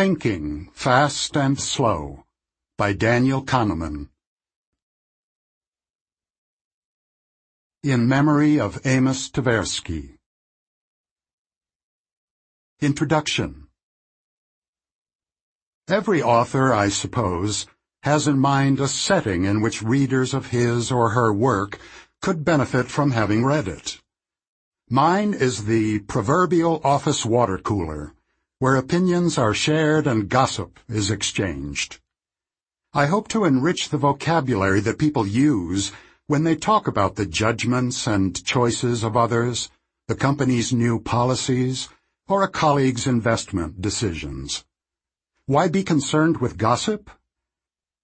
Thinking Fast and Slow by Daniel Kahneman. In memory of Amos Tversky. Introduction. Every author, I suppose, has in mind a setting in which readers of his or her work could benefit from having read it. Mine is the proverbial office water cooler, where opinions are shared and gossip is exchanged. I hope to enrich the vocabulary that people use when they talk about the judgments and choices of others, the company's new policies, or a colleague's investment decisions. Why be concerned with gossip?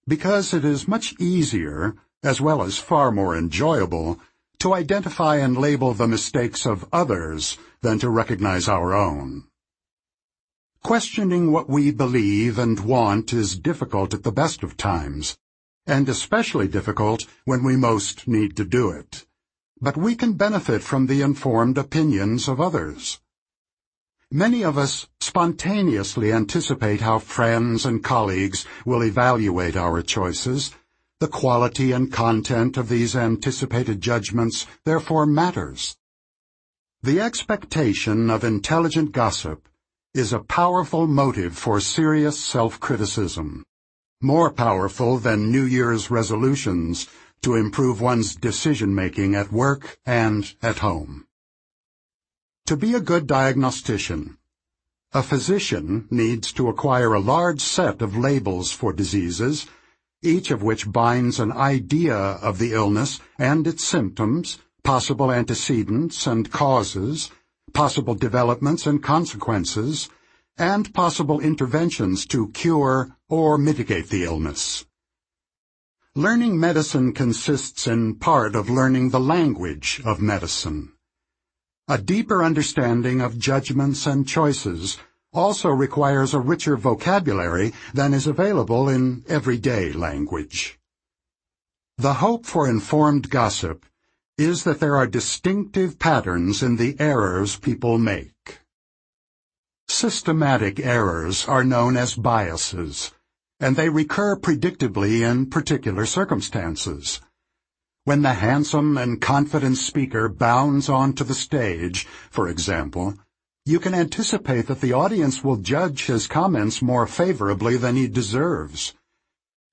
Because it is much easier, as well as far more enjoyable, to identify and label the mistakes of others than to recognize our own. Questioning what we believe and want is difficult at the best of times, and especially difficult when we most need to do it. But we can benefit from the informed opinions of others. Many of us spontaneously anticipate how friends and colleagues will evaluate our choices. The quality and content of these anticipated judgments therefore matters. The expectation of intelligent gossip is a powerful motive for serious self-criticism, more powerful than New Year's resolutions to improve one's decision-making at work and at home. To be a good diagnostician, a physician needs to acquire a large set of labels for diseases, each of which binds an idea of the illness and its symptoms, possible antecedents and causes, possible developments and consequences, and possible interventions to cure or mitigate the illness. Learning medicine consists in part of learning the language of medicine. A deeper understanding of judgments and choices also requires a richer vocabulary than is available in everyday language. The hope for informed gossip is that there are distinctive patterns in the errors people make. Systematic errors are known as biases, and they recur predictably in particular circumstances. When the handsome and confident speaker bounds onto the stage, for example, you can anticipate that the audience will judge his comments more favorably than he deserves.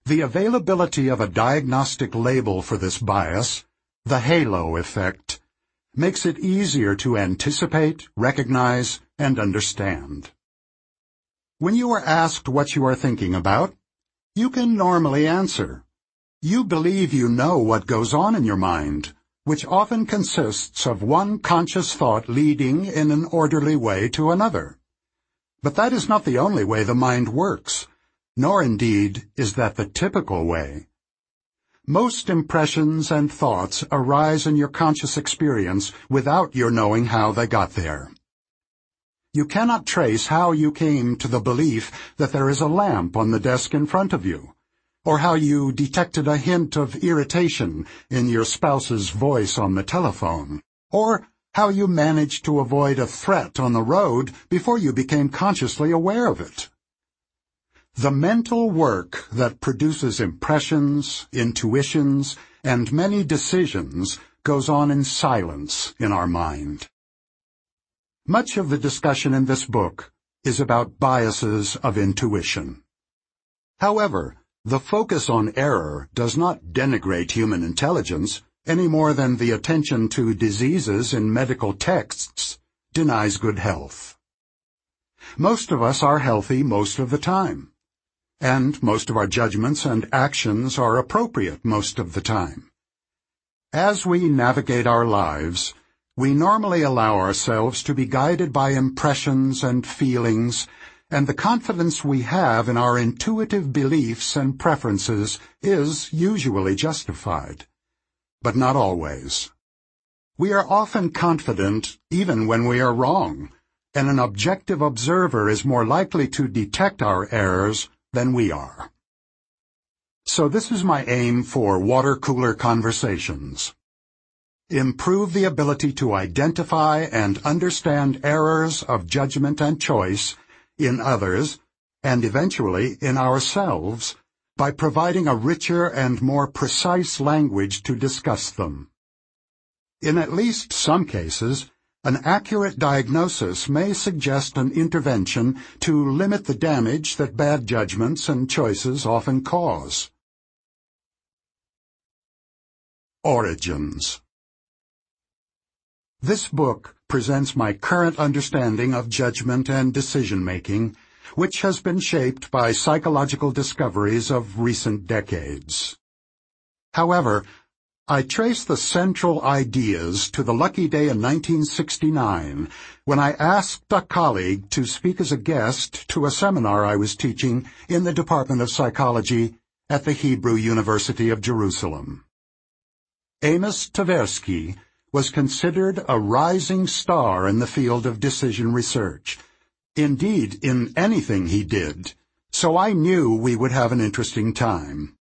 The availability of a diagnostic label for this bias the halo effect makes it easier to anticipate, recognize, and understand. When you are asked what you are thinking about, you can normally answer. You believe you know what goes on in your mind, which often consists of one conscious thought leading in an orderly way to another. But that is not the only way the mind works, nor indeed is that the typical way. Most impressions and thoughts arise in your conscious experience without your knowing how they got there. You cannot trace how you came to the belief that there is a lamp on the desk in front of you, or how you detected a hint of irritation in your spouse's voice on the telephone, or how you managed to avoid a threat on the road before you became consciously aware of it. The mental work that produces impressions, intuitions, and many decisions goes on in silence in our mind. Much of the discussion in this book is about biases of intuition. However, the focus on error does not denigrate human intelligence any more than the attention to diseases in medical texts denies good health. Most of us are healthy most of the time and most of our judgments and actions are appropriate most of the time. As we navigate our lives, we normally allow ourselves to be guided by impressions and feelings, and the confidence we have in our intuitive beliefs and preferences is usually justified. But not always. We are often confident even when we are wrong, and an objective observer is more likely to detect our errors than we are. So this is my aim for water cooler conversations. Improve the ability to identify and understand errors of judgment and choice in others and eventually in ourselves, by providing a richer and more precise language to discuss them. In at least some cases, an accurate diagnosis may suggest an intervention to limit the damage that bad judgments and choices often cause. Origins This book presents my current understanding of judgment and decision-making which has been shaped by psychological discoveries of recent decades. However, I trace the central ideas to the lucky day in 1969 when I asked a colleague to speak as a guest to a seminar I was teaching in the Department of Psychology at the Hebrew University of Jerusalem. Amos Tversky was considered a rising star in the field of decision research, indeed in anything he did, so I knew we would have an interesting time.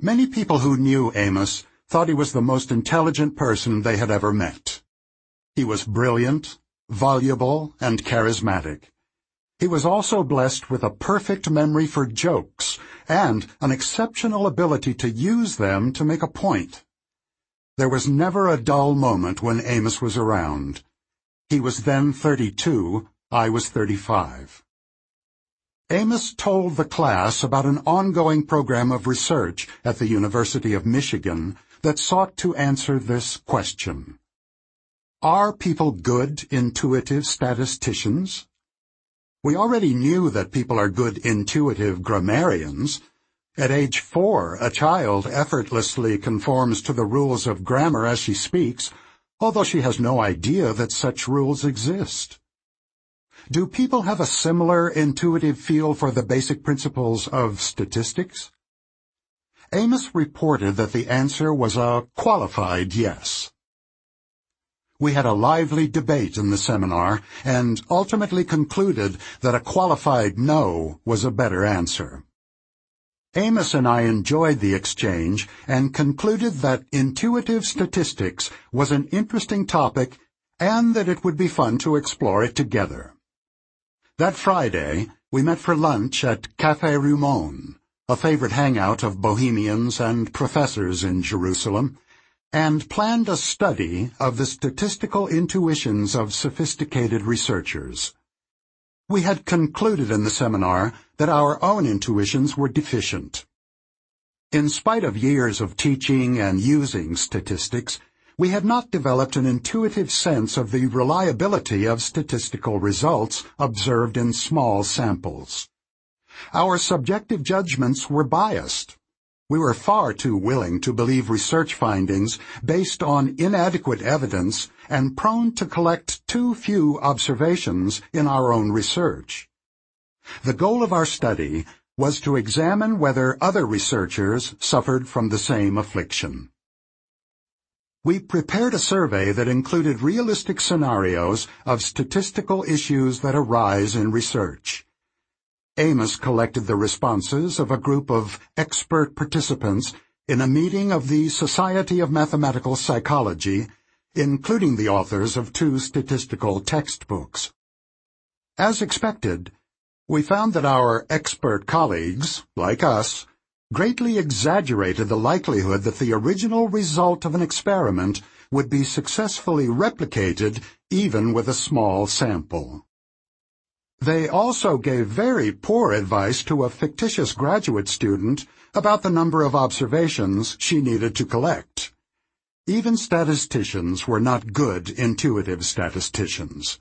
Many people who knew Amos thought he was the most intelligent person they had ever met. He was brilliant, voluble, and charismatic. He was also blessed with a perfect memory for jokes and an exceptional ability to use them to make a point. There was never a dull moment when Amos was around. He was then 32, I was 35. Amos told the class about an ongoing program of research at the University of Michigan that sought to answer this question. Are people good intuitive statisticians? We already knew that people are good intuitive grammarians. At age four, a child effortlessly conforms to the rules of grammar as she speaks, although she has no idea that such rules exist. Do people have a similar intuitive feel for the basic principles of statistics? Amos reported that the answer was a qualified yes. We had a lively debate in the seminar and ultimately concluded that a qualified no was a better answer. Amos and I enjoyed the exchange and concluded that intuitive statistics was an interesting topic and that it would be fun to explore it together. That Friday, we met for lunch at Café Rimon, a favorite hangout of bohemians and professors in Jerusalem, and planned a study of the statistical intuitions of sophisticated researchers. We had concluded in the seminar that our own intuitions were deficient. In spite of years of teaching and using statistics, we had not developed an intuitive sense of the reliability of statistical results observed in small samples. Our subjective judgments were biased. We were far too willing to believe research findings based on inadequate evidence and prone to collect too few observations in our own research. The goal of our study was to examine whether other researchers suffered from the same affliction. We prepared a survey that included realistic scenarios of statistical issues that arise in research. Amos collected the responses of a group of expert participants in a meeting of the Society of Mathematical Psychology, including the authors of two statistical textbooks. As expected, we found that our expert colleagues, like us, greatly exaggerated the likelihood that the original result of an experiment would be successfully replicated even with a small sample. They also gave very poor advice to a fictitious graduate student about the number of observations she needed to collect. Even statisticians were not good intuitive statisticians.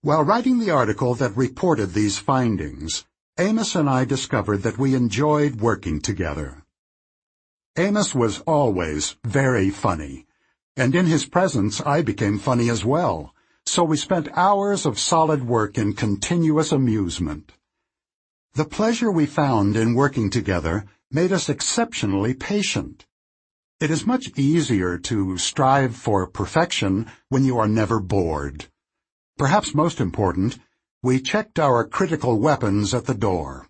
While writing the article that reported these findings, Amos and I discovered that we enjoyed working together. Amos was always very funny, and in his presence I became funny as well, so we spent hours of solid work in continuous amusement. The pleasure we found in working together made us exceptionally patient. It is much easier to strive for perfection when you are never bored. Perhaps most important, we checked our critical weapons at the door.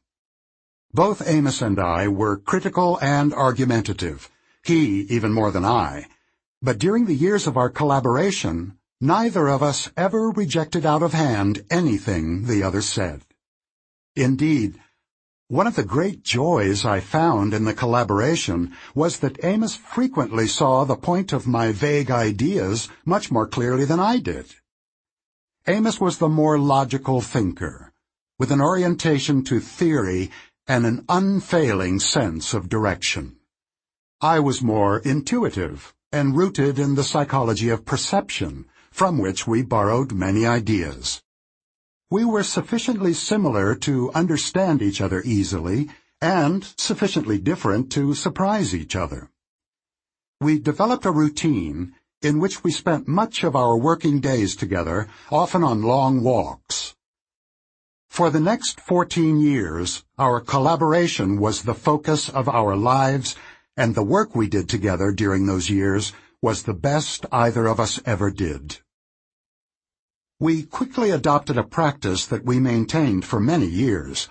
Both Amos and I were critical and argumentative, he even more than I, but during the years of our collaboration, neither of us ever rejected out of hand anything the other said. Indeed, one of the great joys I found in the collaboration was that Amos frequently saw the point of my vague ideas much more clearly than I did. Amos was the more logical thinker, with an orientation to theory and an unfailing sense of direction. I was more intuitive and rooted in the psychology of perception, from which we borrowed many ideas. We were sufficiently similar to understand each other easily, and sufficiently different to surprise each other. We developed a routine in which we spent much of our working days together, often on long walks. For the next 14 years, our collaboration was the focus of our lives, and the work we did together during those years was the best either of us ever did. We quickly adopted a practice that we maintained for many years.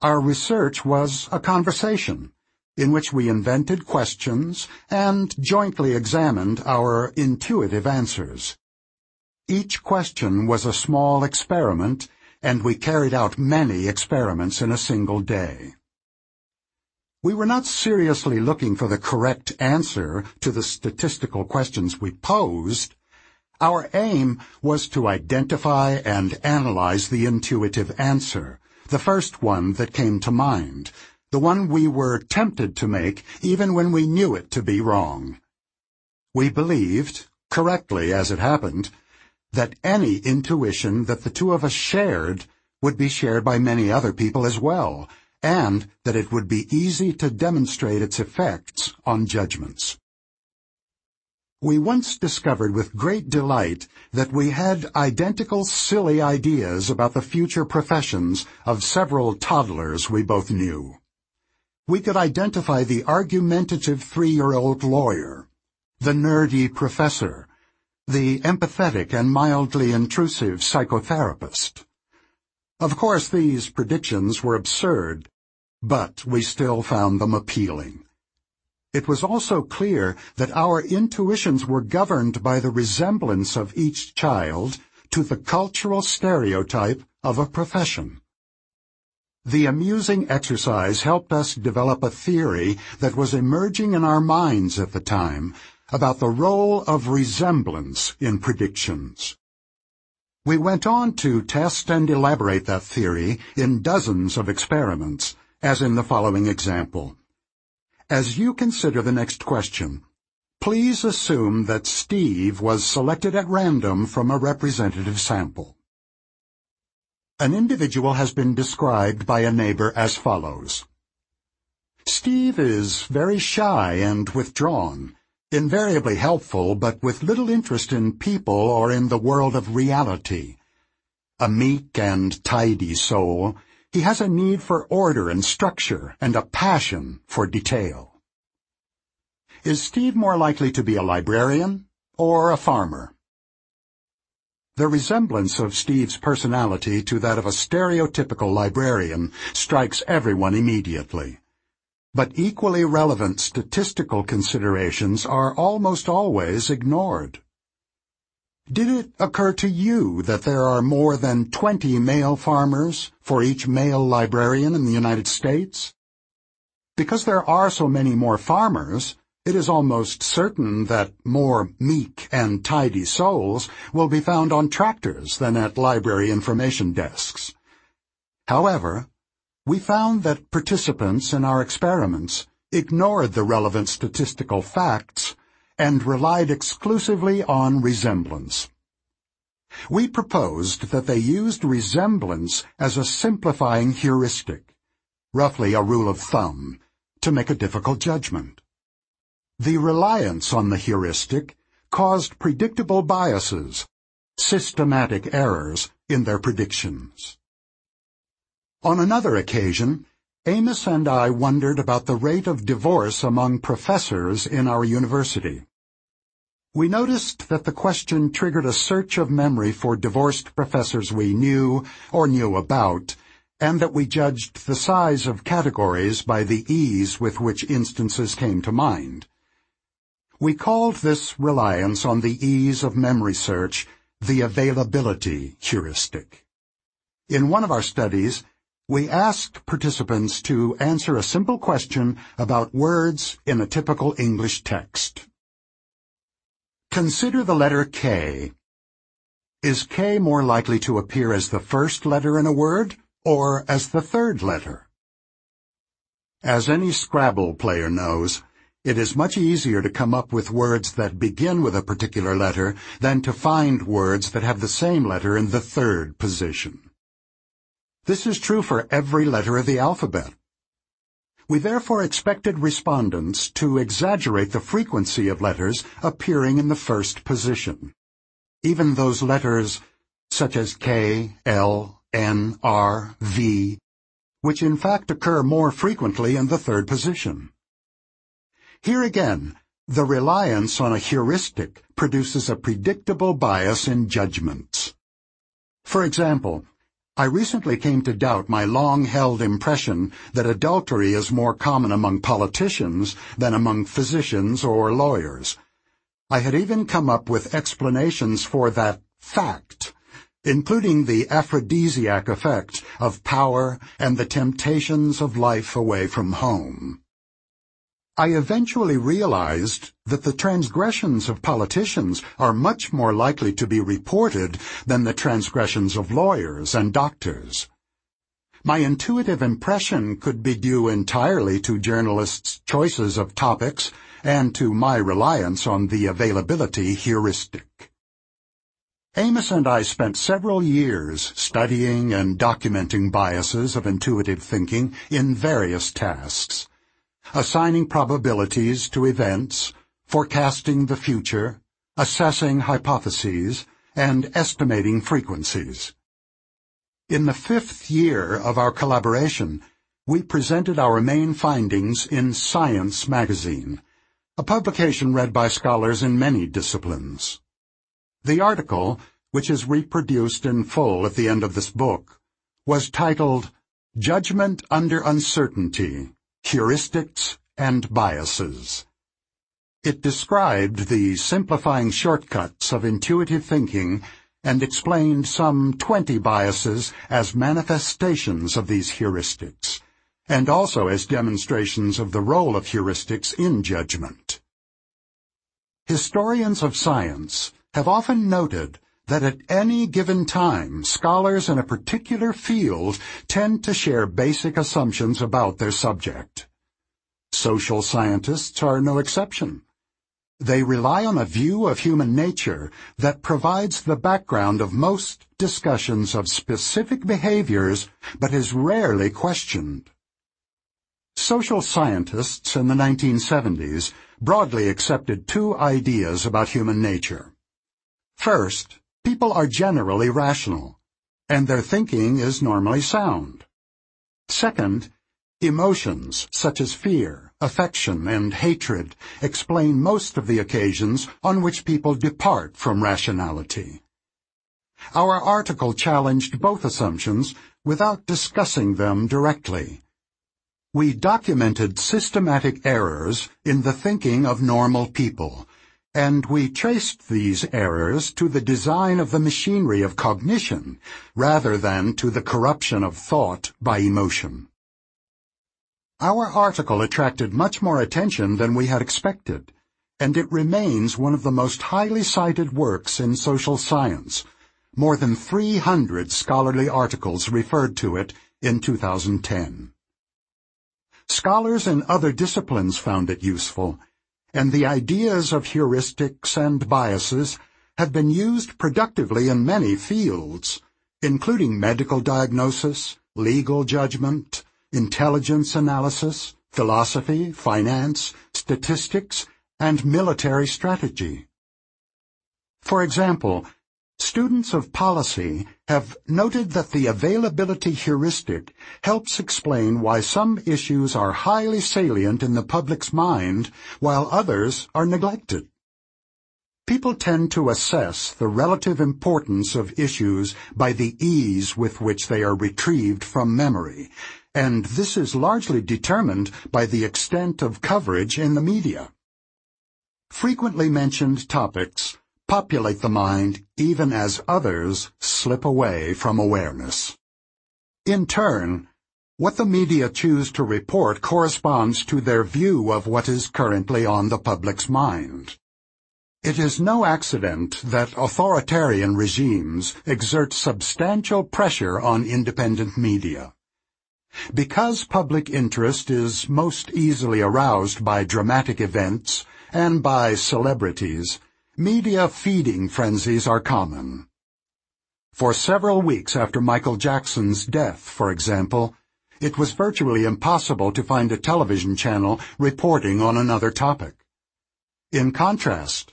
Our research was a conversation, in which we invented questions and jointly examined our intuitive answers. Each question was a small experiment, and we carried out many experiments in a single day. We were not seriously looking for the correct answer to the statistical questions we posed, our aim was to identify and analyze the intuitive answer, the first one that came to mind, the one we were tempted to make even when we knew it to be wrong. We believed, correctly as it happened, that any intuition that the two of us shared would be shared by many other people as well, and that it would be easy to demonstrate its effects on judgments. We once discovered with great delight that we had identical silly ideas about the future professions of several toddlers we both knew. We could identify the argumentative three-year-old lawyer, the nerdy professor, the empathetic and mildly intrusive psychotherapist. Of course, these predictions were absurd, but we still found them appealing. It was also clear that our intuitions were governed by the resemblance of each child to the cultural stereotype of a profession. The amusing exercise helped us develop a theory that was emerging in our minds at the time about the role of resemblance in predictions. We went on to test and elaborate that theory in dozens of experiments, as in the following example. As you consider the next question, please assume that Steve was selected at random from a representative sample. An individual has been described by a neighbor as follows. Steve is very shy and withdrawn, invariably helpful but with little interest in people or in the world of reality. A meek and tidy soul, he has a need for order and structure and a passion for detail. Is Steve more likely to be a librarian or a farmer? The resemblance of Steve's personality to that of a stereotypical librarian strikes everyone immediately. But equally relevant statistical considerations are almost always ignored. Did it occur to you that there are more than 20 male farmers for each male librarian in the United States? Because there are so many more farmers, it is almost certain that more meek and tidy souls will be found on tractors than at library information desks. However, we found that participants in our experiments ignored the relevant statistical facts and relied exclusively on resemblance. We proposed that they used resemblance as a simplifying heuristic, roughly a rule of thumb, to make a difficult judgment. The reliance on the heuristic caused predictable biases, systematic errors in their predictions. On another occasion, Amos and I wondered about the rate of divorce among professors in our university. We noticed that the question triggered a search of memory for divorced professors we knew or knew about, and that we judged the size of categories by the ease with which instances came to mind. We called this reliance on the ease of memory search the availability heuristic. In one of our studies, we asked participants to answer a simple question about words in a typical English text. Consider the letter K. Is K more likely to appear as the first letter in a word or as the third letter? As any Scrabble player knows, it is much easier to come up with words that begin with a particular letter than to find words that have the same letter in the third position. This is true for every letter of the alphabet. We therefore expected respondents to exaggerate the frequency of letters appearing in the first position. Even those letters such as K, L, N, R, V, which in fact occur more frequently in the third position. Here again, the reliance on a heuristic produces a predictable bias in judgments. For example, I recently came to doubt my long-held impression that adultery is more common among politicians than among physicians or lawyers. I had even come up with explanations for that fact, including the aphrodisiac effect of power and the temptations of life away from home. I eventually realized that the transgressions of politicians are much more likely to be reported than the transgressions of lawyers and doctors. My intuitive impression could be due entirely to journalists' choices of topics and to my reliance on the availability heuristic. Amos and I spent several years studying and documenting biases of intuitive thinking in various tasks assigning probabilities to events, forecasting the future, assessing hypotheses, and estimating frequencies. In the fifth year of our collaboration, we presented our main findings in Science magazine, a publication read by scholars in many disciplines. The article, which is reproduced in full at the end of this book, was titled Judgment Under Uncertainty heuristics, and biases. It described the simplifying shortcuts of intuitive thinking and explained some 20 biases as manifestations of these heuristics, and also as demonstrations of the role of heuristics in judgment. Historians of science have often noted that at any given time, scholars in a particular field tend to share basic assumptions about their subject. Social scientists are no exception. They rely on a view of human nature that provides the background of most discussions of specific behaviors, but is rarely questioned. Social scientists in the 1970s broadly accepted two ideas about human nature. First, People are generally rational, and their thinking is normally sound. Second, emotions such as fear, affection, and hatred explain most of the occasions on which people depart from rationality. Our article challenged both assumptions without discussing them directly. We documented systematic errors in the thinking of normal people and we traced these errors to the design of the machinery of cognition rather than to the corruption of thought by emotion. Our article attracted much more attention than we had expected, and it remains one of the most highly cited works in social science. More than 300 scholarly articles referred to it in 2010. Scholars in other disciplines found it useful, and the ideas of heuristics and biases have been used productively in many fields, including medical diagnosis, legal judgment, intelligence analysis, philosophy, finance, statistics, and military strategy. For example, Students of policy have noted that the availability heuristic helps explain why some issues are highly salient in the public's mind while others are neglected. People tend to assess the relative importance of issues by the ease with which they are retrieved from memory, and this is largely determined by the extent of coverage in the media. Frequently mentioned topics populate the mind even as others slip away from awareness. In turn, What the media choose to report corresponds to their view of what is currently on the public's mind. It is no accident that authoritarian regimes exert substantial pressure on independent media. Because public interest is most easily aroused by dramatic events and by celebrities, media feeding frenzies are common. For several weeks after Michael Jackson's death, for example, it was virtually impossible to find a television channel reporting on another topic. In contrast,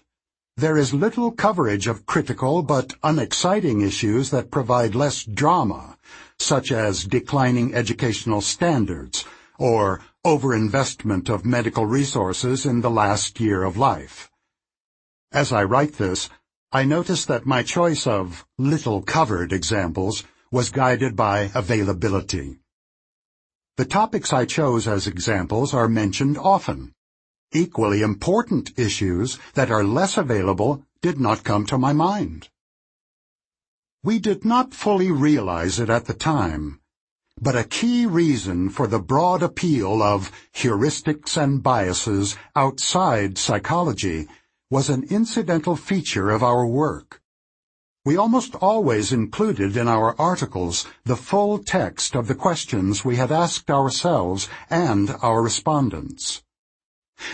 there is little coverage of critical but unexciting issues that provide less drama, such as declining educational standards or overinvestment of medical resources in the last year of life. As I write this, I notice that my choice of little covered examples was guided by availability. The topics I chose as examples are mentioned often. Equally important issues that are less available did not come to my mind. We did not fully realize it at the time, but a key reason for the broad appeal of heuristics and biases outside psychology was an incidental feature of our work. We almost always included in our articles the full text of the questions we had asked ourselves and our respondents.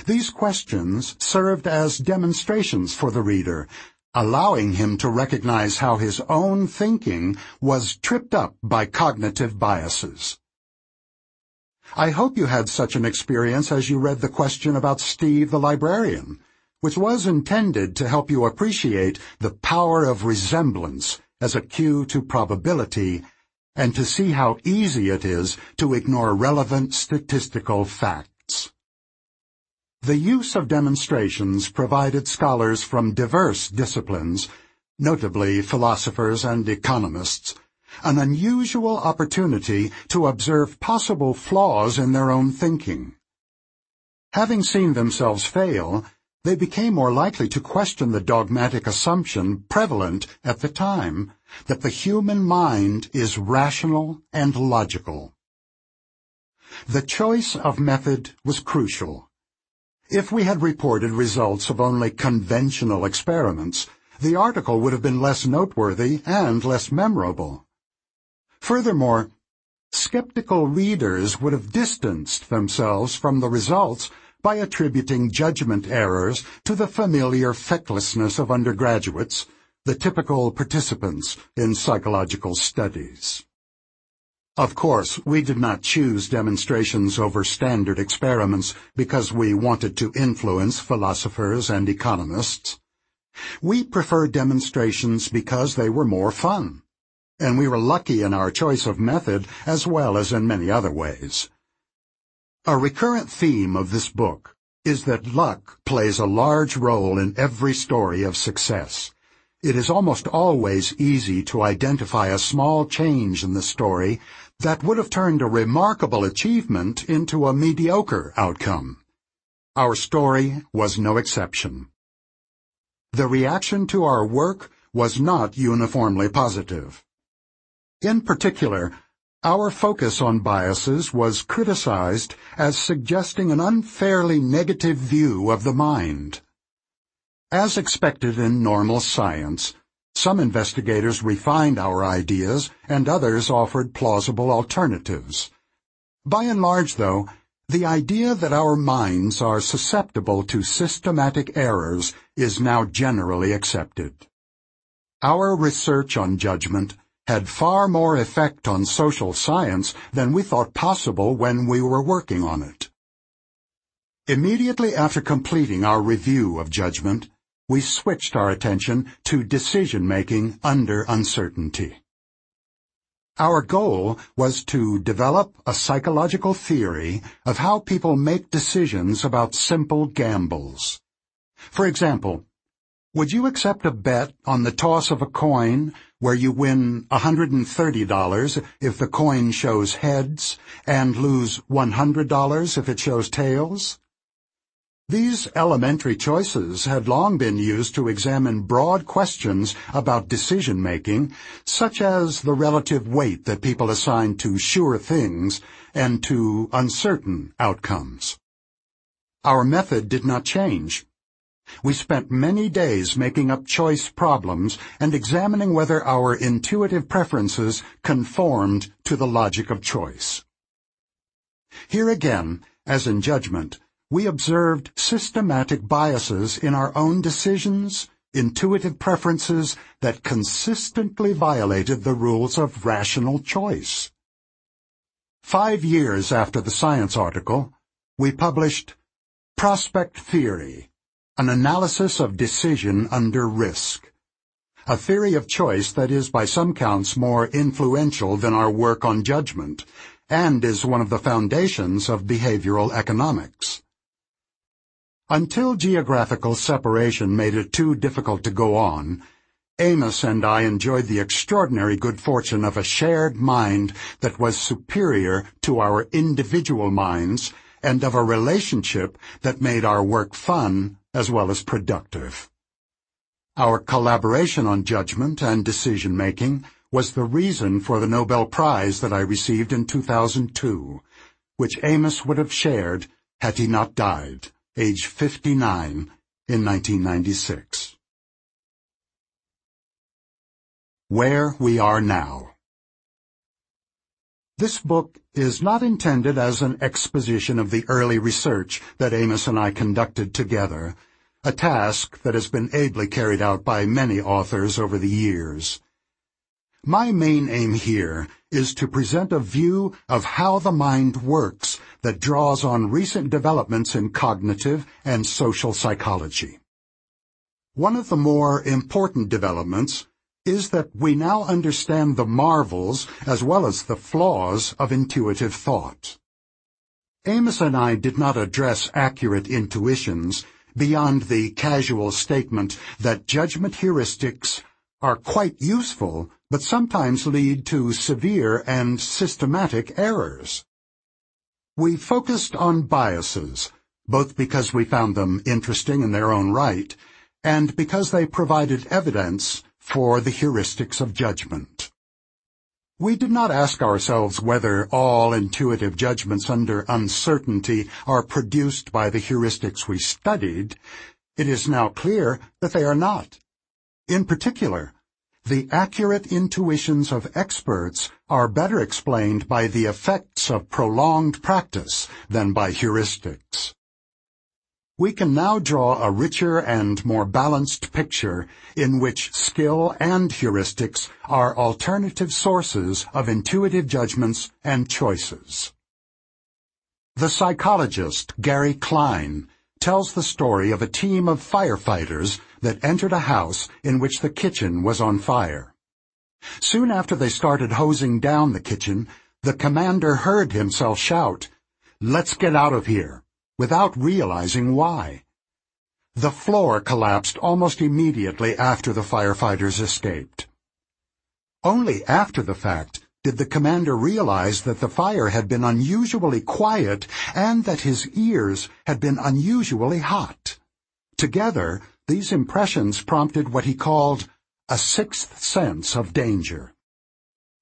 These questions served as demonstrations for the reader, allowing him to recognize how his own thinking was tripped up by cognitive biases. I hope you had such an experience as you read the question about Steve the librarian, which was intended to help you appreciate the power of resemblance as a cue to probability and to see how easy it is to ignore relevant statistical facts. The use of demonstrations provided scholars from diverse disciplines, notably philosophers and economists, an unusual opportunity to observe possible flaws in their own thinking. Having seen themselves fail, they became more likely to question the dogmatic assumption prevalent at the time that the human mind is rational and logical. The choice of method was crucial. If we had reported results of only conventional experiments, the article would have been less noteworthy and less memorable. Furthermore, skeptical readers would have distanced themselves from the results by attributing judgment errors to the familiar fecklessness of undergraduates, the typical participants in psychological studies. Of course, we did not choose demonstrations over standard experiments because we wanted to influence philosophers and economists. We preferred demonstrations because they were more fun, and we were lucky in our choice of method as well as in many other ways. A recurrent theme of this book is that luck plays a large role in every story of success. It is almost always easy to identify a small change in the story that would have turned a remarkable achievement into a mediocre outcome. Our story was no exception. The reaction to our work was not uniformly positive. In particular, our focus on biases was criticized as suggesting an unfairly negative view of the mind. As expected in normal science, some investigators refined our ideas and others offered plausible alternatives. By and large, though, the idea that our minds are susceptible to systematic errors is now generally accepted. Our research on judgment had far more effect on social science than we thought possible when we were working on it. Immediately after completing our review of judgment, we switched our attention to decision-making under uncertainty. Our goal was to develop a psychological theory of how people make decisions about simple gambles. For example, would you accept a bet on the toss of a coin where you win $130 if the coin shows heads and lose $100 if it shows tails? These elementary choices had long been used to examine broad questions about decision-making, such as the relative weight that people assign to sure things and to uncertain outcomes. Our method did not change. We spent many days making up choice problems and examining whether our intuitive preferences conformed to the logic of choice. Here again, as in judgment, we observed systematic biases in our own decisions, intuitive preferences that consistently violated the rules of rational choice. Five years after the science article, we published Prospect Theory, an analysis of decision under risk, a theory of choice that is by some counts more influential than our work on judgment, and is one of the foundations of behavioral economics. Until geographical separation made it too difficult to go on, Amos and I enjoyed the extraordinary good fortune of a shared mind that was superior to our individual minds and of a relationship that made our work fun as well as productive. Our collaboration on judgment and decision-making was the reason for the Nobel Prize that I received in 2002, which Amos would have shared had he not died age 59, in 1996. Where We Are Now This book is not intended as an exposition of the early research that Amos and I conducted together, a task that has been ably carried out by many authors over the years. My main aim here is to present a view of how the mind works that draws on recent developments in cognitive and social psychology. One of the more important developments is that we now understand the marvels as well as the flaws of intuitive thought. Amos and I did not address accurate intuitions beyond the casual statement that judgment heuristics are quite useful but sometimes lead to severe and systematic errors. We focused on biases, both because we found them interesting in their own right, and because they provided evidence for the heuristics of judgment. We did not ask ourselves whether all intuitive judgments under uncertainty are produced by the heuristics we studied. It is now clear that they are not. In particular, the accurate intuitions of experts are better explained by the effects of prolonged practice than by heuristics. We can now draw a richer and more balanced picture in which skill and heuristics are alternative sources of intuitive judgments and choices. The psychologist Gary Klein tells the story of a team of firefighters that entered a house in which the kitchen was on fire. Soon after they started hosing down the kitchen, the commander heard himself shout, Let's get out of here, without realizing why. The floor collapsed almost immediately after the firefighters escaped. Only after the fact did the commander realize that the fire had been unusually quiet and that his ears had been unusually hot. Together, these impressions prompted what he called a sixth sense of danger.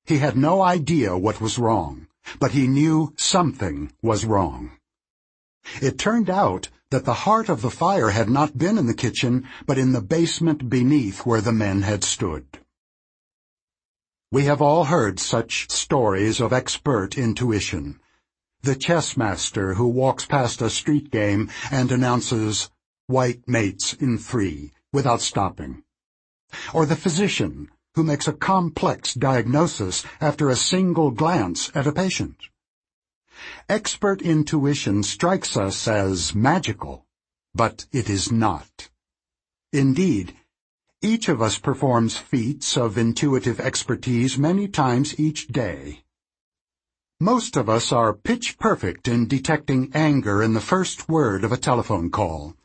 He had no idea what was wrong, but he knew something was wrong. It turned out that the heart of the fire had not been in the kitchen, but in the basement beneath where the men had stood. We have all heard such stories of expert intuition. The chess master who walks past a street game and announces, white mates in three, without stopping. Or the physician who makes a complex diagnosis after a single glance at a patient. Expert intuition strikes us as magical, but it is not. Indeed, each of us performs feats of intuitive expertise many times each day. Most of us are pitch perfect in detecting anger in the first word of a telephone call.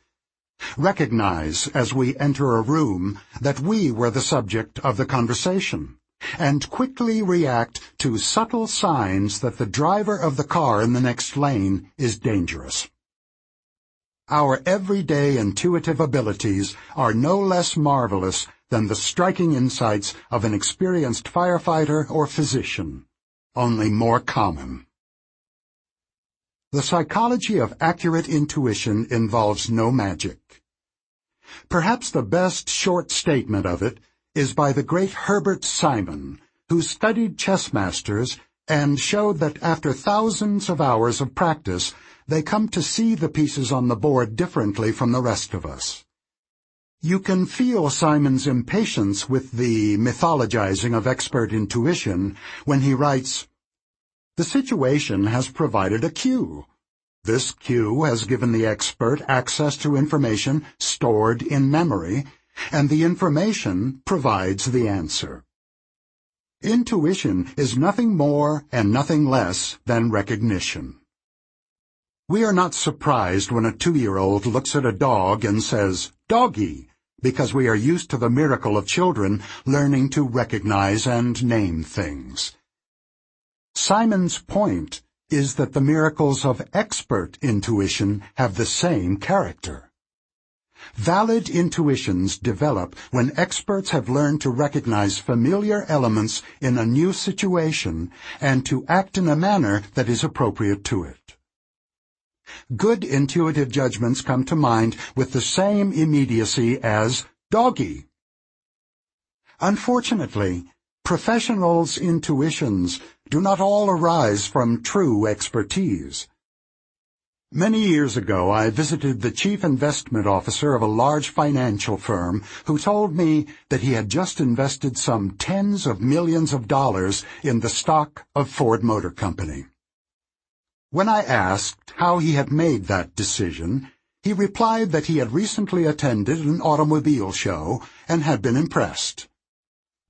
Recognize as we enter a room that we were the subject of the conversation, and quickly react to subtle signs that the driver of the car in the next lane is dangerous. our everyday intuitive abilities are no less marvelous than the striking insights of an experienced firefighter or physician, only more common. The psychology of accurate intuition involves no magic. Perhaps the best short statement of it is by the great Herbert Simon, who studied chess masters and showed that after thousands of hours of practice, they come to see the pieces on the board differently from the rest of us. You can feel Simon's impatience with the mythologizing of expert intuition when he writes, The situation has provided a cue. This cue has given the expert access to information stored in memory, and the information provides the answer. Intuition is nothing more and nothing less than recognition. We are not surprised when a two-year-old looks at a dog and says, doggy, because we are used to the miracle of children learning to recognize and name things. Simon's point is that the miracles of expert intuition have the same character. Valid intuitions develop when experts have learned to recognize familiar elements in a new situation and to act in a manner that is appropriate to it. Good intuitive judgments come to mind with the same immediacy as doggy. Unfortunately, professionals' intuitions do not all arise from true expertise. Many years ago, I visited the chief investment officer of a large financial firm who told me that he had just invested some tens of millions of dollars in the stock of Ford Motor Company. When I asked how he had made that decision, he replied that he had recently attended an automobile show and had been impressed.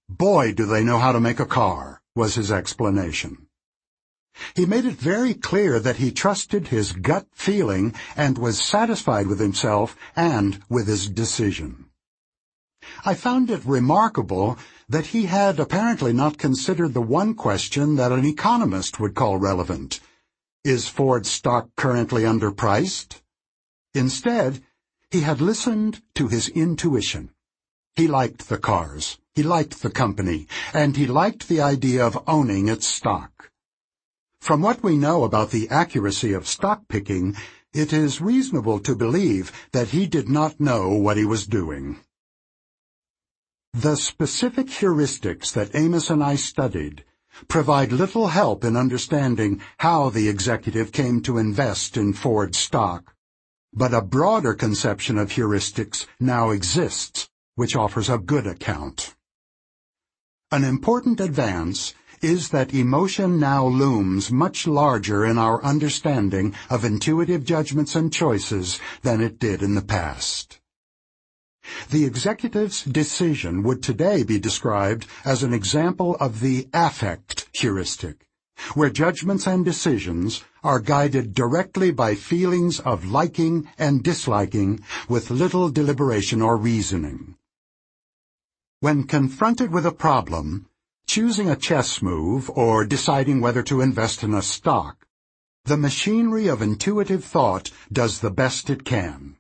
Boy, do they know how to make a car, was his explanation. He made it very clear that he trusted his gut feeling and was satisfied with himself and with his decision. I found it remarkable that he had apparently not considered the one question that an economist would call relevant. Is Ford stock currently underpriced? Instead, he had listened to his intuition. He liked the cars, he liked the company, and he liked the idea of owning its stock. From what we know about the accuracy of stock picking, it is reasonable to believe that he did not know what he was doing. The specific heuristics that Amos and I studied provide little help in understanding how the executive came to invest in Ford stock, but a broader conception of heuristics now exists, which offers a good account. An important advance is that emotion now looms much larger in our understanding of intuitive judgments and choices than it did in the past. The executive's decision would today be described as an example of the affect heuristic, where judgments and decisions are guided directly by feelings of liking and disliking with little deliberation or reasoning. When confronted with a problem, Choosing a chess move or deciding whether to invest in a stock, the machinery of intuitive thought does the best it can.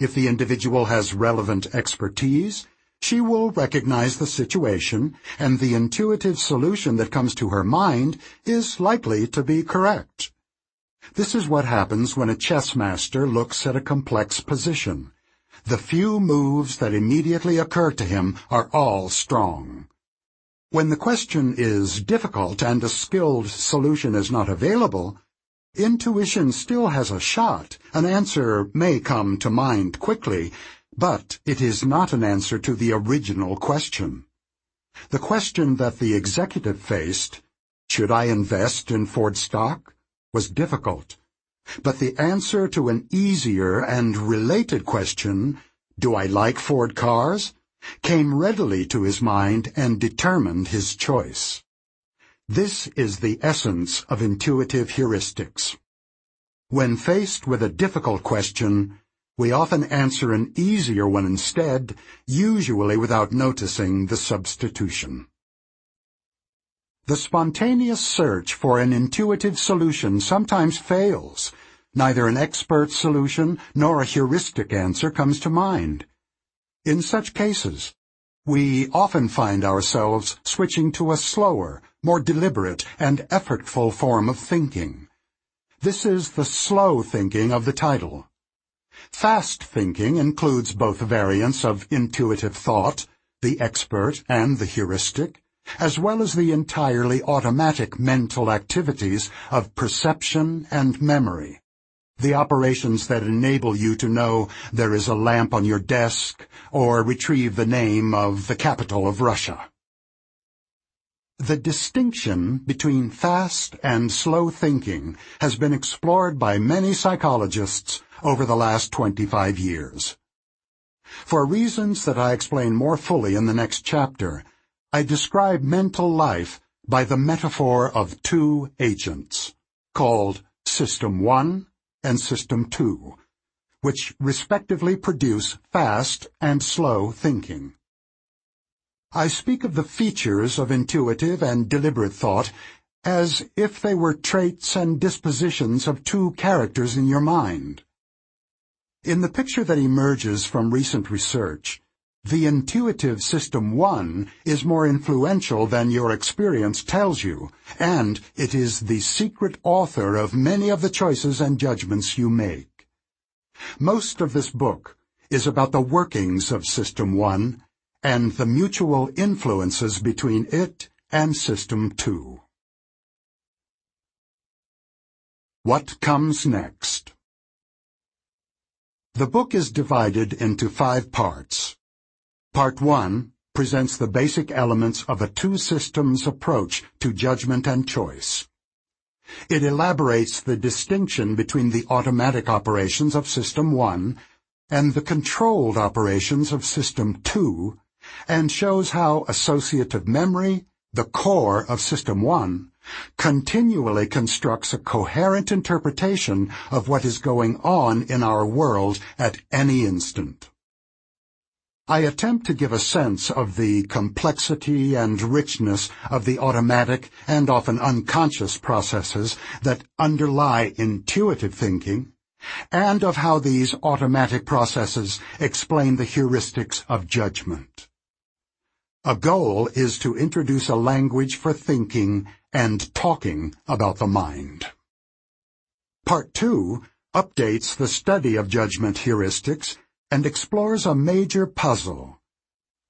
If the individual has relevant expertise, she will recognize the situation, and the intuitive solution that comes to her mind is likely to be correct. This is what happens when a chess master looks at a complex position. The few moves that immediately occur to him are all strong. When the question is difficult and a skilled solution is not available, intuition still has a shot. An answer may come to mind quickly, but it is not an answer to the original question. The question that the executive faced, should I invest in Ford stock, was difficult. But the answer to an easier and related question, do I like Ford cars, came readily to his mind and determined his choice. This is the essence of intuitive heuristics. When faced with a difficult question, we often answer an easier one instead, usually without noticing the substitution. The spontaneous search for an intuitive solution sometimes fails, neither an expert solution nor a heuristic answer comes to mind. In such cases, we often find ourselves switching to a slower, more deliberate and effortful form of thinking. This is the slow thinking of the title. Fast thinking includes both variants of intuitive thought, the expert and the heuristic, as well as the entirely automatic mental activities of perception and memory. The operations that enable you to know there is a lamp on your desk or retrieve the name of the capital of Russia. The distinction between fast and slow thinking has been explored by many psychologists over the last 25 years. For reasons that I explain more fully in the next chapter, I describe mental life by the metaphor of two agents, called System 1 and System 2, which respectively produce fast and slow thinking. I speak of the features of intuitive and deliberate thought as if they were traits and dispositions of two characters in your mind. In the picture that emerges from recent research, the intuitive system 1 is more influential than your experience tells you, and it is the secret author of many of the choices and judgments you make. Most of this book is about the workings of System 1 and the mutual influences between it and System 2. What comes next? The book is divided into five parts. Part 1 presents the basic elements of a two-systems approach to judgment and choice. It elaborates the distinction between the automatic operations of System 1 and the controlled operations of System 2 and shows how associative memory, the core of System 1, continually constructs a coherent interpretation of what is going on in our world at any instant. I attempt to give a sense of the complexity and richness of the automatic and often unconscious processes that underlie intuitive thinking, and of how these automatic processes explain the heuristics of judgment. A goal is to introduce a language for thinking and talking about the mind. Part 2 updates the study of judgment heuristics and explores a major puzzle.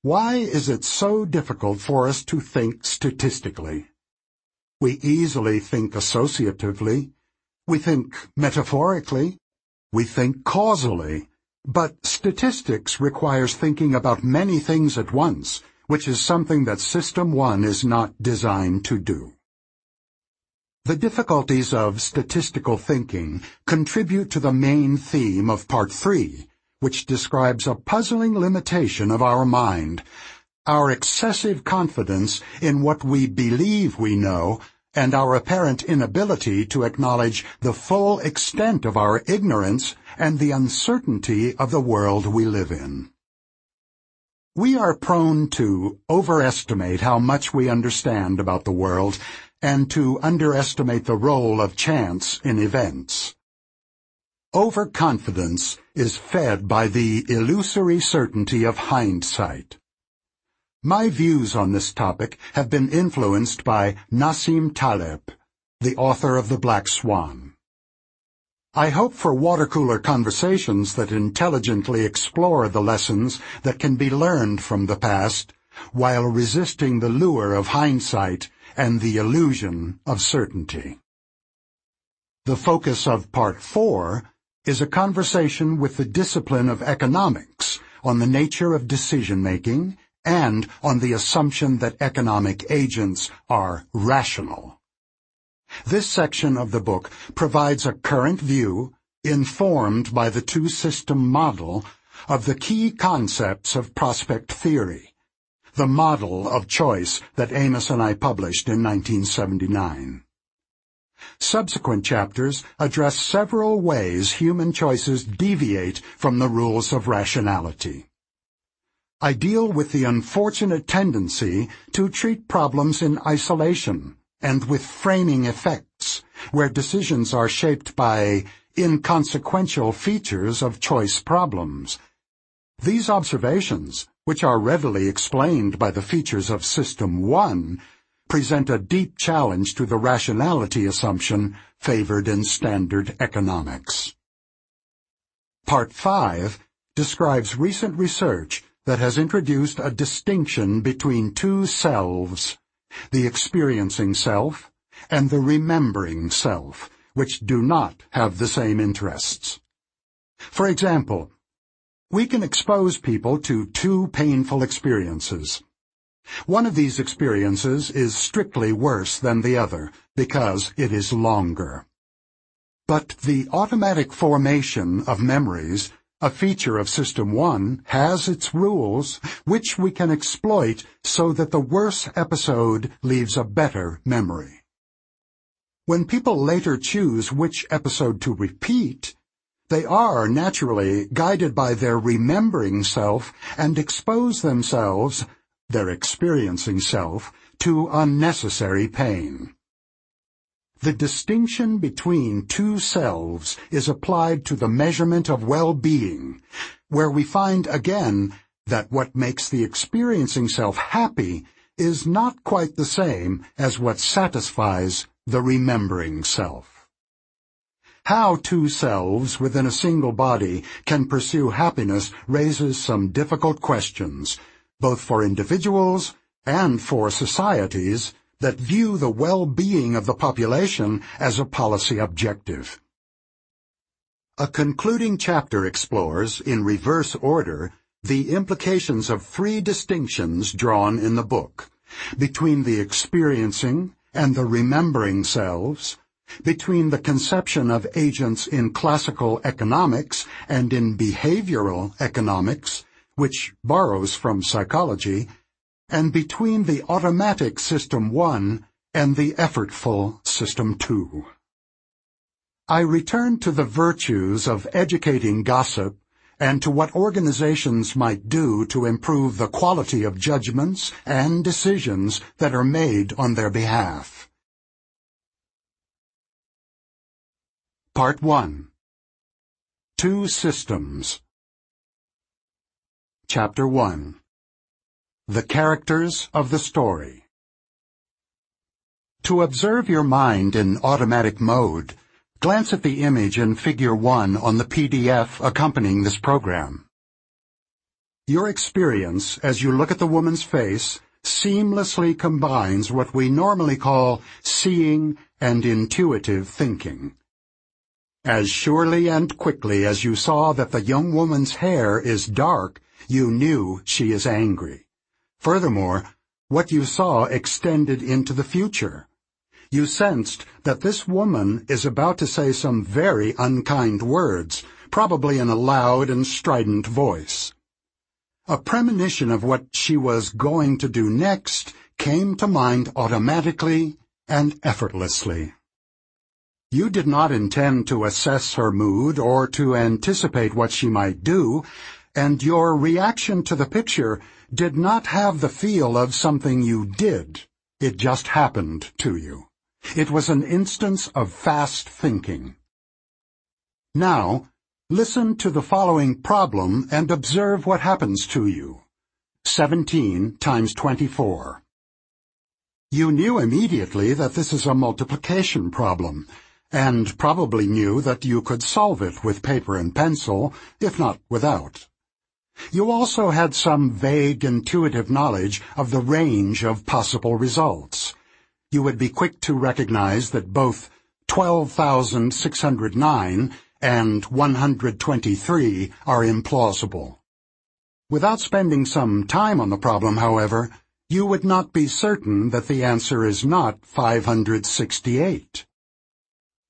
Why is it so difficult for us to think statistically? We easily think associatively. We think metaphorically. We think causally. But statistics requires thinking about many things at once, which is something that System 1 is not designed to do. The difficulties of statistical thinking contribute to the main theme of Part 3, which describes a puzzling limitation of our mind, our excessive confidence in what we believe we know, and our apparent inability to acknowledge the full extent of our ignorance and the uncertainty of the world we live in. We are prone to overestimate how much we understand about the world and to underestimate the role of chance in events. Overconfidence is fed by the illusory certainty of hindsight. My views on this topic have been influenced by Nassim Taleb, the author of The Black Swan. I hope for water-cooler conversations that intelligently explore the lessons that can be learned from the past, while resisting the lure of hindsight and the illusion of certainty. The focus of Part 4 is a conversation with the discipline of economics on the nature of decision-making and on the assumption that economic agents are rational. This section of the book provides a current view, informed by the two-system model, of the key concepts of prospect theory, the model of choice that Amos and I published in 1979. Subsequent chapters address several ways human choices deviate from the rules of rationality. I deal with the unfortunate tendency to treat problems in isolation, and with framing effects, where decisions are shaped by inconsequential features of choice problems. These observations, which are readily explained by the features of System 1, present a deep challenge to the rationality assumption favored in standard economics. Part 5 describes recent research that has introduced a distinction between two selves, the experiencing self and the remembering self, which do not have the same interests. For example, we can expose people to two painful experiences. One of these experiences is strictly worse than the other because it is longer. But the automatic formation of memories, a feature of System 1, has its rules, which we can exploit so that the worse episode leaves a better memory. When people later choose which episode to repeat, they are naturally guided by their remembering self and expose themselves, their experiencing self, to unnecessary pain. The distinction between two selves is applied to the measurement of well-being, where we find again that what makes the experiencing self happy is not quite the same as what satisfies the remembering self. How two selves within a single body can pursue happiness raises some difficult questions, both for individuals and for societies that view the well-being of the population as a policy objective. A concluding chapter explores, in reverse order, the implications of three distinctions drawn in the book between the experiencing and the remembering selves, between the conception of agents in classical economics and in behavioral economics, which borrows from psychology, and between the automatic System 1 and the effortful System 2. I return to the virtues of educating gossip and to what organizations might do to improve the quality of judgments and decisions that are made on their behalf. Part 1 Two Systems Chapter 1 The Characters of the Story To observe your mind in automatic mode, glance at the image in Figure 1 on the PDF accompanying this program. Your experience as you look at the woman's face seamlessly combines what we normally call seeing and intuitive thinking. As surely and quickly as you saw that the young woman's hair is dark, you knew she is angry. Furthermore, what you saw extended into the future. You sensed that this woman is about to say some very unkind words, probably in a loud and strident voice. A premonition of what she was going to do next came to mind automatically and effortlessly. You did not intend to assess her mood or to anticipate what she might do, and your reaction to the picture did not have the feel of something you did. It just happened to you. It was an instance of fast thinking. Now, listen to the following problem and observe what happens to you. 17 times 24. You knew immediately that this is a multiplication problem, and probably knew that you could solve it with paper and pencil, if not without. You also had some vague intuitive knowledge of the range of possible results. You would be quick to recognize that both 12,609 and 123 are implausible. Without spending some time on the problem, however, you would not be certain that the answer is not 568.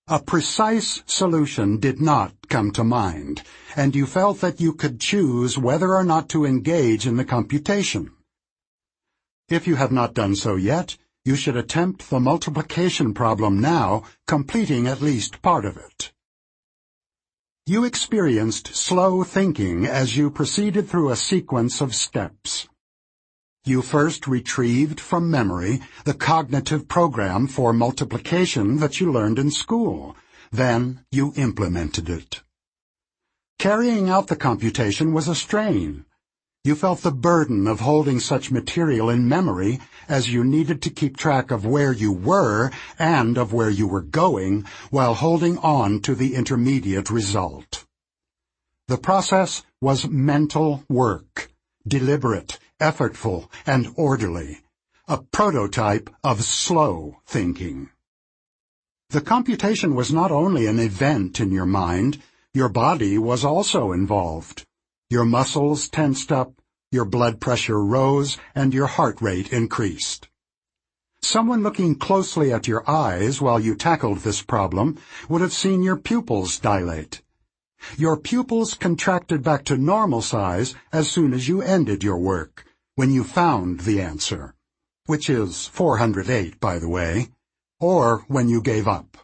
A precise solution did not come to mind, and you felt that you could choose whether or not to engage in the computation. If you have not done so yet, you should attempt the multiplication problem now, completing at least part of it. You experienced slow thinking as you proceeded through a sequence of steps. You first retrieved from memory the cognitive program for multiplication that you learned in school, then you implemented it. Carrying out the computation was a strain. You felt the burden of holding such material in memory as you needed to keep track of where you were and of where you were going while holding on to the intermediate result. The process was mental work, deliberate, effortful, and orderly, a prototype of slow thinking. The computation was not only an event in your mind, your body was also involved. Your muscles tensed up, your blood pressure rose, and your heart rate increased. Someone looking closely at your eyes while you tackled this problem would have seen your pupils dilate. Your pupils contracted back to normal size as soon as you ended your work, when you found the answer, which is 408, by the way, or when you gave up.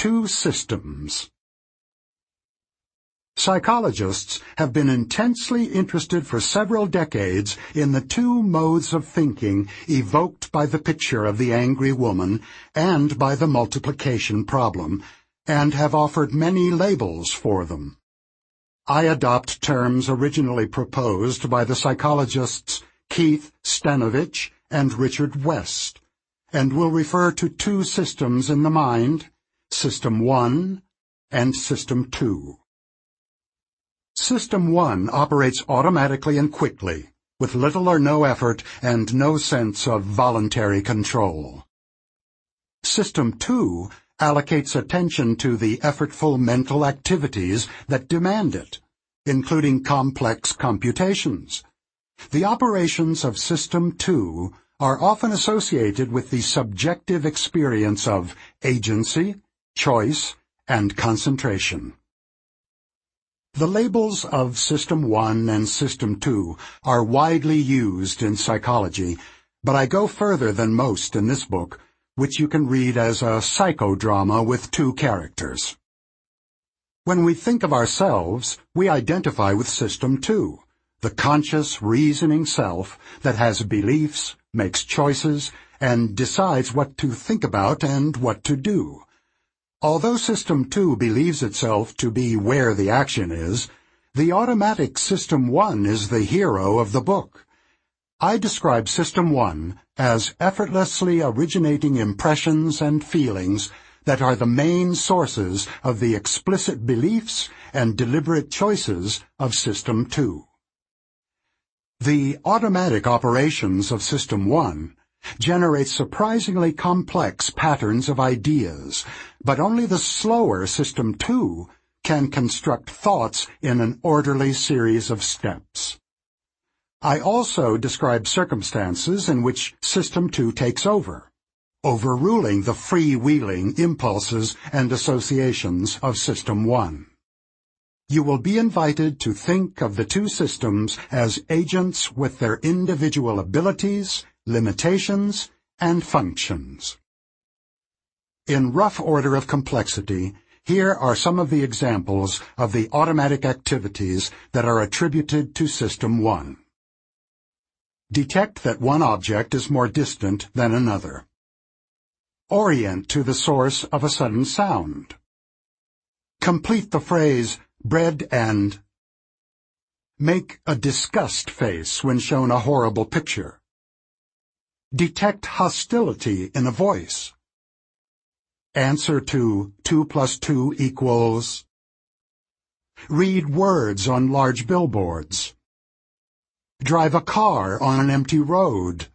Two systems Psychologists have been intensely interested for several decades in the two modes of thinking evoked by the picture of the angry woman and by the multiplication problem, and have offered many labels for them. I adopt terms originally proposed by the psychologists Keith Stanovich and Richard West, and will refer to two systems in the mind, System 1 and System 2. System 1 operates automatically and quickly, with little or no effort and no sense of voluntary control. System 2 allocates attention to the effortful mental activities that demand it, including complex computations. The operations of System 2 are often associated with the subjective experience of agency, choice, and concentration. The labels of System 1 and System 2 are widely used in psychology, but I go further than most in this book, which you can read as a psychodrama with two characters. When we think of ourselves, we identify with System 2, the conscious, reasoning self that has beliefs, makes choices, and decides what to think about and what to do. Although System 2 believes itself to be where the action is, the automatic System 1 is the hero of the book. I describe System 1 as effortlessly originating impressions and feelings that are the main sources of the explicit beliefs and deliberate choices of System 2. The automatic operations of System 1 generates surprisingly complex patterns of ideas, but only the slower System 2 can construct thoughts in an orderly series of steps. I also describe circumstances in which System 2 takes over, overruling the freewheeling impulses and associations of System 1. You will be invited to think of the two systems as agents with their individual abilities, limitations, and functions. In rough order of complexity, here are some of the examples of the automatic activities that are attributed to System 1. Detect that one object is more distant than another. Orient to the source of a sudden sound. Complete the phrase, bread and. Make a disgust face when shown a horrible picture. Detect hostility in a voice. Answer to 2 plus 2 equals. Read words on large billboards. Drive a car on an empty road.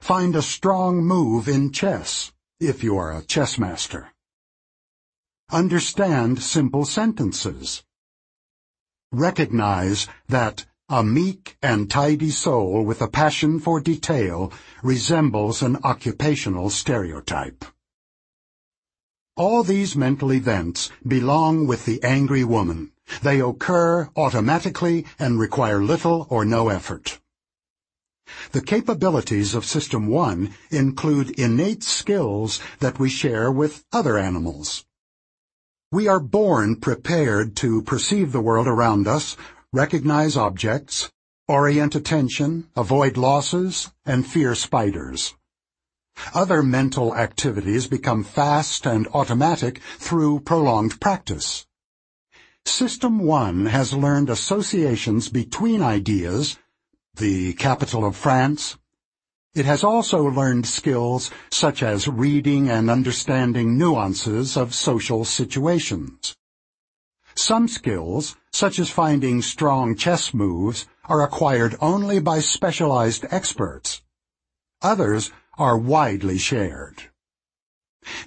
Find a strong move in chess, if you are a chess master. Understand simple sentences. Recognize that a meek and tidy soul with a passion for detail resembles an occupational stereotype. All these mental events belong with the angry woman. They occur automatically and require little or no effort. The capabilities of System 1 include innate skills that we share with other animals. We are born prepared to perceive the world around us recognize objects, orient attention, avoid losses, and fear spiders. Other mental activities become fast and automatic through prolonged practice. System 1 has learned associations between ideas, the capital of France. It has also learned skills such as reading and understanding nuances of social situations. Some skills, such as finding strong chess moves, are acquired only by specialized experts. Others are widely shared.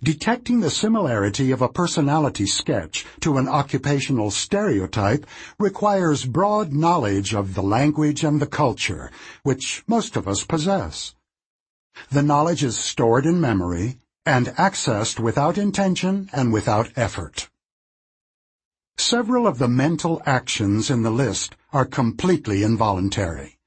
Detecting the similarity of a personality sketch to an occupational stereotype requires broad knowledge of the language and the culture, which most of us possess. The knowledge is stored in memory and accessed without intention and without effort. Several of the mental actions in the list are completely involuntary.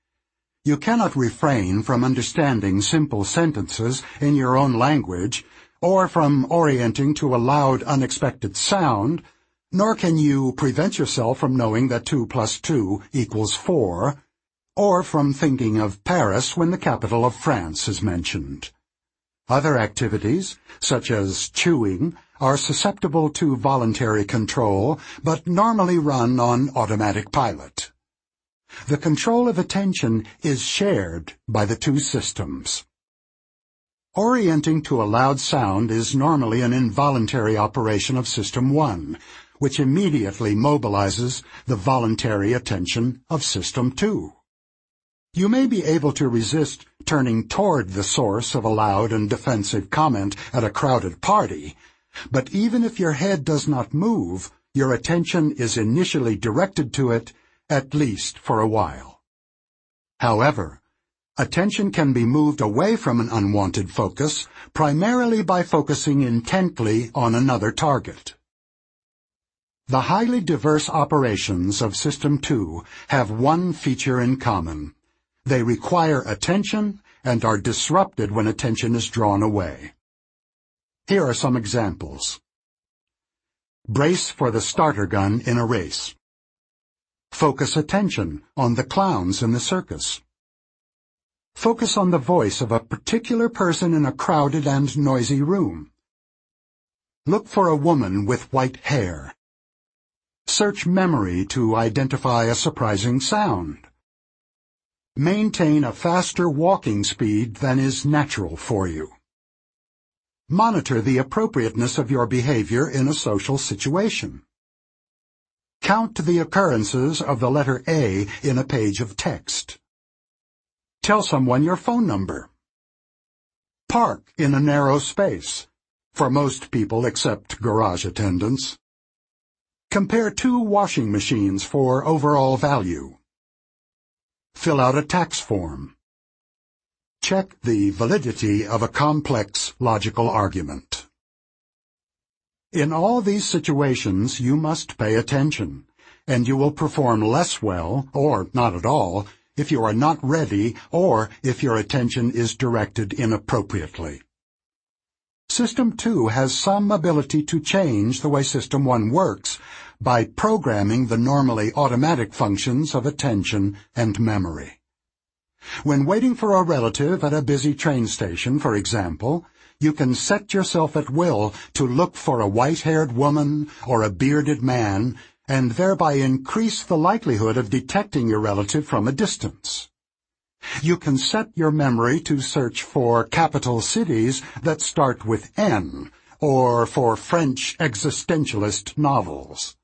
You cannot refrain from understanding simple sentences in your own language or from orienting to a loud, unexpected sound, nor can you prevent yourself from knowing that 2 plus 2 equals 4, or from thinking of Paris when the capital of France is mentioned. Other activities, such as chewing, are susceptible to voluntary control, but normally run on automatic pilot. The control of attention is shared by the two systems. Orienting to a loud sound is normally an involuntary operation of System 1, which immediately mobilizes the voluntary attention of System 2. You may be able to resist turning toward the source of a loud and defensive comment at a crowded party, but even if your head does not move, your attention is initially directed to it, at least for a while. However, Attention can be moved away from an unwanted focus, primarily by focusing intently on another target. The highly diverse operations of System 2 have one feature in common. They require attention and are disrupted when attention is drawn away. Here are some examples. Brace for the starter gun in a race. Focus attention on the clowns in the circus. Focus on the voice of a particular person in a crowded and noisy room. Look for a woman with white hair. Search memory to identify a surprising sound. Maintain a faster walking speed than is natural for you. Monitor the appropriateness of your behavior in a social situation. Count the occurrences of the letter A in a page of text. Tell someone your phone number. Park in a narrow space, for most people except garage attendants. Compare two washing machines for overall value. Fill out a tax form. Check the validity of a complex logical argument. In all these situations, you must pay attention, and you will perform less well, or not at all, if you are not ready or if your attention is directed inappropriately. System 2 has some ability to change the way System 1 works by programming the normally automatic functions of attention and memory. When waiting for a relative at a busy train station, for example, you can set yourself at will to look for a white-haired woman or a bearded man and thereby increase the likelihood of detecting your relative from a distance. You can set your memory to search for capital cities that start with N, or for French existentialist novels.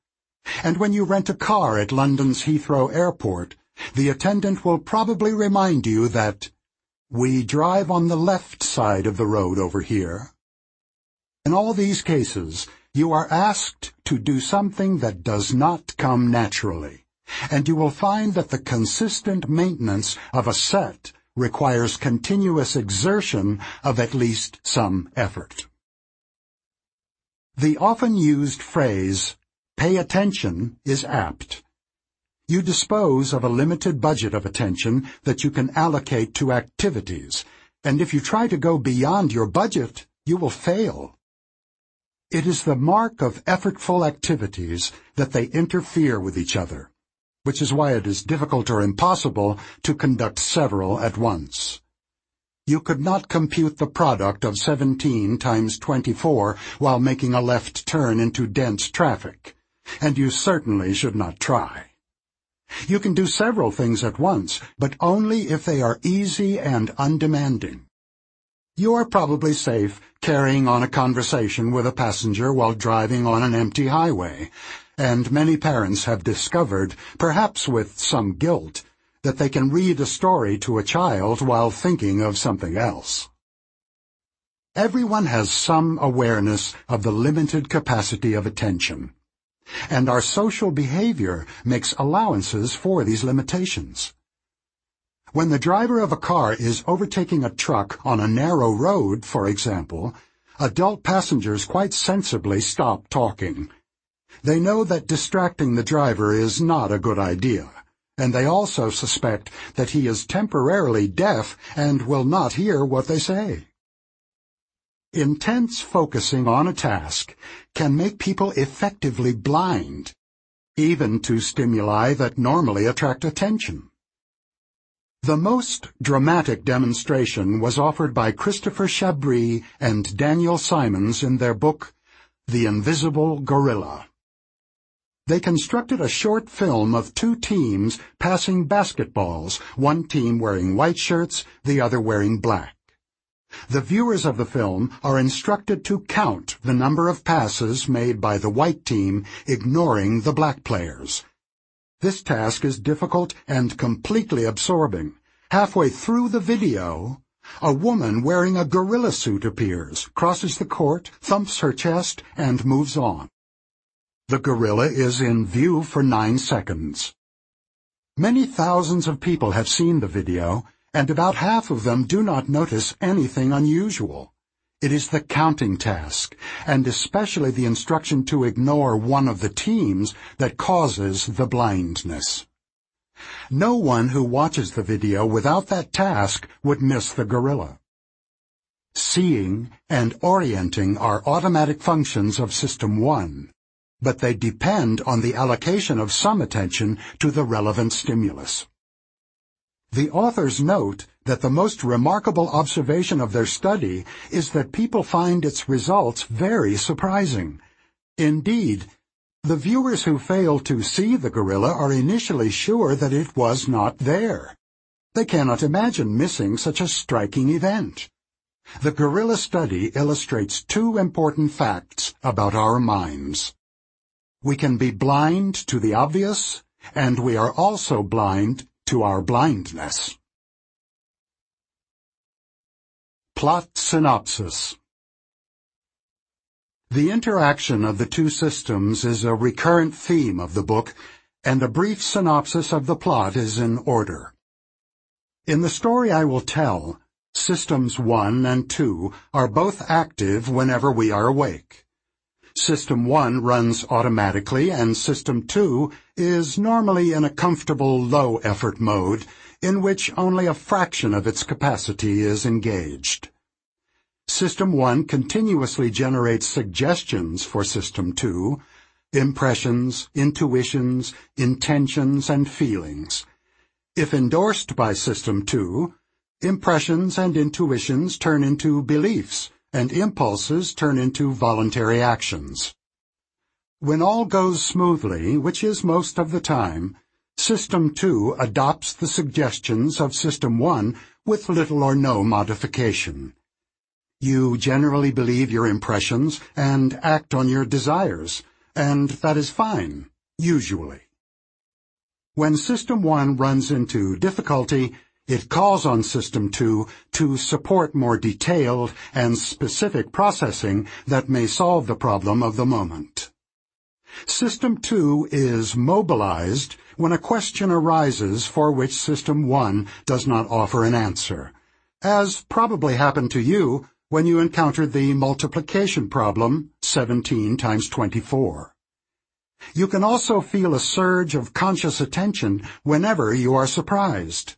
And when you rent a car at London's Heathrow Airport, the attendant will probably remind you that we drive on the left side of the road over here. In all these cases, you are asked to do something that does not come naturally, and you will find that the consistent maintenance of a set requires continuous exertion of at least some effort. The often used phrase, pay attention, is apt. You dispose of a limited budget of attention that you can allocate to activities, and if you try to go beyond your budget, you will fail. It is the mark of effortful activities that they interfere with each other, which is why it is difficult or impossible to conduct several at once. You could not compute the product of 17 times 24 while making a left turn into dense traffic, and you certainly should not try. You can do several things at once, but only if they are easy and undemanding. You are probably safe carrying on a conversation with a passenger while driving on an empty highway, and many parents have discovered, perhaps with some guilt, that they can read a story to a child while thinking of something else. Everyone has some awareness of the limited capacity of attention, and our social behavior makes allowances for these limitations. When the driver of a car is overtaking a truck on a narrow road, for example, adult passengers quite sensibly stop talking. They know that distracting the driver is not a good idea and they also suspect that he is temporarily deaf and will not hear what they say. Intense focusing on a task can make people effectively blind, even to stimuli that normally attract attention. The most dramatic demonstration was offered by Christopher Chabris and Daniel Simons in their book, The Invisible Gorilla. They constructed a short film of two teams passing basketballs, one team wearing white shirts, the other wearing black. The viewers of the film are instructed to count the number of passes made by the white team, ignoring the black players. This task is difficult and completely absorbing. Halfway through the video, a woman wearing a gorilla suit appears, crosses the court, thumps her chest, and moves on. The gorilla is in view for nine seconds. Many thousands of people have seen the video, and about half of them do not notice anything unusual. It is the counting task, and especially the instruction to ignore one of the teams that causes the blindness. No one who watches the video without that task would miss the gorilla. Seeing and orienting are automatic functions of System 1 but they depend on the allocation of some attention to the relevant stimulus. The authors note that the most remarkable observation of their study is that people find its results very surprising. Indeed, the viewers who fail to see the gorilla are initially sure that it was not there. They cannot imagine missing such a striking event. The gorilla study illustrates two important facts about our minds. We can be blind to the obvious, and we are also blind to our blindness. Plot synopsis The interaction of the two systems is a recurrent theme of the book, and a brief synopsis of the plot is in order. In the story I will tell, Systems 1 and 2 are both active whenever we are awake. System 1 runs automatically and System 2 is normally in a comfortable low-effort mode in which only a fraction of its capacity is engaged. System 1 continuously generates suggestions for System 2, impressions, intuitions, intentions, and feelings. If endorsed by System 2, impressions and intuitions turn into beliefs, and impulses turn into voluntary actions. When all goes smoothly, which is most of the time, System 2 adopts the suggestions of System 1 with little or no modification. You generally believe your impressions and act on your desires, and that is fine, usually. When System 1 runs into difficulty, it calls on System 2 to support more detailed and specific processing that may solve the problem of the moment. System 2 is mobilized when a question arises for which System 1 does not offer an answer, as probably happened to you when you encountered the multiplication problem 17 times 24. You can also feel a surge of conscious attention whenever you are surprised.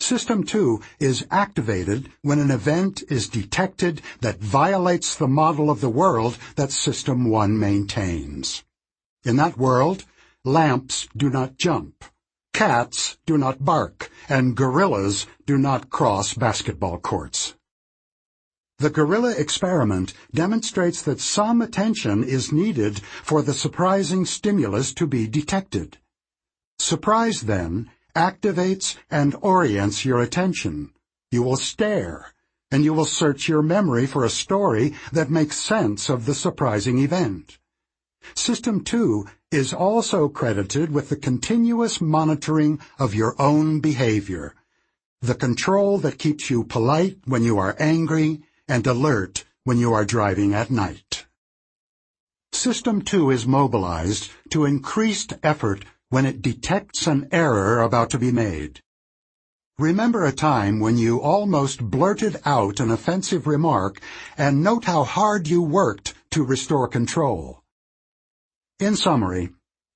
System 2 is activated when an event is detected that violates the model of the world that System 1 maintains. In that world, lamps do not jump, cats do not bark, and gorillas do not cross basketball courts. The gorilla experiment demonstrates that some attention is needed for the surprising stimulus to be detected. Surprise, then, activates and orients your attention. You will stare, and you will search your memory for a story that makes sense of the surprising event. System 2 is also credited with the continuous monitoring of your own behavior, the control that keeps you polite when you are angry and alert when you are driving at night. System 2 is mobilized to increased effort when it detects an error about to be made. Remember a time when you almost blurted out an offensive remark and note how hard you worked to restore control. In summary,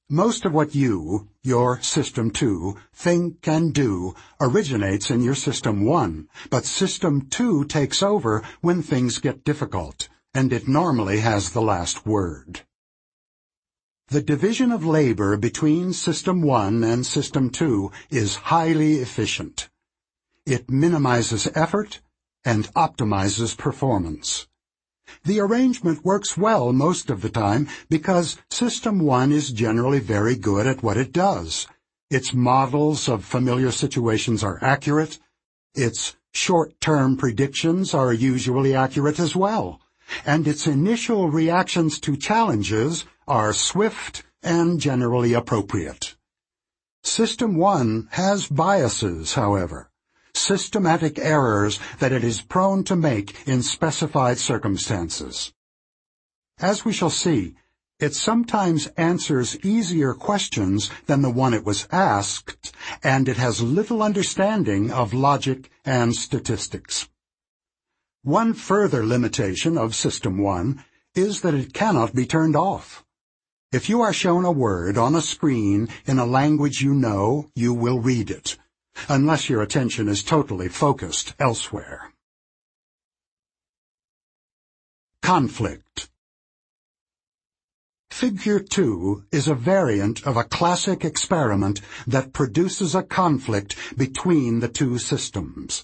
most of what you, your System 2, think and do originates in your System 1, but System 2 takes over when things get difficult, and it normally has the last word. The division of labor between System 1 and System 2 is highly efficient. It minimizes effort and optimizes performance. The arrangement works well most of the time because System 1 is generally very good at what it does. Its models of familiar situations are accurate. Its short-term predictions are usually accurate as well. And its initial reactions to challenges are swift and generally appropriate. System 1 has biases, however systematic errors that it is prone to make in specified circumstances. As we shall see, it sometimes answers easier questions than the one it was asked, and it has little understanding of logic and statistics. One further limitation of System 1 is that it cannot be turned off. If you are shown a word on a screen in a language you know, you will read it unless your attention is totally focused elsewhere. Conflict Figure 2 is a variant of a classic experiment that produces a conflict between the two systems.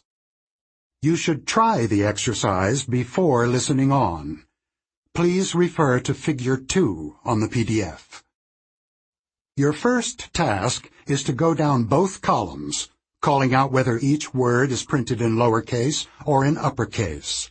You should try the exercise before listening on. Please refer to Figure 2 on the PDF. Your first task is to go down both columns calling out whether each word is printed in lowercase or in uppercase.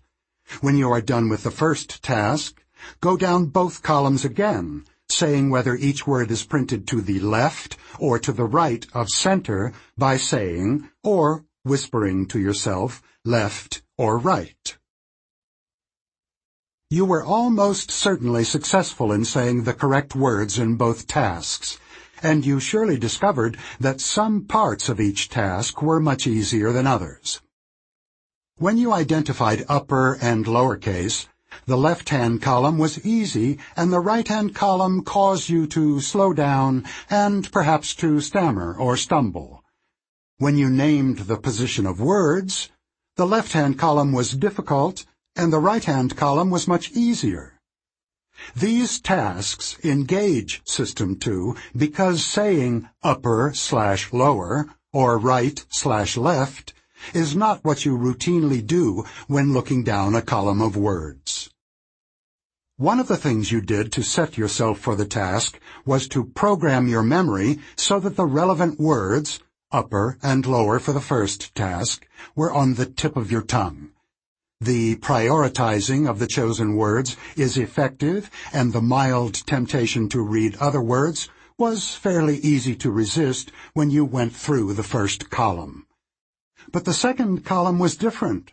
When you are done with the first task, go down both columns again, saying whether each word is printed to the left or to the right of center by saying, or whispering to yourself, left or right. You were almost certainly successful in saying the correct words in both tasks, and you surely discovered that some parts of each task were much easier than others. When you identified upper and lowercase, the left-hand column was easy and the right-hand column caused you to slow down and perhaps to stammer or stumble. When you named the position of words, the left-hand column was difficult and the right-hand column was much easier. These tasks engage System 2 because saying upper slash lower or right slash left is not what you routinely do when looking down a column of words. One of the things you did to set yourself for the task was to program your memory so that the relevant words, upper and lower for the first task, were on the tip of your tongue. The prioritizing of the chosen words is effective, and the mild temptation to read other words was fairly easy to resist when you went through the first column. But the second column was different,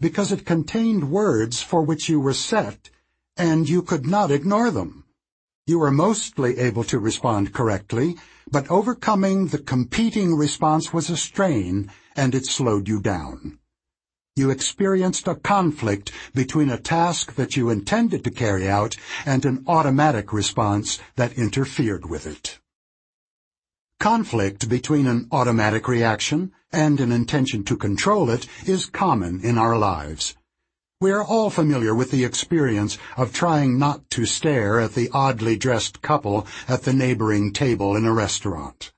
because it contained words for which you were set, and you could not ignore them. You were mostly able to respond correctly, but overcoming the competing response was a strain, and it slowed you down you experienced a conflict between a task that you intended to carry out and an automatic response that interfered with it. Conflict between an automatic reaction and an intention to control it is common in our lives. We are all familiar with the experience of trying not to stare at the oddly dressed couple at the neighboring table in a restaurant.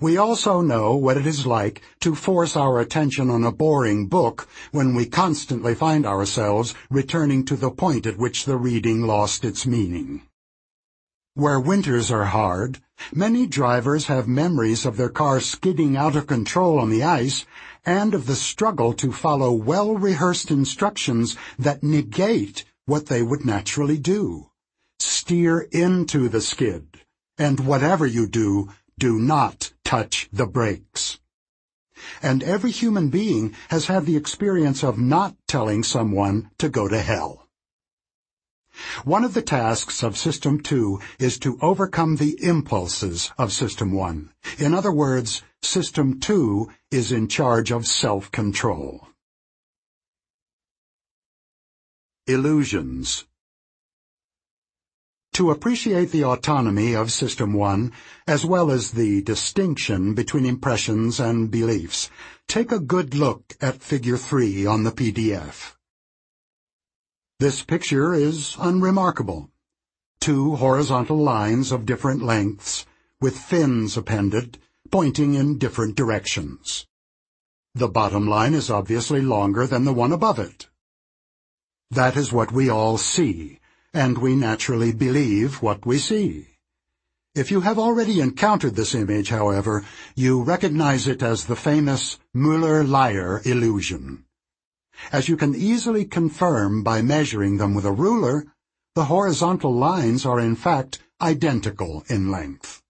We also know what it is like to force our attention on a boring book when we constantly find ourselves returning to the point at which the reading lost its meaning. Where winters are hard, many drivers have memories of their car skidding out of control on the ice and of the struggle to follow well-rehearsed instructions that negate what they would naturally do. Steer into the skid, and whatever you do, do not touch the brakes. And every human being has had the experience of not telling someone to go to hell. One of the tasks of System 2 is to overcome the impulses of System 1. In other words, System 2 is in charge of self-control. Illusions to appreciate the autonomy of System 1, as well as the distinction between impressions and beliefs, take a good look at Figure 3 on the PDF. This picture is unremarkable. Two horizontal lines of different lengths, with fins appended, pointing in different directions. The bottom line is obviously longer than the one above it. That is what we all see and we naturally believe what we see. If you have already encountered this image, however, you recognize it as the famous Müller-Lyer illusion. As you can easily confirm by measuring them with a ruler, the horizontal lines are in fact identical in length.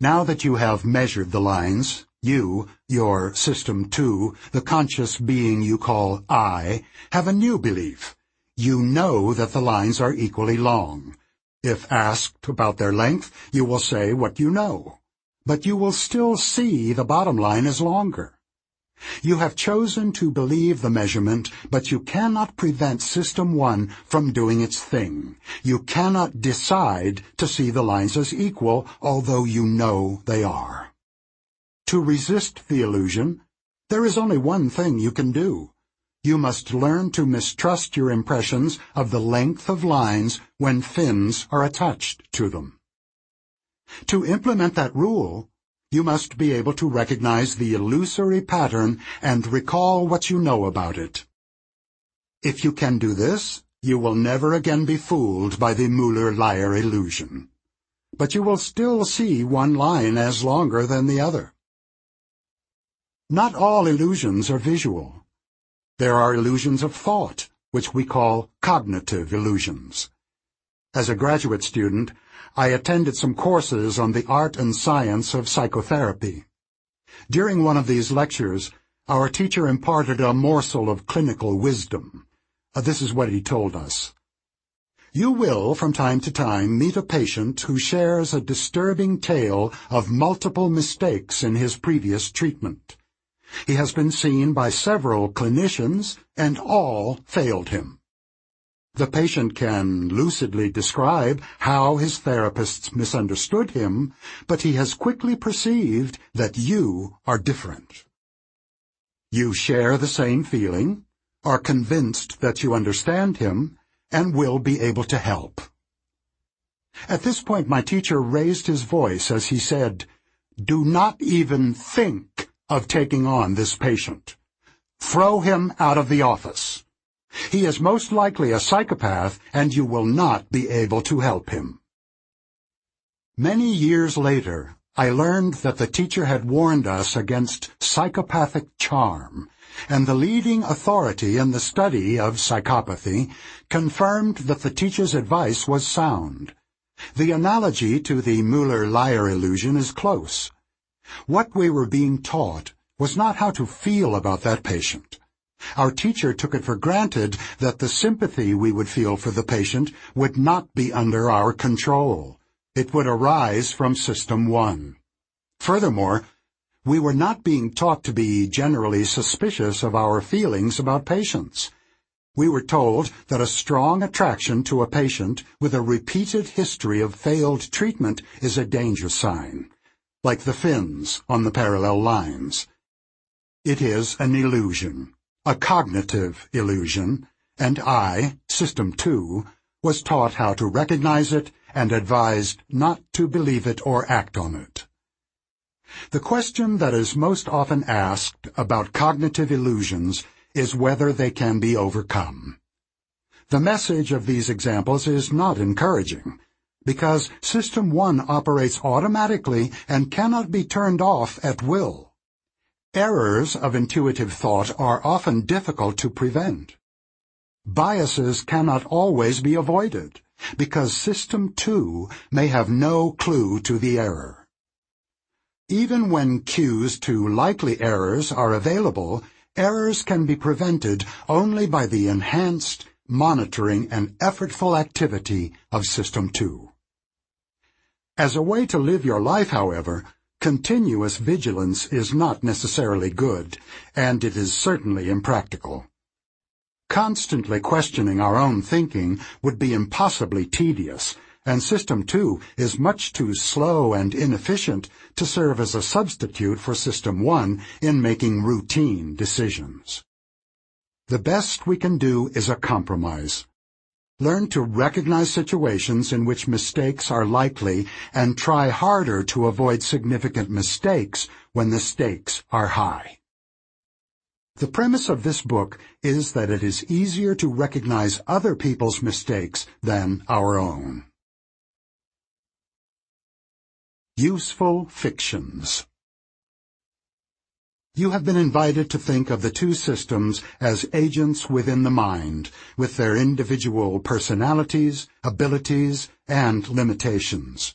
Now that you have measured the lines, you, your System 2, the conscious being you call I, have a new belief you know that the lines are equally long. If asked about their length, you will say what you know. But you will still see the bottom line is longer. You have chosen to believe the measurement, but you cannot prevent System 1 from doing its thing. You cannot decide to see the lines as equal, although you know they are. To resist the illusion, there is only one thing you can do. You must learn to mistrust your impressions of the length of lines when fins are attached to them. To implement that rule, you must be able to recognize the illusory pattern and recall what you know about it. If you can do this, you will never again be fooled by the Müller-Lyer illusion. But you will still see one line as longer than the other. Not all illusions are visual. There are illusions of thought, which we call cognitive illusions. As a graduate student, I attended some courses on the art and science of psychotherapy. During one of these lectures, our teacher imparted a morsel of clinical wisdom. Uh, this is what he told us. You will, from time to time, meet a patient who shares a disturbing tale of multiple mistakes in his previous treatment. He has been seen by several clinicians, and all failed him. The patient can lucidly describe how his therapists misunderstood him, but he has quickly perceived that you are different. You share the same feeling, are convinced that you understand him, and will be able to help. At this point my teacher raised his voice as he said, Do not even think of taking on this patient. Throw him out of the office. He is most likely a psychopath, and you will not be able to help him. Many years later, I learned that the teacher had warned us against psychopathic charm, and the leading authority in the study of psychopathy confirmed that the teacher's advice was sound. The analogy to the Müller-Lyer illusion is close. What we were being taught was not how to feel about that patient. Our teacher took it for granted that the sympathy we would feel for the patient would not be under our control. It would arise from System 1. Furthermore, we were not being taught to be generally suspicious of our feelings about patients. We were told that a strong attraction to a patient with a repeated history of failed treatment is a danger sign like the fins on the parallel lines. It is an illusion, a cognitive illusion, and I, System 2, was taught how to recognize it and advised not to believe it or act on it. The question that is most often asked about cognitive illusions is whether they can be overcome. The message of these examples is not encouraging, because System 1 operates automatically and cannot be turned off at will. Errors of intuitive thought are often difficult to prevent. Biases cannot always be avoided, because System 2 may have no clue to the error. Even when cues to likely errors are available, errors can be prevented only by the enhanced monitoring and effortful activity of System 2. As a way to live your life, however, continuous vigilance is not necessarily good, and it is certainly impractical. Constantly questioning our own thinking would be impossibly tedious, and System 2 is much too slow and inefficient to serve as a substitute for System 1 in making routine decisions. The best we can do is a compromise. Learn to recognize situations in which mistakes are likely and try harder to avoid significant mistakes when the stakes are high. The premise of this book is that it is easier to recognize other people's mistakes than our own. Useful Fictions you have been invited to think of the two systems as agents within the mind, with their individual personalities, abilities, and limitations.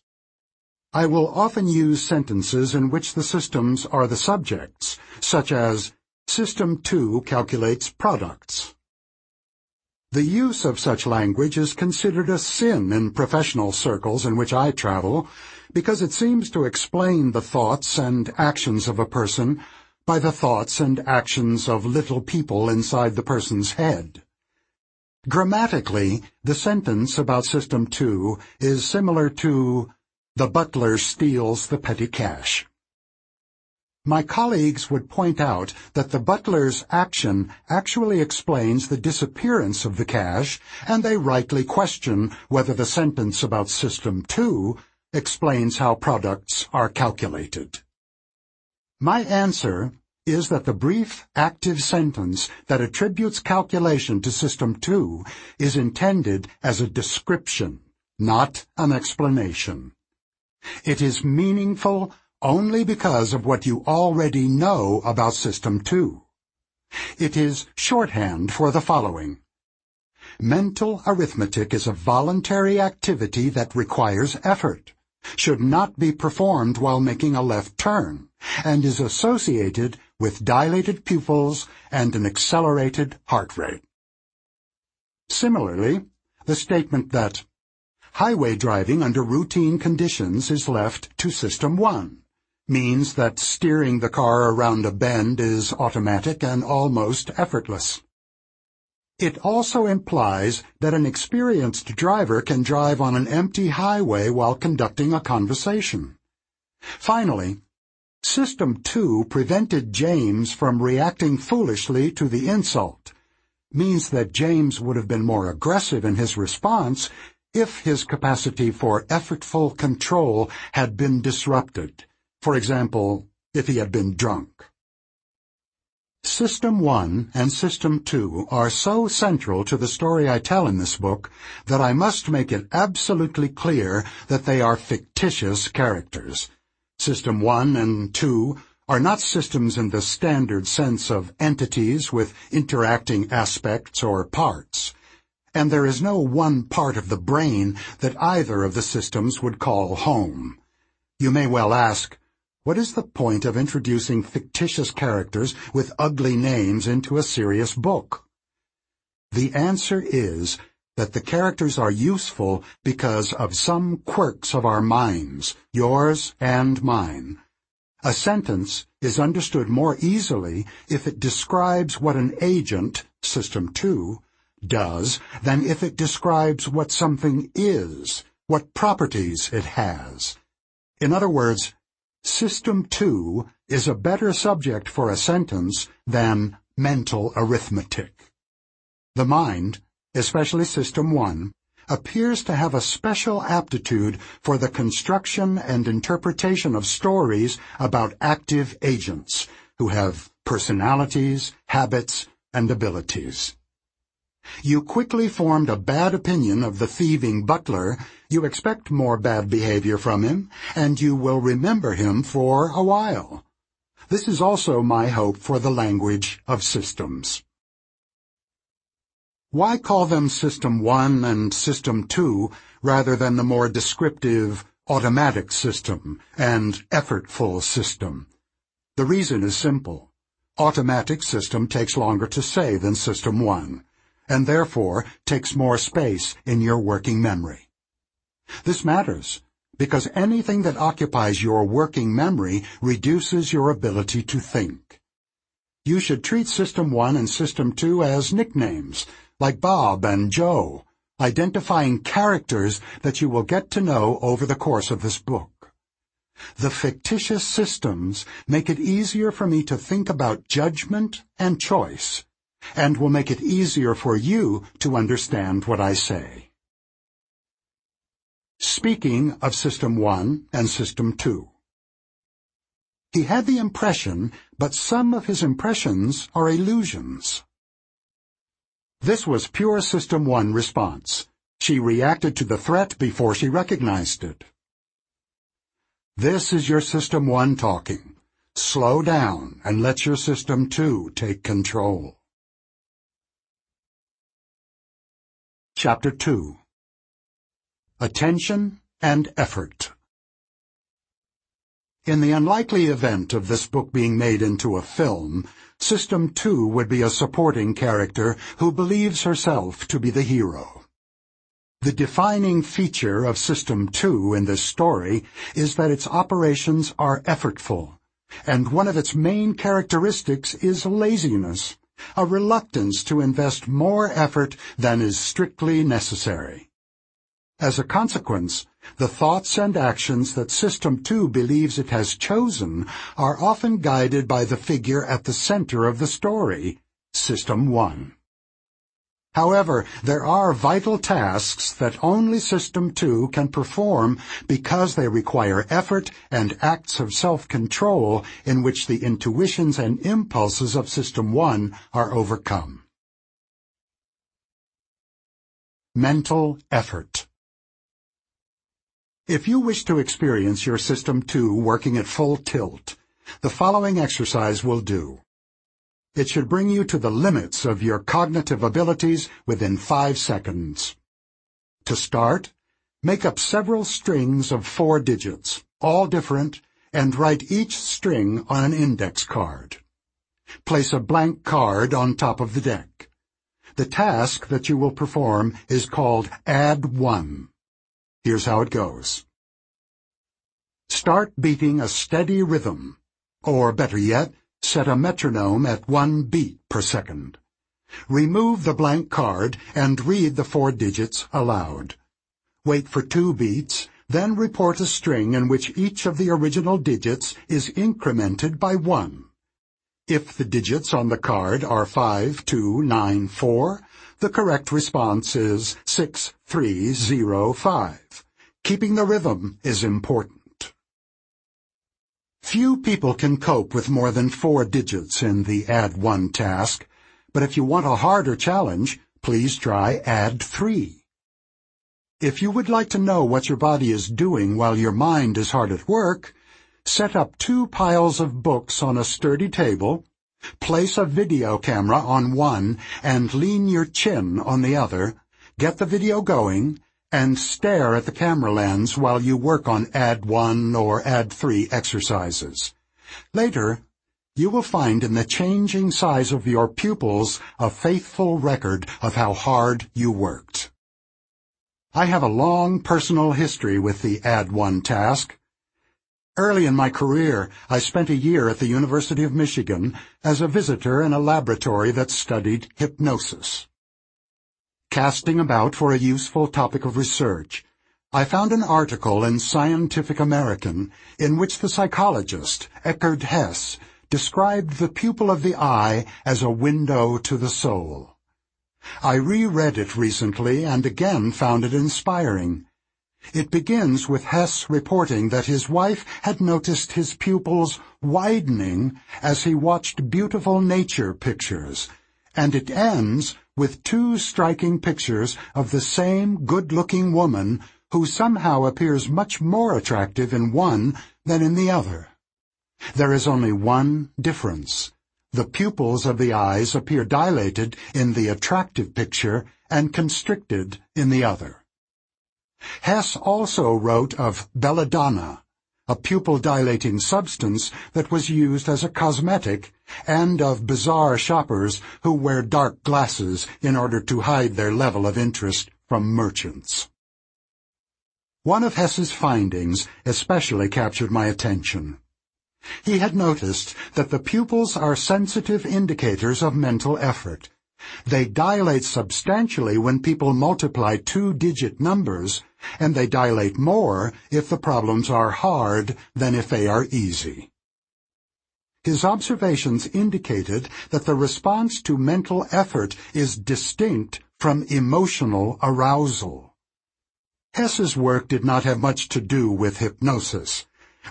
I will often use sentences in which the systems are the subjects, such as, System 2 calculates products. The use of such language is considered a sin in professional circles in which I travel, because it seems to explain the thoughts and actions of a person by the thoughts and actions of little people inside the person's head. Grammatically, the sentence about System 2 is similar to, the butler steals the petty cash. My colleagues would point out that the butler's action actually explains the disappearance of the cash, and they rightly question whether the sentence about System 2 explains how products are calculated. My answer is that the brief, active sentence that attributes calculation to System 2 is intended as a description, not an explanation. It is meaningful only because of what you already know about System 2. It is shorthand for the following. Mental arithmetic is a voluntary activity that requires effort should not be performed while making a left turn, and is associated with dilated pupils and an accelerated heart rate. Similarly, the statement that highway driving under routine conditions is left to System 1 means that steering the car around a bend is automatic and almost effortless. It also implies that an experienced driver can drive on an empty highway while conducting a conversation. Finally, System 2 prevented James from reacting foolishly to the insult, means that James would have been more aggressive in his response if his capacity for effortful control had been disrupted, for example, if he had been drunk. System 1 and System 2 are so central to the story I tell in this book that I must make it absolutely clear that they are fictitious characters. System 1 and 2 are not systems in the standard sense of entities with interacting aspects or parts, and there is no one part of the brain that either of the systems would call home. You may well ask, what is the point of introducing fictitious characters with ugly names into a serious book? The answer is that the characters are useful because of some quirks of our minds, yours and mine. A sentence is understood more easily if it describes what an agent, System 2, does than if it describes what something is, what properties it has. In other words, System 2 is a better subject for a sentence than mental arithmetic. The mind, especially System 1, appears to have a special aptitude for the construction and interpretation of stories about active agents who have personalities, habits, and abilities. You quickly formed a bad opinion of the thieving butler, you expect more bad behavior from him, and you will remember him for a while. This is also my hope for the language of systems. Why call them System 1 and System 2 rather than the more descriptive automatic system and effortful system? The reason is simple. Automatic system takes longer to say than System 1 and therefore takes more space in your working memory. This matters because anything that occupies your working memory reduces your ability to think. You should treat System 1 and System 2 as nicknames, like Bob and Joe, identifying characters that you will get to know over the course of this book. The fictitious systems make it easier for me to think about judgment and choice and will make it easier for you to understand what I say. Speaking of System 1 and System 2. He had the impression, but some of his impressions are illusions. This was pure System 1 response. She reacted to the threat before she recognized it. This is your System 1 talking. Slow down and let your System 2 take control. Chapter 2 Attention and Effort. In the unlikely event of this book being made into a film, System 2 would be a supporting character who believes herself to be the hero. The defining feature of System 2 in this story is that its operations are effortful, and one of its main characteristics is laziness a reluctance to invest more effort than is strictly necessary. As a consequence, the thoughts and actions that System 2 believes it has chosen are often guided by the figure at the center of the story, System 1. However, there are vital tasks that only System 2 can perform because they require effort and acts of self-control in which the intuitions and impulses of System 1 are overcome. Mental effort If you wish to experience your System 2 working at full tilt, the following exercise will do. It should bring you to the limits of your cognitive abilities within five seconds. To start, make up several strings of four digits, all different, and write each string on an index card. Place a blank card on top of the deck. The task that you will perform is called Add 1. Here's how it goes. Start beating a steady rhythm, or better yet, Set a metronome at one beat per second. Remove the blank card and read the four digits aloud. Wait for two beats, then report a string in which each of the original digits is incremented by one. If the digits on the card are 5, 2, 9, 4, the correct response is 6, 3, 0, 5. Keeping the rhythm is important. Few people can cope with more than four digits in the Add 1 task, but if you want a harder challenge, please try Add 3. If you would like to know what your body is doing while your mind is hard at work, set up two piles of books on a sturdy table, place a video camera on one and lean your chin on the other, get the video going, and stare at the camera lens while you work on Add 1 or Add 3 exercises. Later, you will find in the changing size of your pupils a faithful record of how hard you worked. I have a long personal history with the Add 1 task. Early in my career, I spent a year at the University of Michigan as a visitor in a laboratory that studied hypnosis. Casting about for a useful topic of research, I found an article in Scientific American in which the psychologist Eckhard Hess described the pupil of the eye as a window to the soul. I reread it recently and again found it inspiring. It begins with Hess reporting that his wife had noticed his pupils widening as he watched beautiful nature pictures, and it ends with two striking pictures of the same good-looking woman who somehow appears much more attractive in one than in the other. There is only one difference. The pupils of the eyes appear dilated in the attractive picture and constricted in the other. Hess also wrote of belladonna, a pupil-dilating substance that was used as a cosmetic, and of bizarre shoppers who wear dark glasses in order to hide their level of interest from merchants. One of Hess's findings especially captured my attention. He had noticed that the pupils are sensitive indicators of mental effort. They dilate substantially when people multiply two-digit numbers, and they dilate more if the problems are hard than if they are easy. His observations indicated that the response to mental effort is distinct from emotional arousal. Hess's work did not have much to do with hypnosis,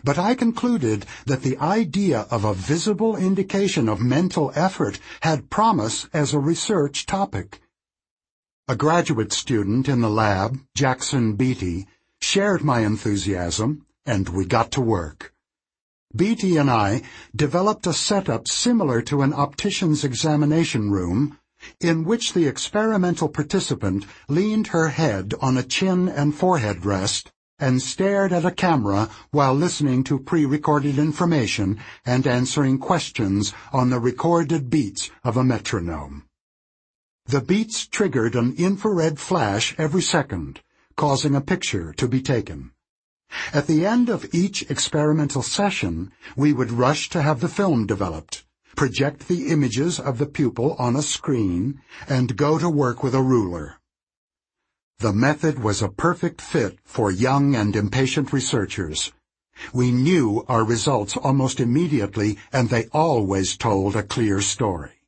but I concluded that the idea of a visible indication of mental effort had promise as a research topic. A graduate student in the lab, Jackson Beatty, shared my enthusiasm, and we got to work. Beatty and I developed a setup similar to an optician's examination room, in which the experimental participant leaned her head on a chin and forehead rest and stared at a camera while listening to pre-recorded information and answering questions on the recorded beats of a metronome. The beats triggered an infrared flash every second, causing a picture to be taken. At the end of each experimental session, we would rush to have the film developed, project the images of the pupil on a screen, and go to work with a ruler. The method was a perfect fit for young and impatient researchers. We knew our results almost immediately, and they always told a clear story.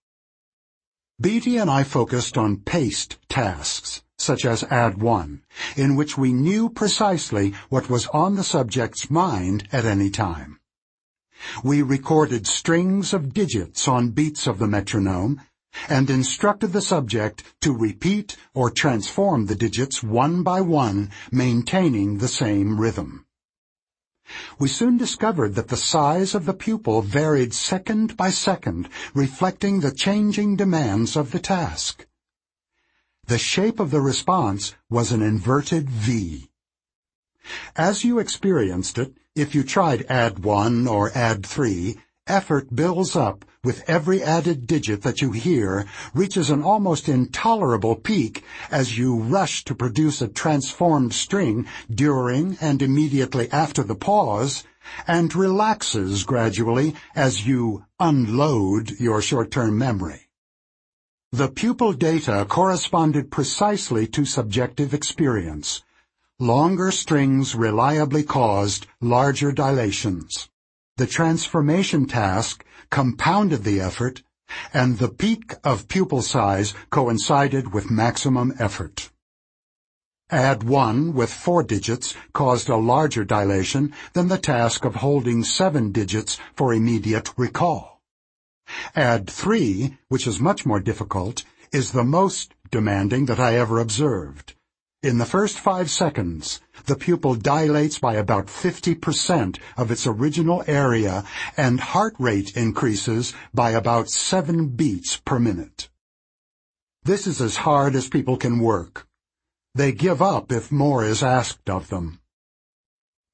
Beatty and I focused on paced tasks, such as Add 1, in which we knew precisely what was on the subject's mind at any time. We recorded strings of digits on beats of the metronome and instructed the subject to repeat or transform the digits one by one, maintaining the same rhythm. We soon discovered that the size of the pupil varied second by second, reflecting the changing demands of the task. The shape of the response was an inverted V. As you experienced it, if you tried add 1 or add 3, effort builds up with every added digit that you hear, reaches an almost intolerable peak as you rush to produce a transformed string during and immediately after the pause, and relaxes gradually as you unload your short-term memory. The pupil data corresponded precisely to subjective experience. Longer strings reliably caused larger dilations. The transformation task compounded the effort, and the peak of pupil size coincided with maximum effort. Add 1 with four digits caused a larger dilation than the task of holding seven digits for immediate recall. Add 3, which is much more difficult, is the most demanding that I ever observed. In the first five seconds, the pupil dilates by about 50% of its original area and heart rate increases by about 7 beats per minute. This is as hard as people can work. They give up if more is asked of them.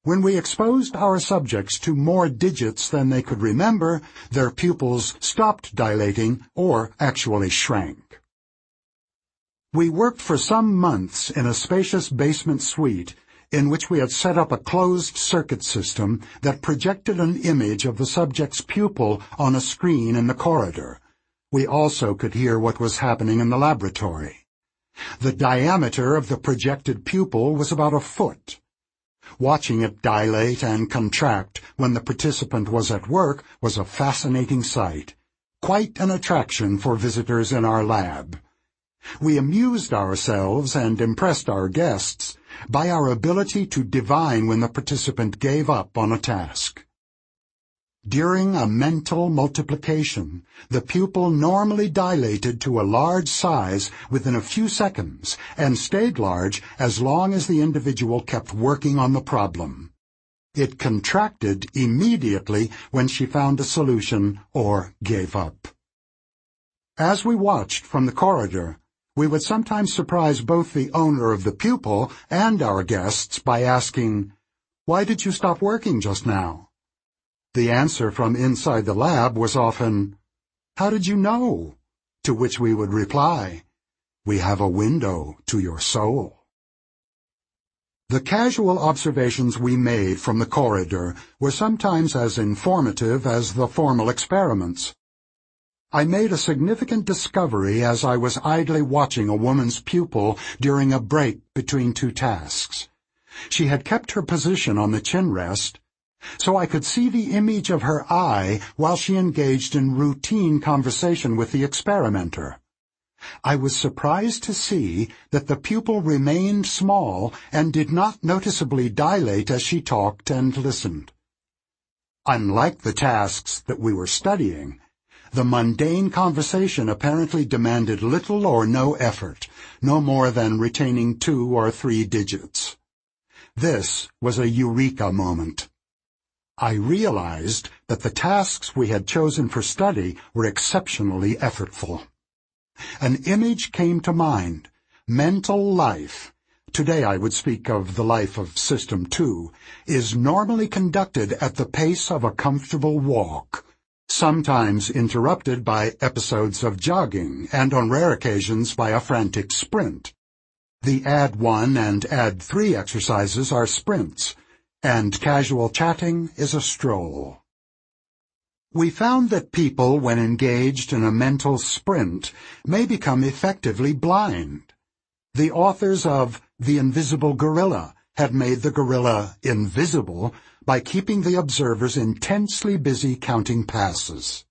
When we exposed our subjects to more digits than they could remember, their pupils stopped dilating or actually shrank. We worked for some months in a spacious basement suite in which we had set up a closed circuit system that projected an image of the subject's pupil on a screen in the corridor. We also could hear what was happening in the laboratory. The diameter of the projected pupil was about a foot. Watching it dilate and contract when the participant was at work was a fascinating sight, quite an attraction for visitors in our lab. We amused ourselves and impressed our guests by our ability to divine when the participant gave up on a task. During a mental multiplication, the pupil normally dilated to a large size within a few seconds and stayed large as long as the individual kept working on the problem. It contracted immediately when she found a solution or gave up. As we watched from the corridor, we would sometimes surprise both the owner of the pupil and our guests by asking, Why did you stop working just now? The answer from inside the lab was often, How did you know? To which we would reply, We have a window to your soul. The casual observations we made from the corridor were sometimes as informative as the formal experiments. I made a significant discovery as I was idly watching a woman's pupil during a break between two tasks. She had kept her position on the chin rest, so I could see the image of her eye while she engaged in routine conversation with the experimenter. I was surprised to see that the pupil remained small and did not noticeably dilate as she talked and listened. Unlike the tasks that we were studying, the mundane conversation apparently demanded little or no effort, no more than retaining two or three digits. This was a eureka moment. I realized that the tasks we had chosen for study were exceptionally effortful. An image came to mind, mental life, today I would speak of the life of System 2, is normally conducted at the pace of a comfortable walk, sometimes interrupted by episodes of jogging and on rare occasions by a frantic sprint. The Add 1 and Add 3 exercises are sprints, and casual chatting is a stroll. We found that people, when engaged in a mental sprint, may become effectively blind. The authors of The Invisible Gorilla had made the gorilla invisible by keeping the observers intensely busy counting passes.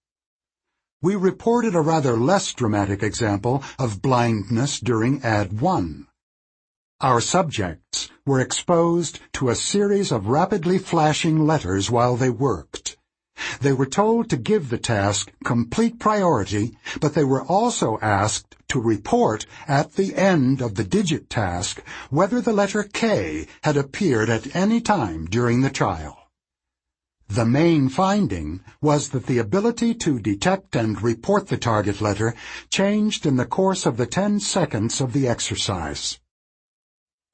We reported a rather less dramatic example of blindness during Add 1. Our subjects were exposed to a series of rapidly flashing letters while they worked. They were told to give the task complete priority, but they were also asked to report at the end of the digit task whether the letter K had appeared at any time during the trial. The main finding was that the ability to detect and report the target letter changed in the course of the 10 seconds of the exercise.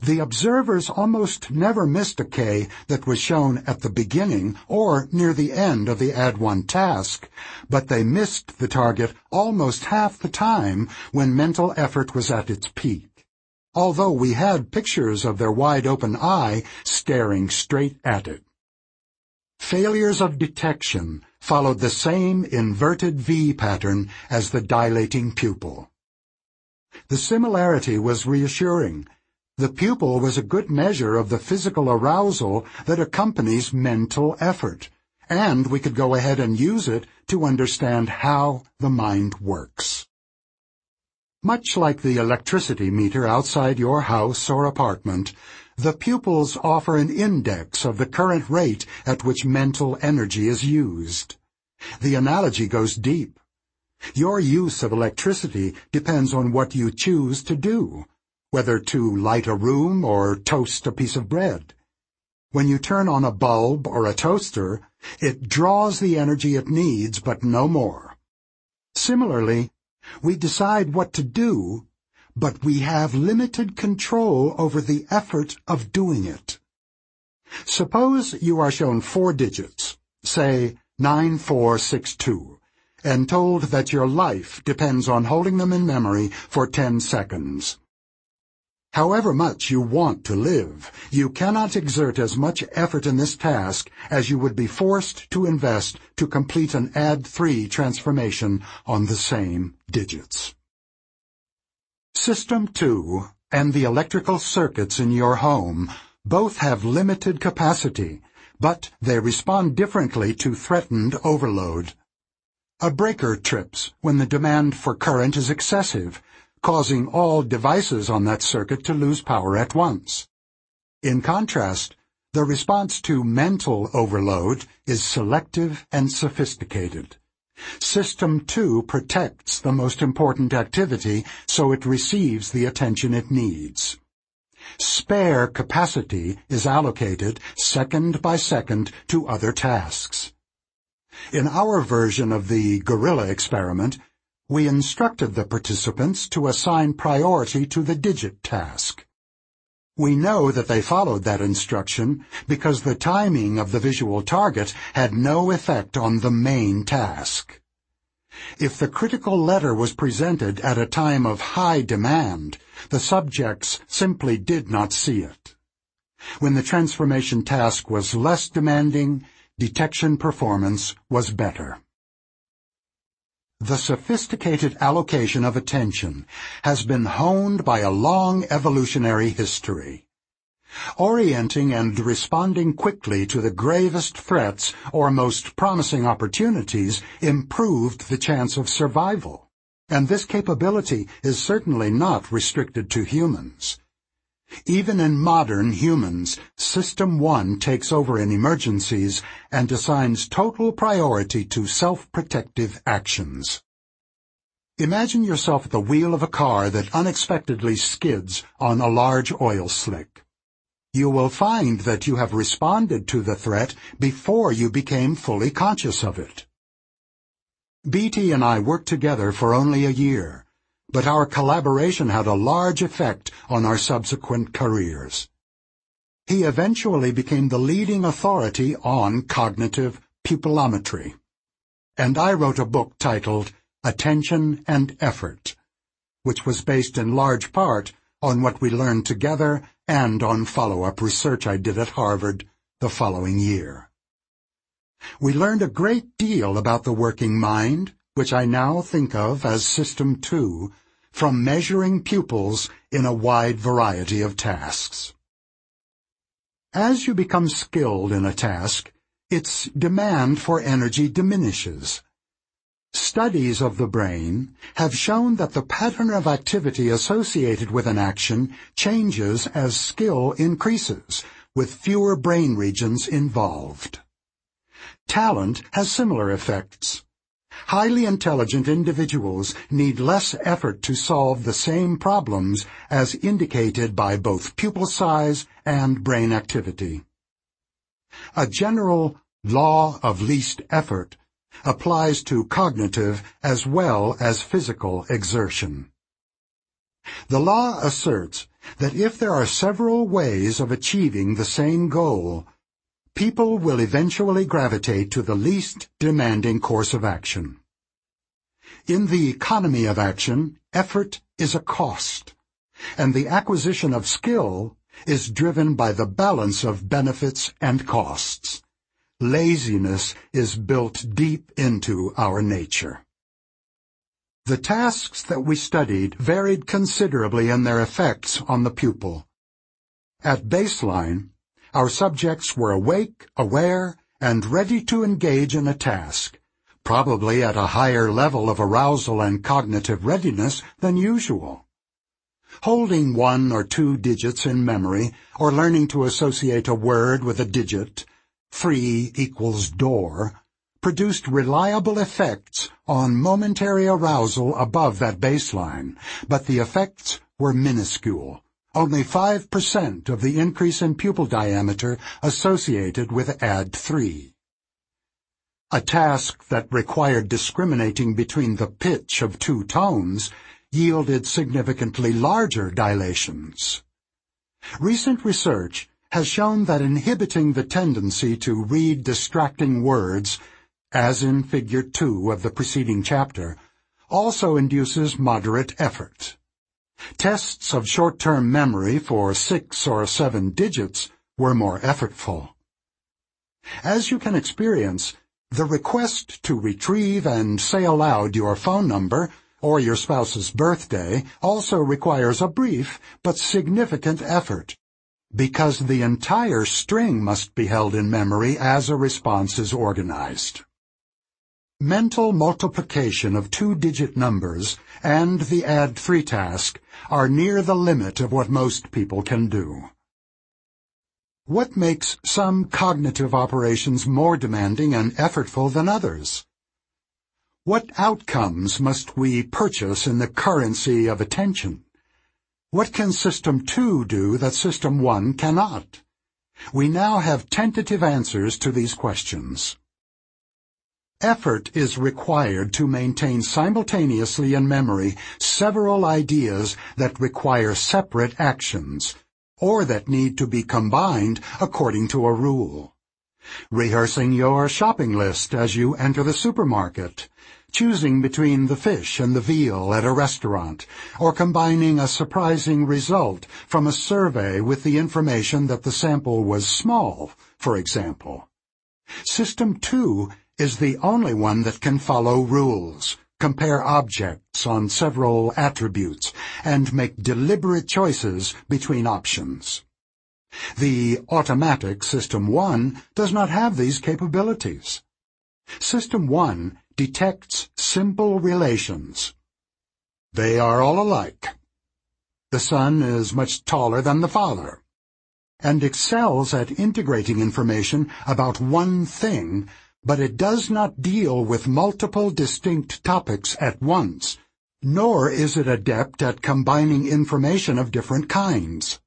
The observers almost never missed a K that was shown at the beginning or near the end of the Add 1 task, but they missed the target almost half the time when mental effort was at its peak. Although we had pictures of their wide-open eye staring straight at it. Failures of detection followed the same inverted V pattern as the dilating pupil. The similarity was reassuring the pupil was a good measure of the physical arousal that accompanies mental effort, and we could go ahead and use it to understand how the mind works. Much like the electricity meter outside your house or apartment, the pupils offer an index of the current rate at which mental energy is used. The analogy goes deep. Your use of electricity depends on what you choose to do whether to light a room or toast a piece of bread. When you turn on a bulb or a toaster, it draws the energy it needs, but no more. Similarly, we decide what to do, but we have limited control over the effort of doing it. Suppose you are shown four digits, say 9462, and told that your life depends on holding them in memory for 10 seconds. However much you want to live, you cannot exert as much effort in this task as you would be forced to invest to complete an add 3 transformation on the same digits. System 2 and the electrical circuits in your home both have limited capacity, but they respond differently to threatened overload. A breaker trips when the demand for current is excessive, causing all devices on that circuit to lose power at once. In contrast, the response to mental overload is selective and sophisticated. System 2 protects the most important activity so it receives the attention it needs. Spare capacity is allocated second by second to other tasks. In our version of the gorilla experiment, we instructed the participants to assign priority to the digit task. We know that they followed that instruction because the timing of the visual target had no effect on the main task. If the critical letter was presented at a time of high demand, the subjects simply did not see it. When the transformation task was less demanding, detection performance was better. The sophisticated allocation of attention has been honed by a long evolutionary history. Orienting and responding quickly to the gravest threats or most promising opportunities improved the chance of survival. And this capability is certainly not restricted to humans. Even in modern humans, System 1 takes over in emergencies and assigns total priority to self-protective actions. Imagine yourself at the wheel of a car that unexpectedly skids on a large oil slick. You will find that you have responded to the threat before you became fully conscious of it. Beatty and I worked together for only a year but our collaboration had a large effect on our subsequent careers. He eventually became the leading authority on cognitive pupillometry. And I wrote a book titled Attention and Effort, which was based in large part on what we learned together and on follow-up research I did at Harvard the following year. We learned a great deal about the working mind, which I now think of as System 2, from measuring pupils in a wide variety of tasks. As you become skilled in a task, its demand for energy diminishes. Studies of the brain have shown that the pattern of activity associated with an action changes as skill increases, with fewer brain regions involved. Talent has similar effects. Highly intelligent individuals need less effort to solve the same problems as indicated by both pupil size and brain activity. A general law of least effort applies to cognitive as well as physical exertion. The law asserts that if there are several ways of achieving the same goal, people will eventually gravitate to the least demanding course of action. In the economy of action, effort is a cost, and the acquisition of skill is driven by the balance of benefits and costs. Laziness is built deep into our nature. The tasks that we studied varied considerably in their effects on the pupil. At baseline, our subjects were awake, aware, and ready to engage in a task, probably at a higher level of arousal and cognitive readiness than usual. Holding one or two digits in memory, or learning to associate a word with a digit, three equals door, produced reliable effects on momentary arousal above that baseline, but the effects were minuscule only 5% of the increase in pupil diameter associated with Add 3. A task that required discriminating between the pitch of two tones yielded significantly larger dilations. Recent research has shown that inhibiting the tendency to read distracting words, as in Figure 2 of the preceding chapter, also induces moderate effort. Tests of short-term memory for six or seven digits were more effortful. As you can experience, the request to retrieve and say aloud your phone number or your spouse's birthday also requires a brief but significant effort, because the entire string must be held in memory as a response is organized. Mental multiplication of two-digit numbers and the add 3 task are near the limit of what most people can do. What makes some cognitive operations more demanding and effortful than others? What outcomes must we purchase in the currency of attention? What can System 2 do that System 1 cannot? We now have tentative answers to these questions. Effort is required to maintain simultaneously in memory several ideas that require separate actions, or that need to be combined according to a rule. Rehearsing your shopping list as you enter the supermarket, choosing between the fish and the veal at a restaurant, or combining a surprising result from a survey with the information that the sample was small, for example. System 2 is the only one that can follow rules, compare objects on several attributes, and make deliberate choices between options. The automatic System 1 does not have these capabilities. System 1 detects simple relations. They are all alike. The son is much taller than the father, and excels at integrating information about one thing but it does not deal with multiple distinct topics at once, nor is it adept at combining information of different kinds.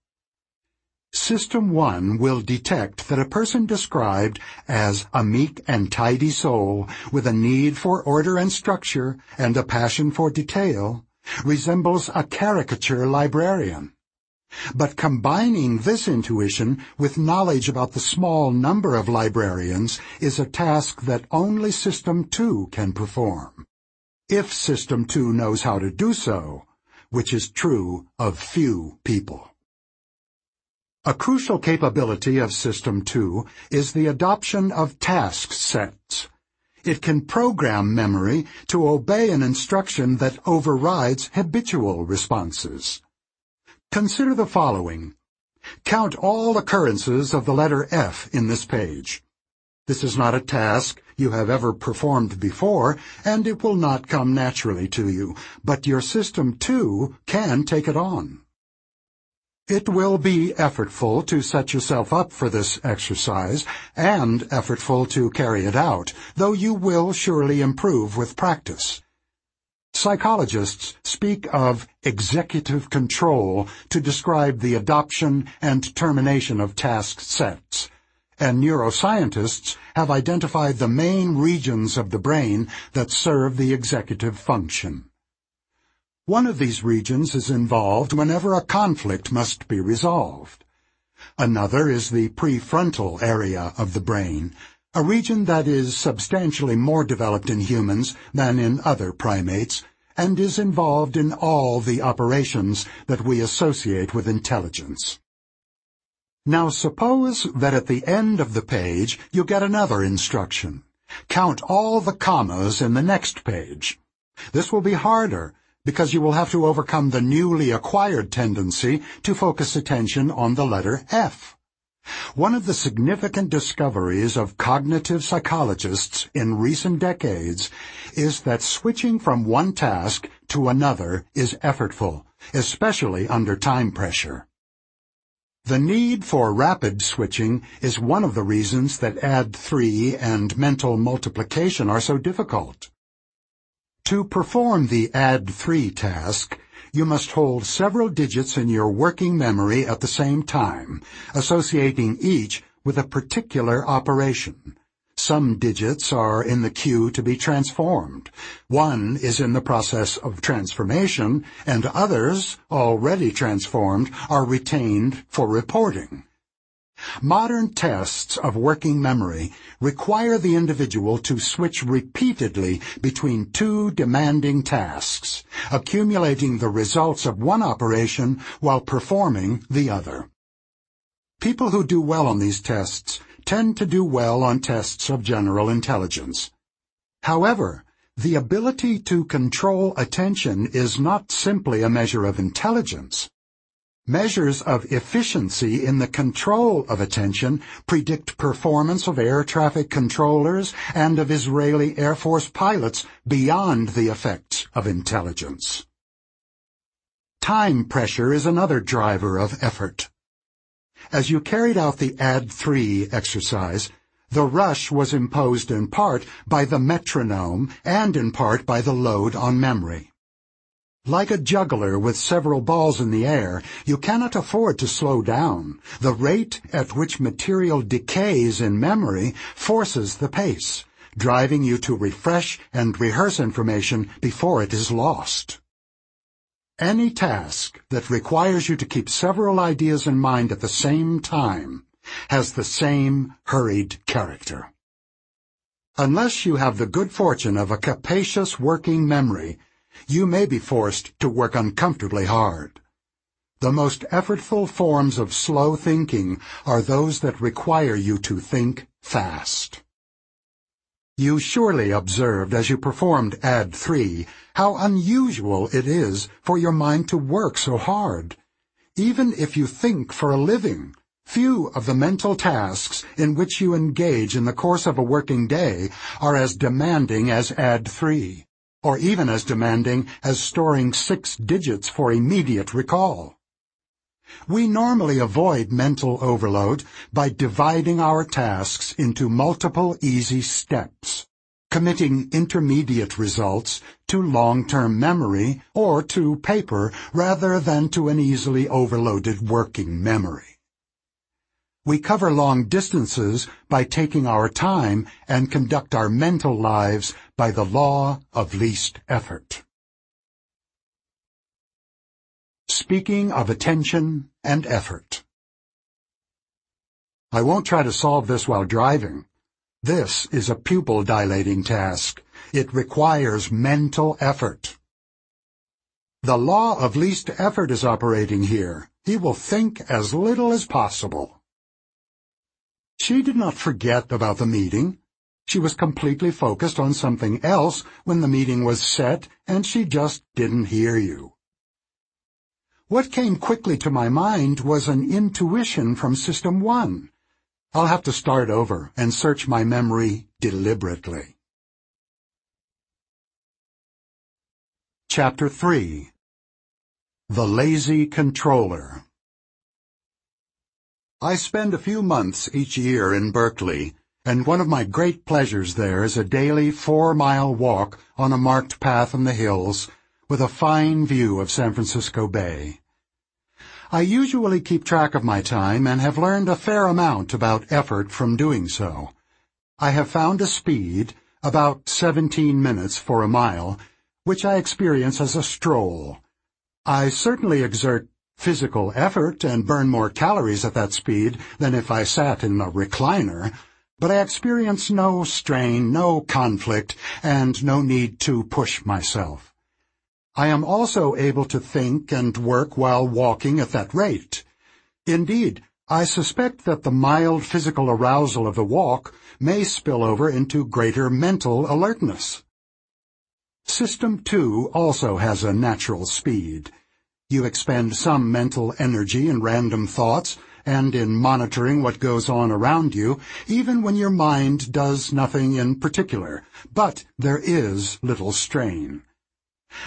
System 1 will detect that a person described as a meek and tidy soul with a need for order and structure and a passion for detail resembles a caricature librarian. But combining this intuition with knowledge about the small number of librarians is a task that only System 2 can perform. If System 2 knows how to do so, which is true of few people. A crucial capability of System 2 is the adoption of task sets. It can program memory to obey an instruction that overrides habitual responses. Consider the following. Count all occurrences of the letter F in this page. This is not a task you have ever performed before, and it will not come naturally to you, but your System 2, can take it on. It will be effortful to set yourself up for this exercise, and effortful to carry it out, though you will surely improve with practice. Psychologists speak of executive control to describe the adoption and termination of task sets, and neuroscientists have identified the main regions of the brain that serve the executive function. One of these regions is involved whenever a conflict must be resolved. Another is the prefrontal area of the brain, a region that is substantially more developed in humans than in other primates, and is involved in all the operations that we associate with intelligence. Now suppose that at the end of the page you get another instruction. Count all the commas in the next page. This will be harder because you will have to overcome the newly acquired tendency to focus attention on the letter F. One of the significant discoveries of cognitive psychologists in recent decades is that switching from one task to another is effortful, especially under time pressure. The need for rapid switching is one of the reasons that add 3 and mental multiplication are so difficult. To perform the add 3 task, you must hold several digits in your working memory at the same time, associating each with a particular operation. Some digits are in the queue to be transformed. One is in the process of transformation, and others, already transformed, are retained for reporting. Modern tests of working memory require the individual to switch repeatedly between two demanding tasks, accumulating the results of one operation while performing the other. People who do well on these tests tend to do well on tests of general intelligence. However, the ability to control attention is not simply a measure of intelligence. Measures of efficiency in the control of attention predict performance of air traffic controllers and of Israeli Air Force pilots beyond the effects of intelligence. Time pressure is another driver of effort. As you carried out the Add 3 exercise, the rush was imposed in part by the metronome and in part by the load on memory. Like a juggler with several balls in the air, you cannot afford to slow down. The rate at which material decays in memory forces the pace, driving you to refresh and rehearse information before it is lost. Any task that requires you to keep several ideas in mind at the same time has the same hurried character. Unless you have the good fortune of a capacious working memory, you may be forced to work uncomfortably hard. The most effortful forms of slow thinking are those that require you to think fast. You surely observed as you performed Add 3 how unusual it is for your mind to work so hard. Even if you think for a living, few of the mental tasks in which you engage in the course of a working day are as demanding as Add 3 or even as demanding as storing six digits for immediate recall. We normally avoid mental overload by dividing our tasks into multiple easy steps, committing intermediate results to long-term memory or to paper rather than to an easily overloaded working memory. We cover long distances by taking our time and conduct our mental lives by the law of least effort. Speaking of attention and effort. I won't try to solve this while driving. This is a pupil dilating task. It requires mental effort. The law of least effort is operating here. He will think as little as possible. She did not forget about the meeting. She was completely focused on something else when the meeting was set, and she just didn't hear you. What came quickly to my mind was an intuition from System 1. I'll have to start over and search my memory deliberately. Chapter 3 The Lazy Controller I spend a few months each year in Berkeley, and one of my great pleasures there is a daily four-mile walk on a marked path in the hills with a fine view of San Francisco Bay. I usually keep track of my time and have learned a fair amount about effort from doing so. I have found a speed, about 17 minutes for a mile, which I experience as a stroll. I certainly exert physical effort and burn more calories at that speed than if I sat in a recliner, but I experience no strain, no conflict, and no need to push myself. I am also able to think and work while walking at that rate. Indeed, I suspect that the mild physical arousal of the walk may spill over into greater mental alertness. System 2 also has a natural speed. You expend some mental energy in random thoughts and in monitoring what goes on around you, even when your mind does nothing in particular, but there is little strain.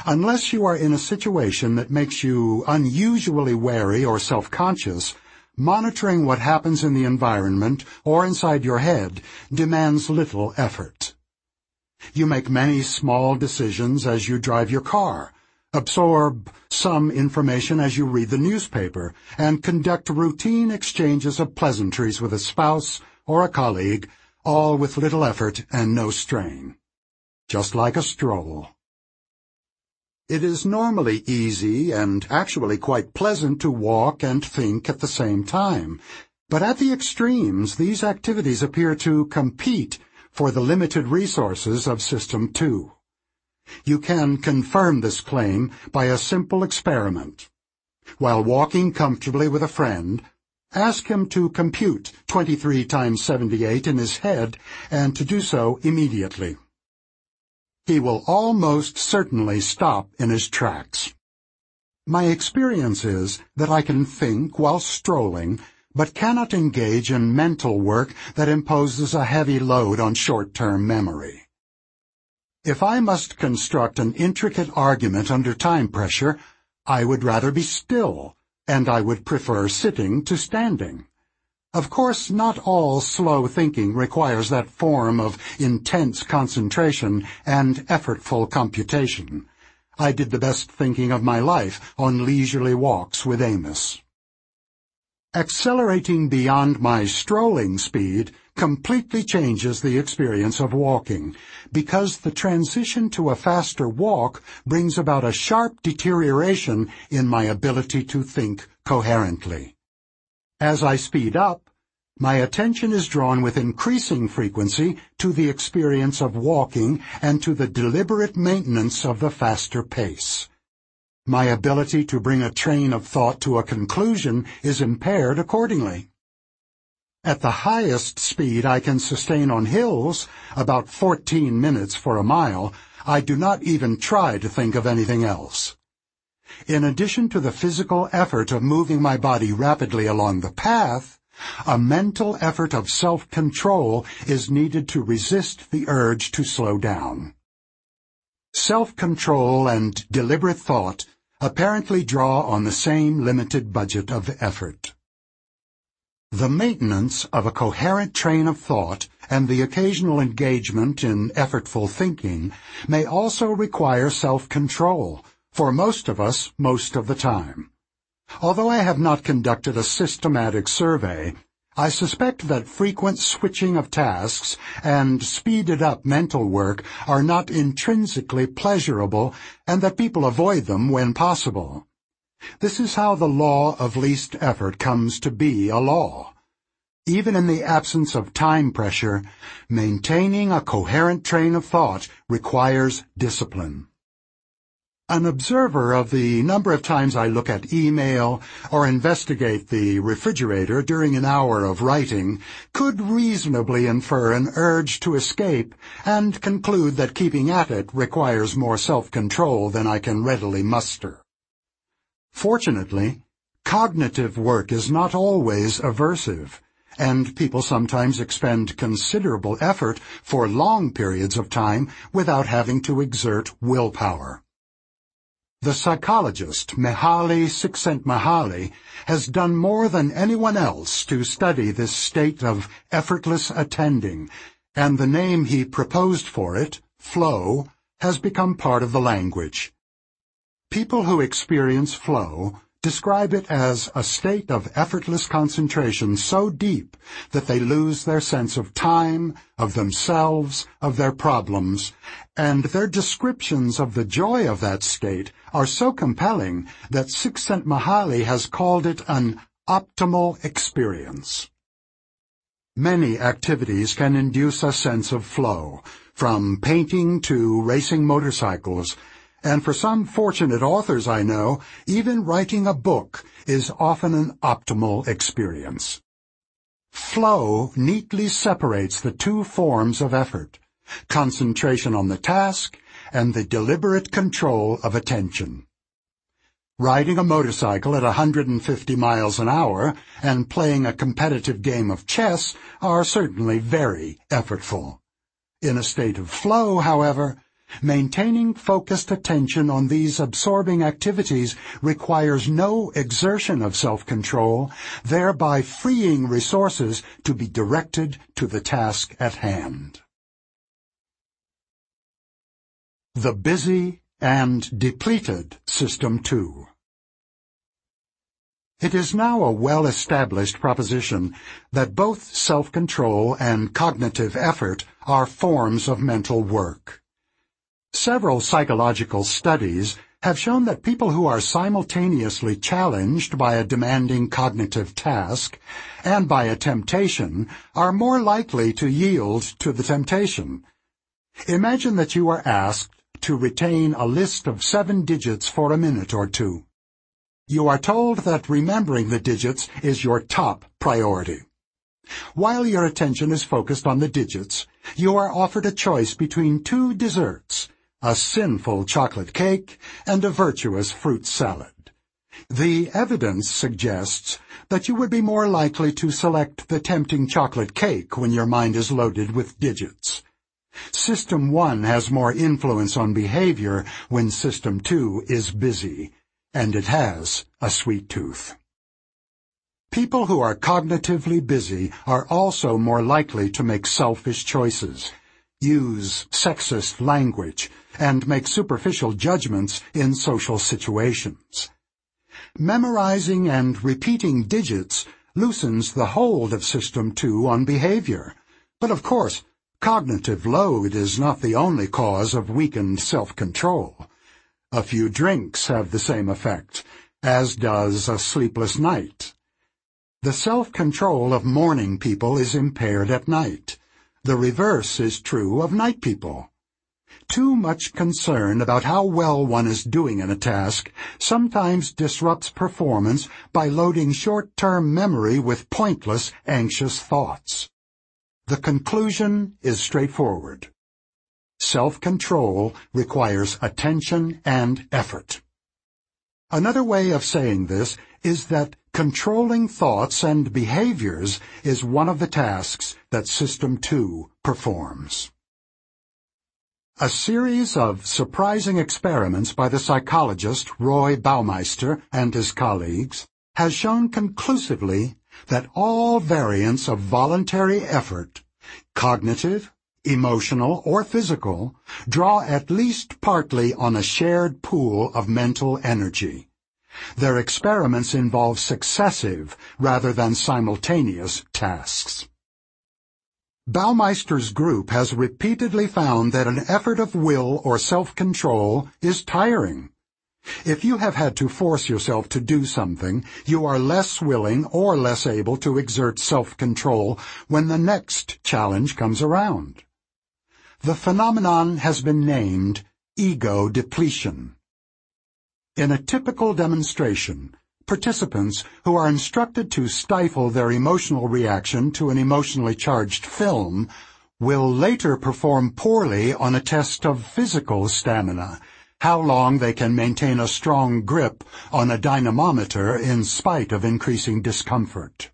Unless you are in a situation that makes you unusually wary or self-conscious, monitoring what happens in the environment or inside your head demands little effort. You make many small decisions as you drive your car, absorb some information as you read the newspaper, and conduct routine exchanges of pleasantries with a spouse or a colleague, all with little effort and no strain. Just like a stroll. It is normally easy and actually quite pleasant to walk and think at the same time, but at the extremes these activities appear to compete for the limited resources of System 2. You can confirm this claim by a simple experiment. While walking comfortably with a friend, ask him to compute 23 times 78 in his head and to do so immediately. He will almost certainly stop in his tracks. My experience is that I can think while strolling, but cannot engage in mental work that imposes a heavy load on short-term memory. If I must construct an intricate argument under time pressure, I would rather be still, and I would prefer sitting to standing. Of course, not all slow thinking requires that form of intense concentration and effortful computation. I did the best thinking of my life on leisurely walks with Amos. Accelerating beyond my strolling speed completely changes the experience of walking, because the transition to a faster walk brings about a sharp deterioration in my ability to think coherently. As I speed up, my attention is drawn with increasing frequency to the experience of walking and to the deliberate maintenance of the faster pace. My ability to bring a train of thought to a conclusion is impaired accordingly. At the highest speed I can sustain on hills, about 14 minutes for a mile, I do not even try to think of anything else. In addition to the physical effort of moving my body rapidly along the path, a mental effort of self-control is needed to resist the urge to slow down. Self-control and deliberate thought apparently draw on the same limited budget of effort. The maintenance of a coherent train of thought and the occasional engagement in effortful thinking may also require self-control, for most of us most of the time. Although I have not conducted a systematic survey, I suspect that frequent switching of tasks and speeded up mental work are not intrinsically pleasurable and that people avoid them when possible. This is how the law of least effort comes to be a law. Even in the absence of time pressure, maintaining a coherent train of thought requires discipline. An observer of the number of times I look at email or investigate the refrigerator during an hour of writing could reasonably infer an urge to escape and conclude that keeping at it requires more self-control than I can readily muster. Fortunately, cognitive work is not always aversive, and people sometimes expend considerable effort for long periods of time without having to exert willpower. The psychologist Mihaly Csikszentmihalyi has done more than anyone else to study this state of effortless attending, and the name he proposed for it, flow, has become part of the language. People who experience flow describe it as a state of effortless concentration so deep that they lose their sense of time, of themselves, of their problems, and their descriptions of the joy of that state are so compelling that Csikszentmihalyi has called it an optimal experience. Many activities can induce a sense of flow, from painting to racing motorcycles, and for some fortunate authors I know, even writing a book is often an optimal experience. Flow neatly separates the two forms of effort, concentration on the task and the deliberate control of attention. Riding a motorcycle at 150 miles an hour and playing a competitive game of chess are certainly very effortful. In a state of flow, however, Maintaining focused attention on these absorbing activities requires no exertion of self-control, thereby freeing resources to be directed to the task at hand. The Busy and Depleted System 2 It is now a well-established proposition that both self-control and cognitive effort are forms of mental work. Several psychological studies have shown that people who are simultaneously challenged by a demanding cognitive task and by a temptation are more likely to yield to the temptation. Imagine that you are asked to retain a list of seven digits for a minute or two. You are told that remembering the digits is your top priority. While your attention is focused on the digits, you are offered a choice between two desserts, a sinful chocolate cake, and a virtuous fruit salad. The evidence suggests that you would be more likely to select the tempting chocolate cake when your mind is loaded with digits. System 1 has more influence on behavior when System 2 is busy, and it has a sweet tooth. People who are cognitively busy are also more likely to make selfish choices, use sexist language, and make superficial judgments in social situations. Memorizing and repeating digits loosens the hold of System 2 on behavior. But of course, cognitive load is not the only cause of weakened self-control. A few drinks have the same effect, as does a sleepless night. The self-control of morning people is impaired at night. The reverse is true of night people. Too much concern about how well one is doing in a task sometimes disrupts performance by loading short-term memory with pointless, anxious thoughts. The conclusion is straightforward. Self-control requires attention and effort. Another way of saying this is that controlling thoughts and behaviors is one of the tasks that System 2 performs. A series of surprising experiments by the psychologist Roy Baumeister and his colleagues has shown conclusively that all variants of voluntary effort, cognitive, emotional, or physical, draw at least partly on a shared pool of mental energy. Their experiments involve successive rather than simultaneous tasks. Baumeister's group has repeatedly found that an effort of will or self-control is tiring. If you have had to force yourself to do something, you are less willing or less able to exert self-control when the next challenge comes around. The phenomenon has been named ego depletion. In a typical demonstration, participants who are instructed to stifle their emotional reaction to an emotionally charged film will later perform poorly on a test of physical stamina, how long they can maintain a strong grip on a dynamometer in spite of increasing discomfort.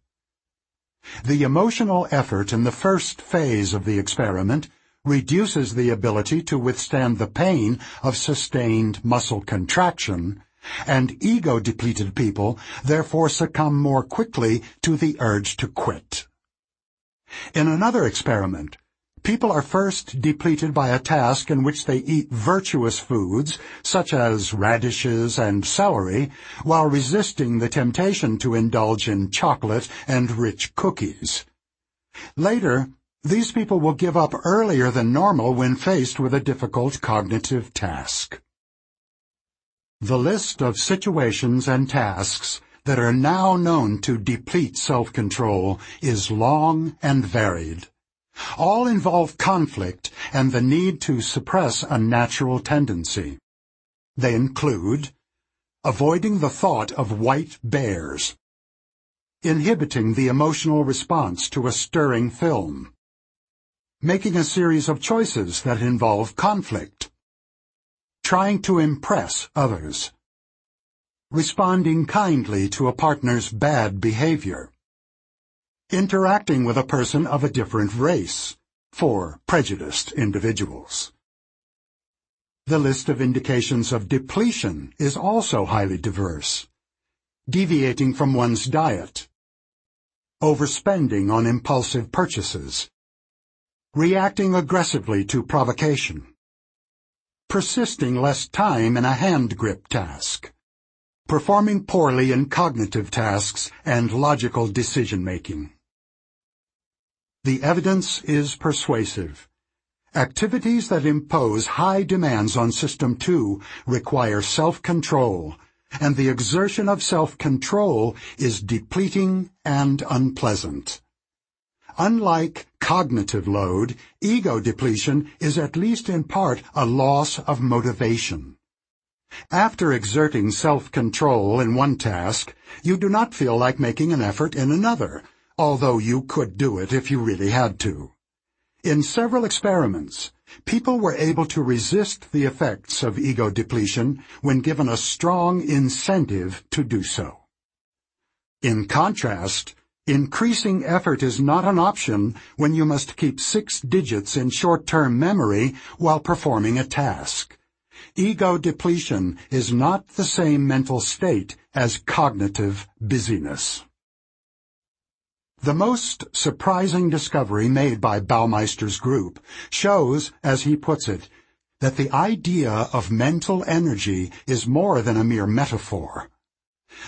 The emotional effort in the first phase of the experiment reduces the ability to withstand the pain of sustained muscle contraction, and ego-depleted people therefore succumb more quickly to the urge to quit. In another experiment, people are first depleted by a task in which they eat virtuous foods, such as radishes and celery, while resisting the temptation to indulge in chocolate and rich cookies. Later, these people will give up earlier than normal when faced with a difficult cognitive task. The list of situations and tasks that are now known to deplete self-control is long and varied. All involve conflict and the need to suppress a natural tendency. They include avoiding the thought of white bears, inhibiting the emotional response to a stirring film, making a series of choices that involve conflict, trying to impress others, responding kindly to a partner's bad behavior, interacting with a person of a different race, for prejudiced individuals. The list of indications of depletion is also highly diverse. Deviating from one's diet, overspending on impulsive purchases, reacting aggressively to provocation, persisting less time in a hand grip task, performing poorly in cognitive tasks and logical decision-making. The evidence is persuasive. Activities that impose high demands on System 2 require self-control, and the exertion of self-control is depleting and unpleasant. Unlike cognitive load, ego depletion is at least in part a loss of motivation. After exerting self-control in one task, you do not feel like making an effort in another, although you could do it if you really had to. In several experiments, people were able to resist the effects of ego depletion when given a strong incentive to do so. In contrast, increasing effort is not an option when you must keep six digits in short-term memory while performing a task. Ego depletion is not the same mental state as cognitive busyness. The most surprising discovery made by Baumeister's group shows, as he puts it, that the idea of mental energy is more than a mere metaphor.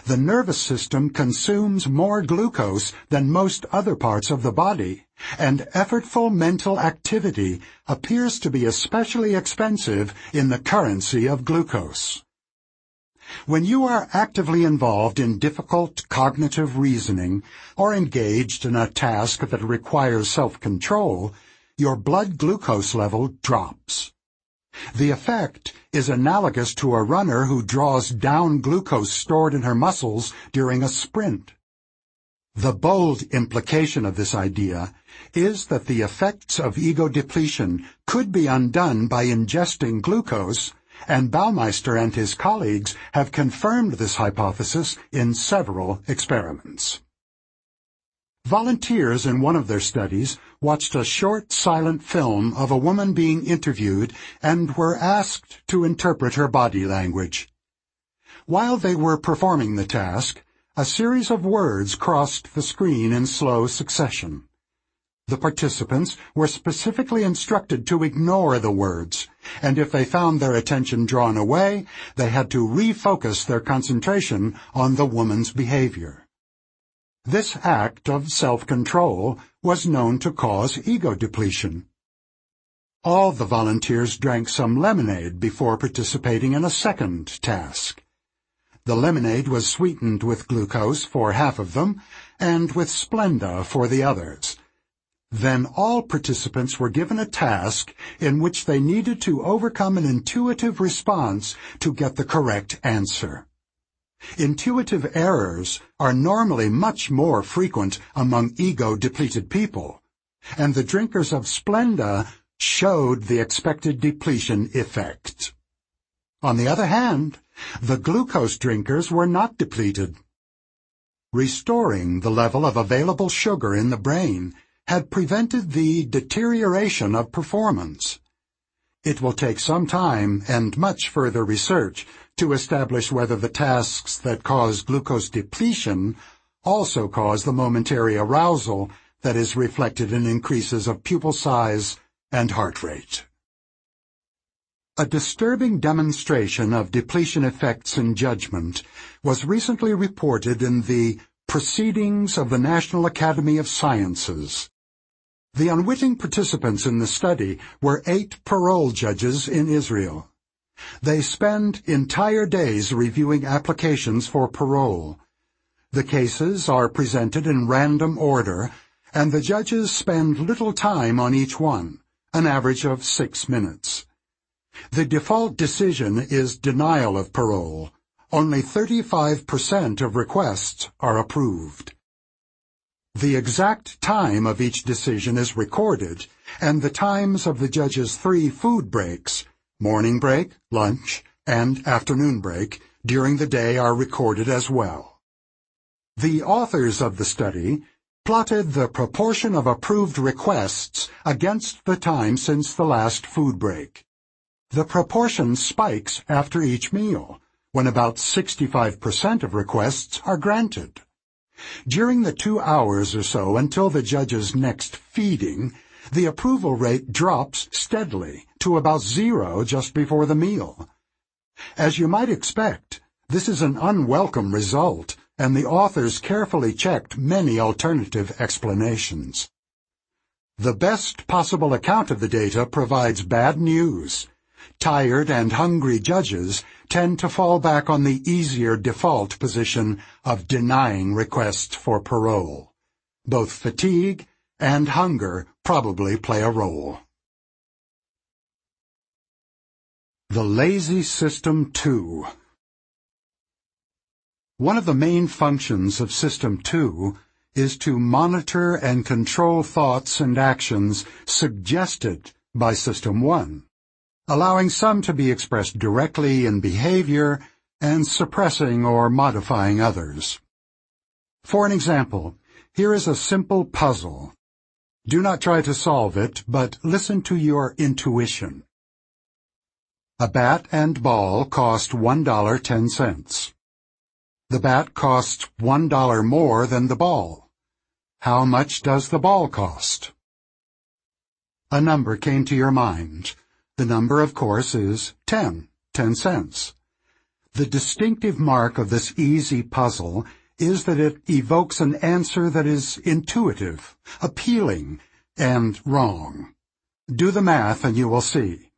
The nervous system consumes more glucose than most other parts of the body, and effortful mental activity appears to be especially expensive in the currency of glucose. When you are actively involved in difficult cognitive reasoning or engaged in a task that requires self-control, your blood glucose level drops. The effect is analogous to a runner who draws down glucose stored in her muscles during a sprint. The bold implication of this idea is that the effects of ego depletion could be undone by ingesting glucose and Baumeister and his colleagues have confirmed this hypothesis in several experiments. Volunteers in one of their studies watched a short silent film of a woman being interviewed and were asked to interpret her body language. While they were performing the task, a series of words crossed the screen in slow succession. The participants were specifically instructed to ignore the words, and if they found their attention drawn away, they had to refocus their concentration on the woman's behavior. This act of self-control was known to cause ego depletion. All the volunteers drank some lemonade before participating in a second task. The lemonade was sweetened with glucose for half of them, and with Splenda for the others. Then all participants were given a task in which they needed to overcome an intuitive response to get the correct answer. Intuitive errors are normally much more frequent among ego-depleted people, and the drinkers of Splenda showed the expected depletion effect. On the other hand, the glucose drinkers were not depleted. Restoring the level of available sugar in the brain had prevented the deterioration of performance. It will take some time and much further research to establish whether the tasks that cause glucose depletion also cause the momentary arousal that is reflected in increases of pupil size and heart rate. A disturbing demonstration of depletion effects in judgment was recently reported in the Proceedings of the National Academy of Sciences. The unwitting participants in the study were eight parole judges in Israel. They spend entire days reviewing applications for parole. The cases are presented in random order, and the judges spend little time on each one, an average of six minutes. The default decision is denial of parole. Only 35% of requests are approved. The exact time of each decision is recorded, and the times of the judge's three food breaks, morning break, lunch, and afternoon break, during the day are recorded as well. The authors of the study plotted the proportion of approved requests against the time since the last food break. The proportion spikes after each meal, when about 65% of requests are granted. During the two hours or so until the judge's next feeding, the approval rate drops steadily to about zero just before the meal. As you might expect, this is an unwelcome result, and the authors carefully checked many alternative explanations. The best possible account of the data provides bad news. Tired and hungry judges tend to fall back on the easier default position of denying requests for parole. Both fatigue and hunger probably play a role. The Lazy System 2 One of the main functions of System 2 is to monitor and control thoughts and actions suggested by System 1, allowing some to be expressed directly in behavior and suppressing or modifying others. For an example, here is a simple puzzle. Do not try to solve it, but listen to your intuition. A bat and ball cost $1.10. The bat costs $1 more than the ball. How much does the ball cost? A number came to your mind. The number, of course, is 10, 10 cents. The distinctive mark of this easy puzzle is that it evokes an answer that is intuitive, appealing, and wrong. Do the math and you will see.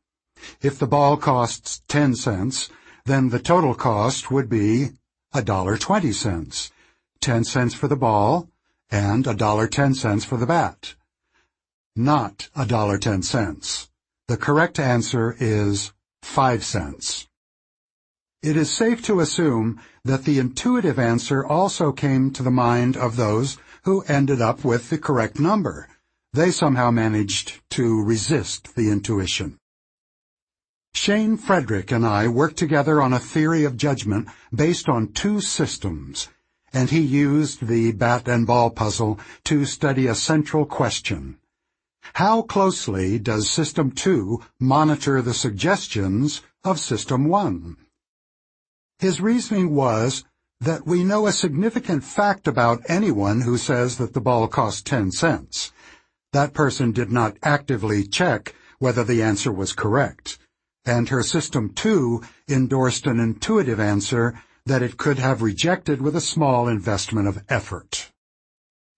If the ball costs 10 cents, then the total cost would be $1.20. 10 cents for the ball and $1.10 for the bat. Not $1.10. The correct answer is 5 cents. It is safe to assume that the intuitive answer also came to the mind of those who ended up with the correct number. They somehow managed to resist the intuition. Shane Frederick and I worked together on a theory of judgment based on two systems, and he used the bat and ball puzzle to study a central question. How closely does System 2 monitor the suggestions of System 1? His reasoning was that we know a significant fact about anyone who says that the ball cost 10 cents. That person did not actively check whether the answer was correct and her system 2 endorsed an intuitive answer that it could have rejected with a small investment of effort.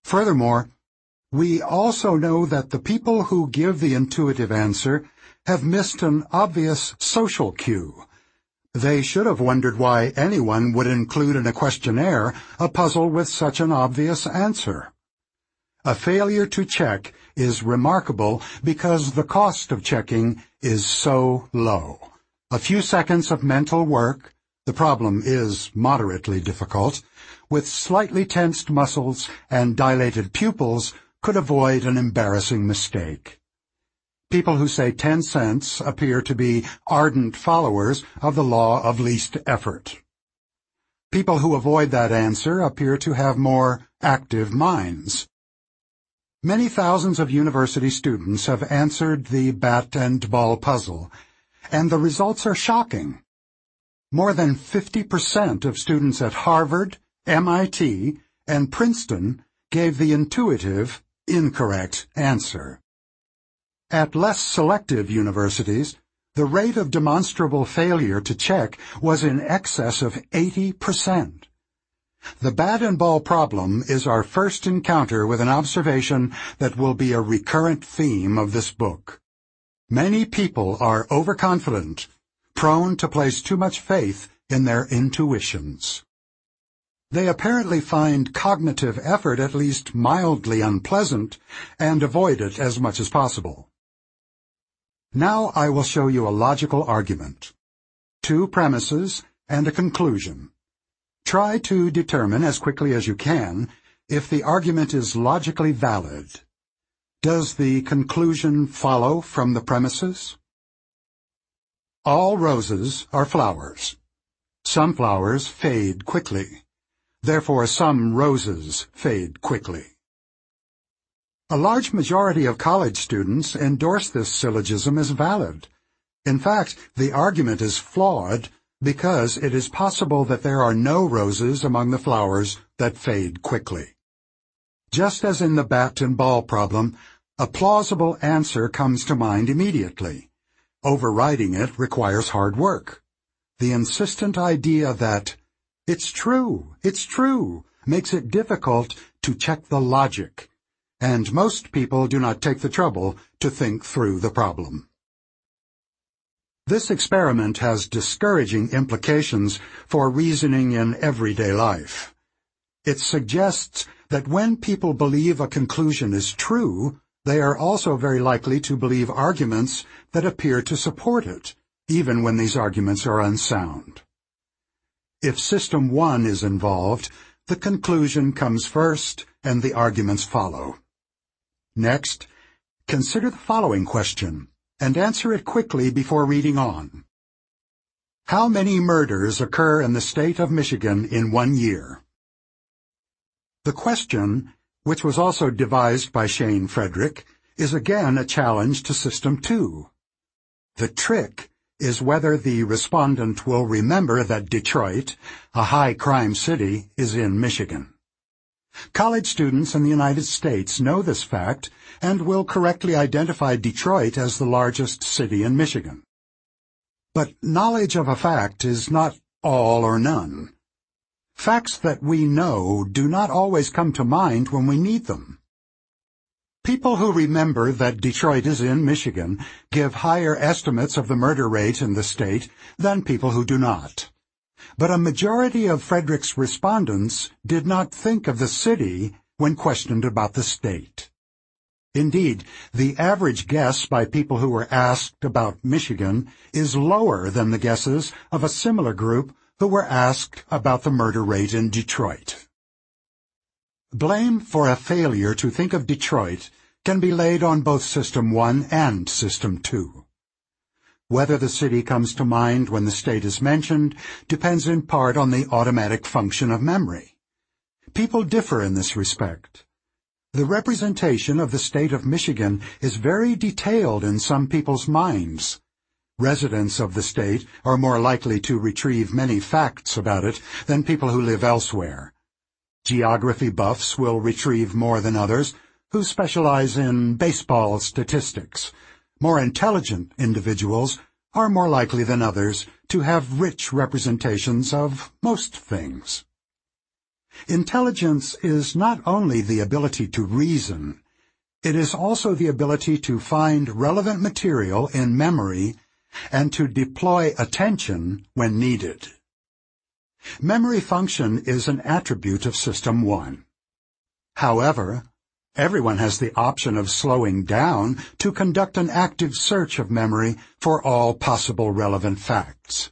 Furthermore, we also know that the people who give the intuitive answer have missed an obvious social cue. They should have wondered why anyone would include in a questionnaire a puzzle with such an obvious answer. A failure to check is remarkable because the cost of checking is so low. A few seconds of mental work, the problem is moderately difficult, with slightly tensed muscles and dilated pupils could avoid an embarrassing mistake. People who say 10 cents appear to be ardent followers of the law of least effort. People who avoid that answer appear to have more active minds. Many thousands of university students have answered the bat and ball puzzle, and the results are shocking. More than 50% of students at Harvard, MIT, and Princeton gave the intuitive, incorrect answer. At less selective universities, the rate of demonstrable failure to check was in excess of 80%. The bat and ball problem is our first encounter with an observation that will be a recurrent theme of this book. Many people are overconfident, prone to place too much faith in their intuitions. They apparently find cognitive effort at least mildly unpleasant and avoid it as much as possible. Now I will show you a logical argument, two premises, and a conclusion. Try to determine as quickly as you can if the argument is logically valid. Does the conclusion follow from the premises? All roses are flowers. Some flowers fade quickly. Therefore some roses fade quickly. A large majority of college students endorse this syllogism as valid. In fact, the argument is flawed because it is possible that there are no roses among the flowers that fade quickly. Just as in the bat and ball problem, a plausible answer comes to mind immediately. Overriding it requires hard work. The insistent idea that it's true, it's true, makes it difficult to check the logic, and most people do not take the trouble to think through the problem. This experiment has discouraging implications for reasoning in everyday life. It suggests that when people believe a conclusion is true, they are also very likely to believe arguments that appear to support it, even when these arguments are unsound. If System 1 is involved, the conclusion comes first and the arguments follow. Next, consider the following question, and answer it quickly before reading on. How many murders occur in the state of Michigan in one year? The question, which was also devised by Shane Frederick, is again a challenge to System 2. The trick is whether the respondent will remember that Detroit, a high-crime city, is in Michigan. College students in the United States know this fact and will correctly identify Detroit as the largest city in Michigan. But knowledge of a fact is not all or none. Facts that we know do not always come to mind when we need them. People who remember that Detroit is in Michigan give higher estimates of the murder rate in the state than people who do not. But a majority of Frederick's respondents did not think of the city when questioned about the state. Indeed, the average guess by people who were asked about Michigan is lower than the guesses of a similar group who were asked about the murder rate in Detroit. Blame for a failure to think of Detroit can be laid on both System 1 and System 2. Whether the city comes to mind when the state is mentioned depends in part on the automatic function of memory. People differ in this respect. The representation of the state of Michigan is very detailed in some people's minds. Residents of the state are more likely to retrieve many facts about it than people who live elsewhere. Geography buffs will retrieve more than others, who specialize in baseball statistics. More intelligent individuals are more likely than others to have rich representations of most things. Intelligence is not only the ability to reason, it is also the ability to find relevant material in memory and to deploy attention when needed. Memory function is an attribute of System 1. However, everyone has the option of slowing down to conduct an active search of memory for all possible relevant facts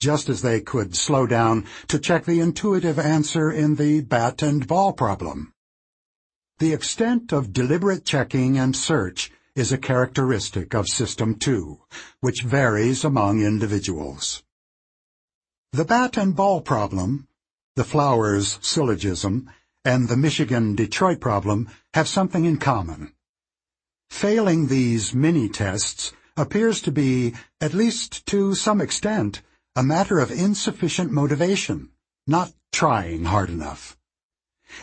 just as they could slow down to check the intuitive answer in the bat and ball problem. The extent of deliberate checking and search is a characteristic of System 2, which varies among individuals. The bat and ball problem, the Flowers syllogism, and the Michigan-Detroit problem have something in common. Failing these mini-tests appears to be, at least to some extent, a matter of insufficient motivation, not trying hard enough.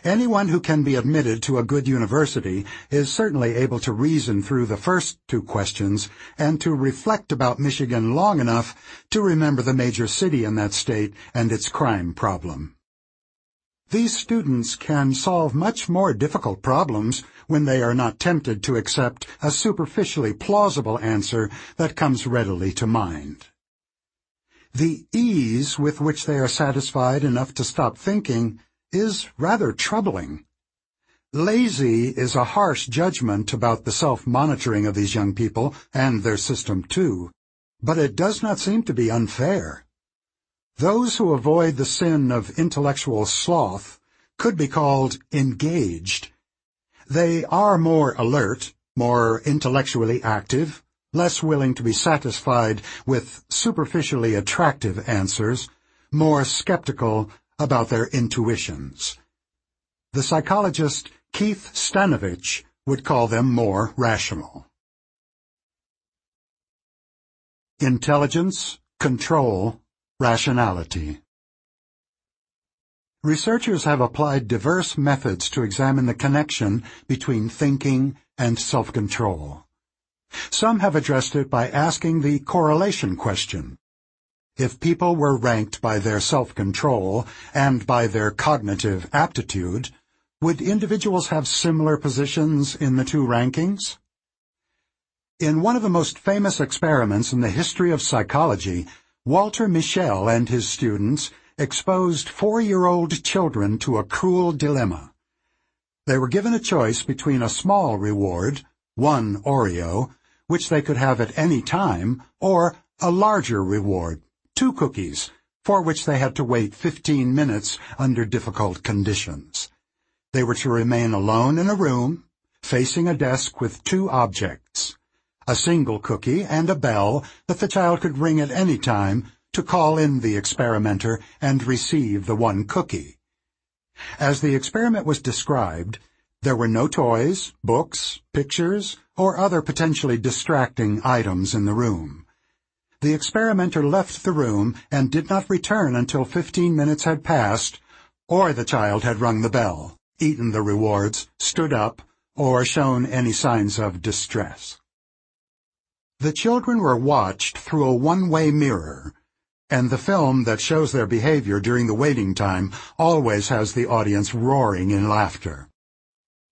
Anyone who can be admitted to a good university is certainly able to reason through the first two questions and to reflect about Michigan long enough to remember the major city in that state and its crime problem. These students can solve much more difficult problems when they are not tempted to accept a superficially plausible answer that comes readily to mind. The ease with which they are satisfied enough to stop thinking is rather troubling. Lazy is a harsh judgment about the self-monitoring of these young people, and their system 2, but it does not seem to be unfair. Those who avoid the sin of intellectual sloth could be called engaged. They are more alert, more intellectually active, less willing to be satisfied with superficially attractive answers, more skeptical about their intuitions. The psychologist Keith Stanovich would call them more rational. Intelligence, control, rationality. Researchers have applied diverse methods to examine the connection between thinking and self-control. Some have addressed it by asking the correlation question. If people were ranked by their self-control and by their cognitive aptitude, would individuals have similar positions in the two rankings? In one of the most famous experiments in the history of psychology, Walter Mischel and his students exposed four-year-old children to a cruel dilemma. They were given a choice between a small reward, one Oreo, which they could have at any time, or a larger reward, two cookies, for which they had to wait 15 minutes under difficult conditions. They were to remain alone in a room, facing a desk with two objects, a single cookie and a bell that the child could ring at any time to call in the experimenter and receive the one cookie. As the experiment was described, there were no toys, books, pictures, or other potentially distracting items in the room. The experimenter left the room and did not return until fifteen minutes had passed, or the child had rung the bell, eaten the rewards, stood up, or shown any signs of distress. The children were watched through a one-way mirror, and the film that shows their behavior during the waiting time always has the audience roaring in laughter.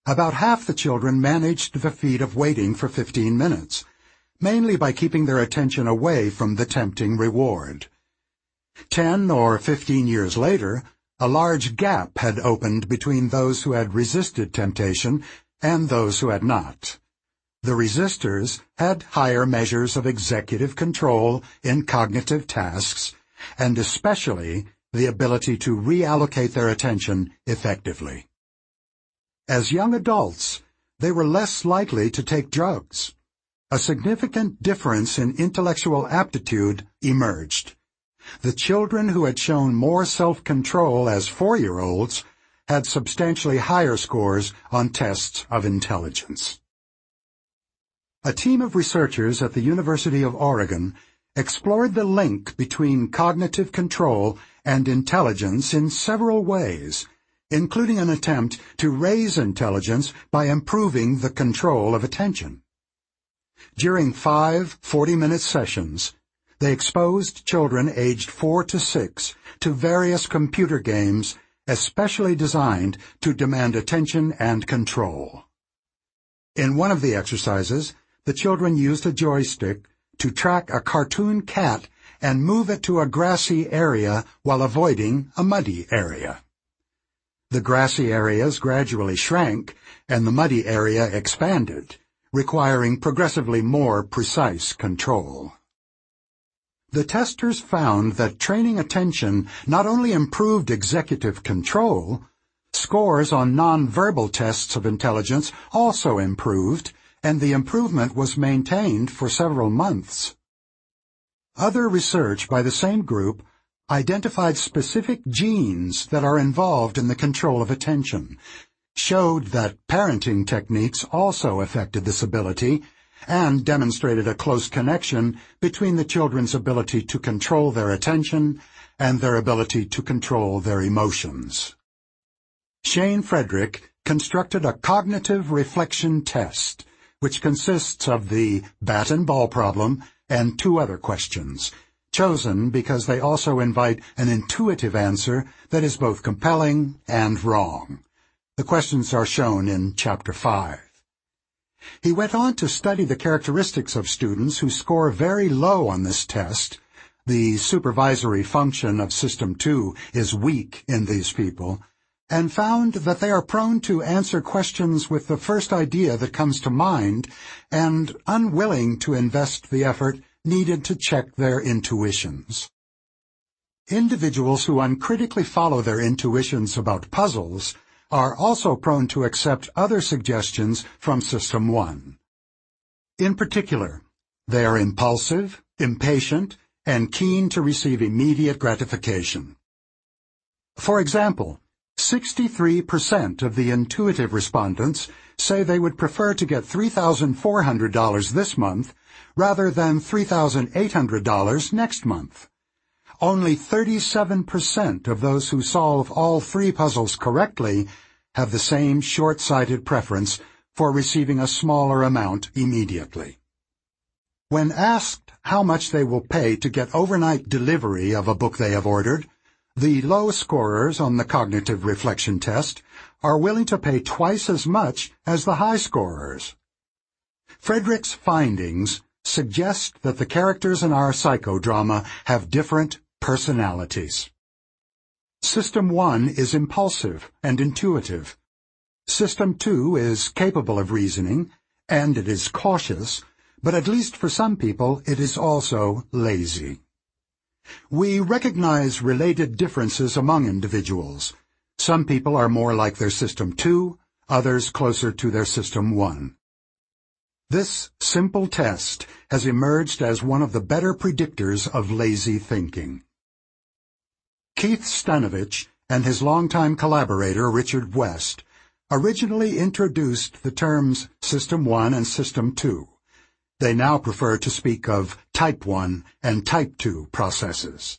About half the children managed the feat of waiting for 15 minutes, mainly by keeping their attention away from the tempting reward. Ten or fifteen years later, a large gap had opened between those who had resisted temptation and those who had not. The resistors had higher measures of executive control in cognitive tasks, and especially the ability to reallocate their attention effectively. As young adults, they were less likely to take drugs a significant difference in intellectual aptitude emerged. The children who had shown more self-control as four-year-olds had substantially higher scores on tests of intelligence. A team of researchers at the University of Oregon explored the link between cognitive control and intelligence in several ways, including an attempt to raise intelligence by improving the control of attention. During five 40-minute sessions, they exposed children aged 4 to 6 to various computer games especially designed to demand attention and control. In one of the exercises, the children used a joystick to track a cartoon cat and move it to a grassy area while avoiding a muddy area. The grassy areas gradually shrank and the muddy area expanded, requiring progressively more precise control. The testers found that training attention not only improved executive control, scores on nonverbal tests of intelligence also improved, and the improvement was maintained for several months. Other research by the same group identified specific genes that are involved in the control of attention, showed that parenting techniques also affected this ability and demonstrated a close connection between the children's ability to control their attention and their ability to control their emotions. Shane Frederick constructed a cognitive reflection test, which consists of the bat and ball problem and two other questions, chosen because they also invite an intuitive answer that is both compelling and wrong. The questions are shown in Chapter 5. He went on to study the characteristics of students who score very low on this test. The supervisory function of System 2 is weak in these people, and found that they are prone to answer questions with the first idea that comes to mind and unwilling to invest the effort needed to check their intuitions. Individuals who uncritically follow their intuitions about puzzles are also prone to accept other suggestions from System 1. In particular, they are impulsive, impatient, and keen to receive immediate gratification. For example, 63% of the intuitive respondents say they would prefer to get $3,400 this month rather than $3,800 next month. Only 37% of those who solve all three puzzles correctly have the same short-sighted preference for receiving a smaller amount immediately. When asked how much they will pay to get overnight delivery of a book they have ordered, the low scorers on the cognitive reflection test are willing to pay twice as much as the high scorers. Frederick's findings suggest that the characters in our psychodrama have different personalities. System 1 is impulsive and intuitive. System 2 is capable of reasoning, and it is cautious, but at least for some people it is also lazy. We recognize related differences among individuals, Some people are more like their System 2, others closer to their System 1. This simple test has emerged as one of the better predictors of lazy thinking. Keith Stanovich and his longtime collaborator Richard West originally introduced the terms System 1 and System 2. They now prefer to speak of Type 1 and Type 2 processes.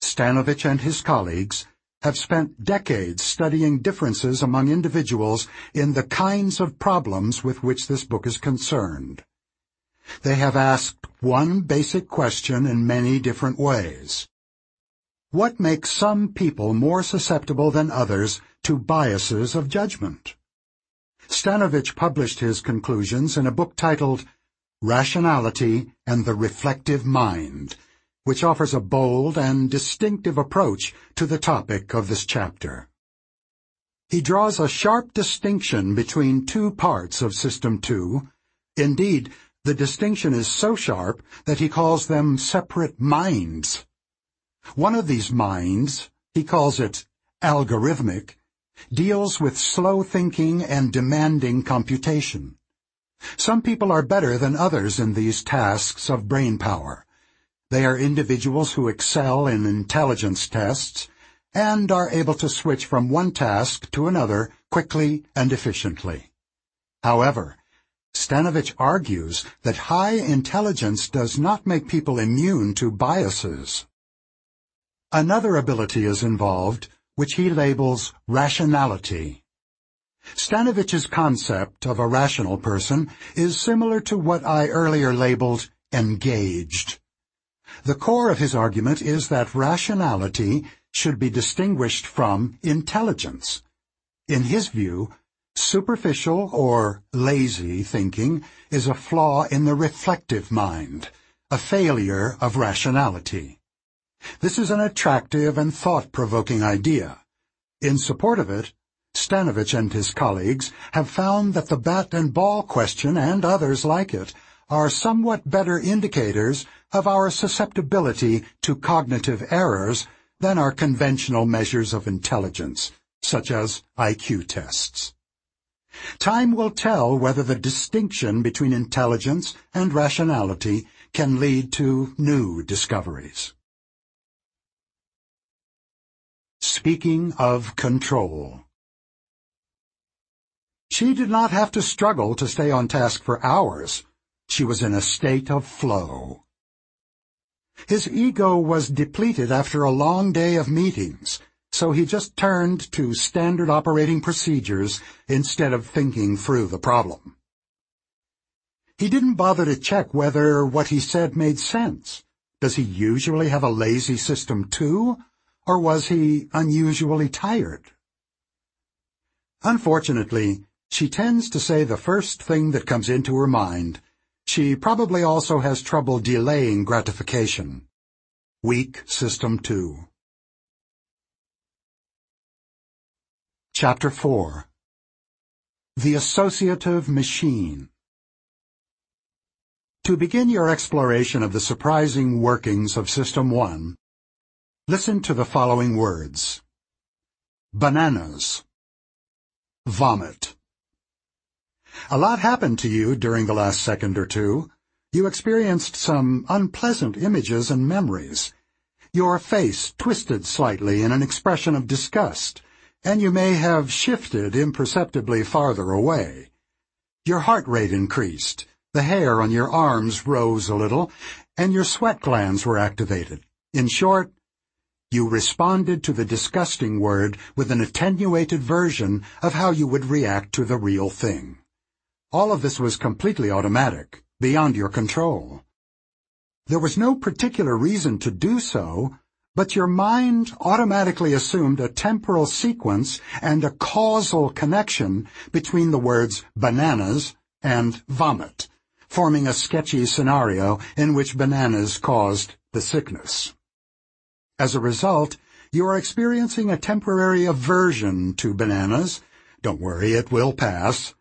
Stanovich and his colleagues have spent decades studying differences among individuals in the kinds of problems with which this book is concerned. They have asked one basic question in many different ways. What makes some people more susceptible than others to biases of judgment? Stanovich published his conclusions in a book titled Rationality and the Reflective Mind, which offers a bold and distinctive approach to the topic of this chapter. He draws a sharp distinction between two parts of System 2. Indeed, the distinction is so sharp that he calls them separate minds. One of these minds, he calls it algorithmic, deals with slow thinking and demanding computation. Some people are better than others in these tasks of brain power. They are individuals who excel in intelligence tests and are able to switch from one task to another quickly and efficiently. However, Stanovich argues that high intelligence does not make people immune to biases. Another ability is involved, which he labels rationality. Stanovich's concept of a rational person is similar to what I earlier labeled engaged. The core of his argument is that rationality should be distinguished from intelligence. In his view, superficial or lazy thinking is a flaw in the reflective mind, a failure of rationality. This is an attractive and thought-provoking idea. In support of it, Stanovich and his colleagues have found that the bat and ball question and others like it are somewhat better indicators of our susceptibility to cognitive errors than our conventional measures of intelligence, such as IQ tests. Time will tell whether the distinction between intelligence and rationality can lead to new discoveries. Speaking of control she did not have to struggle to stay on task for hours. She was in a state of flow. His ego was depleted after a long day of meetings, so he just turned to standard operating procedures instead of thinking through the problem. He didn't bother to check whether what he said made sense. Does he usually have a lazy system 2? Or was he unusually tired? Unfortunately, she tends to say the first thing that comes into her mind. She probably also has trouble delaying gratification. Weak System 2 Chapter 4 The Associative Machine To begin your exploration of the surprising workings of System 1, listen to the following words. Bananas Vomit a lot happened to you during the last second or two. You experienced some unpleasant images and memories. Your face twisted slightly in an expression of disgust, and you may have shifted imperceptibly farther away. Your heart rate increased, the hair on your arms rose a little, and your sweat glands were activated. In short, you responded to the disgusting word with an attenuated version of how you would react to the real thing. All of this was completely automatic, beyond your control. There was no particular reason to do so, but your mind automatically assumed a temporal sequence and a causal connection between the words bananas and vomit, forming a sketchy scenario in which bananas caused the sickness. As a result, you are experiencing a temporary aversion to bananas. Don't worry, it will pass.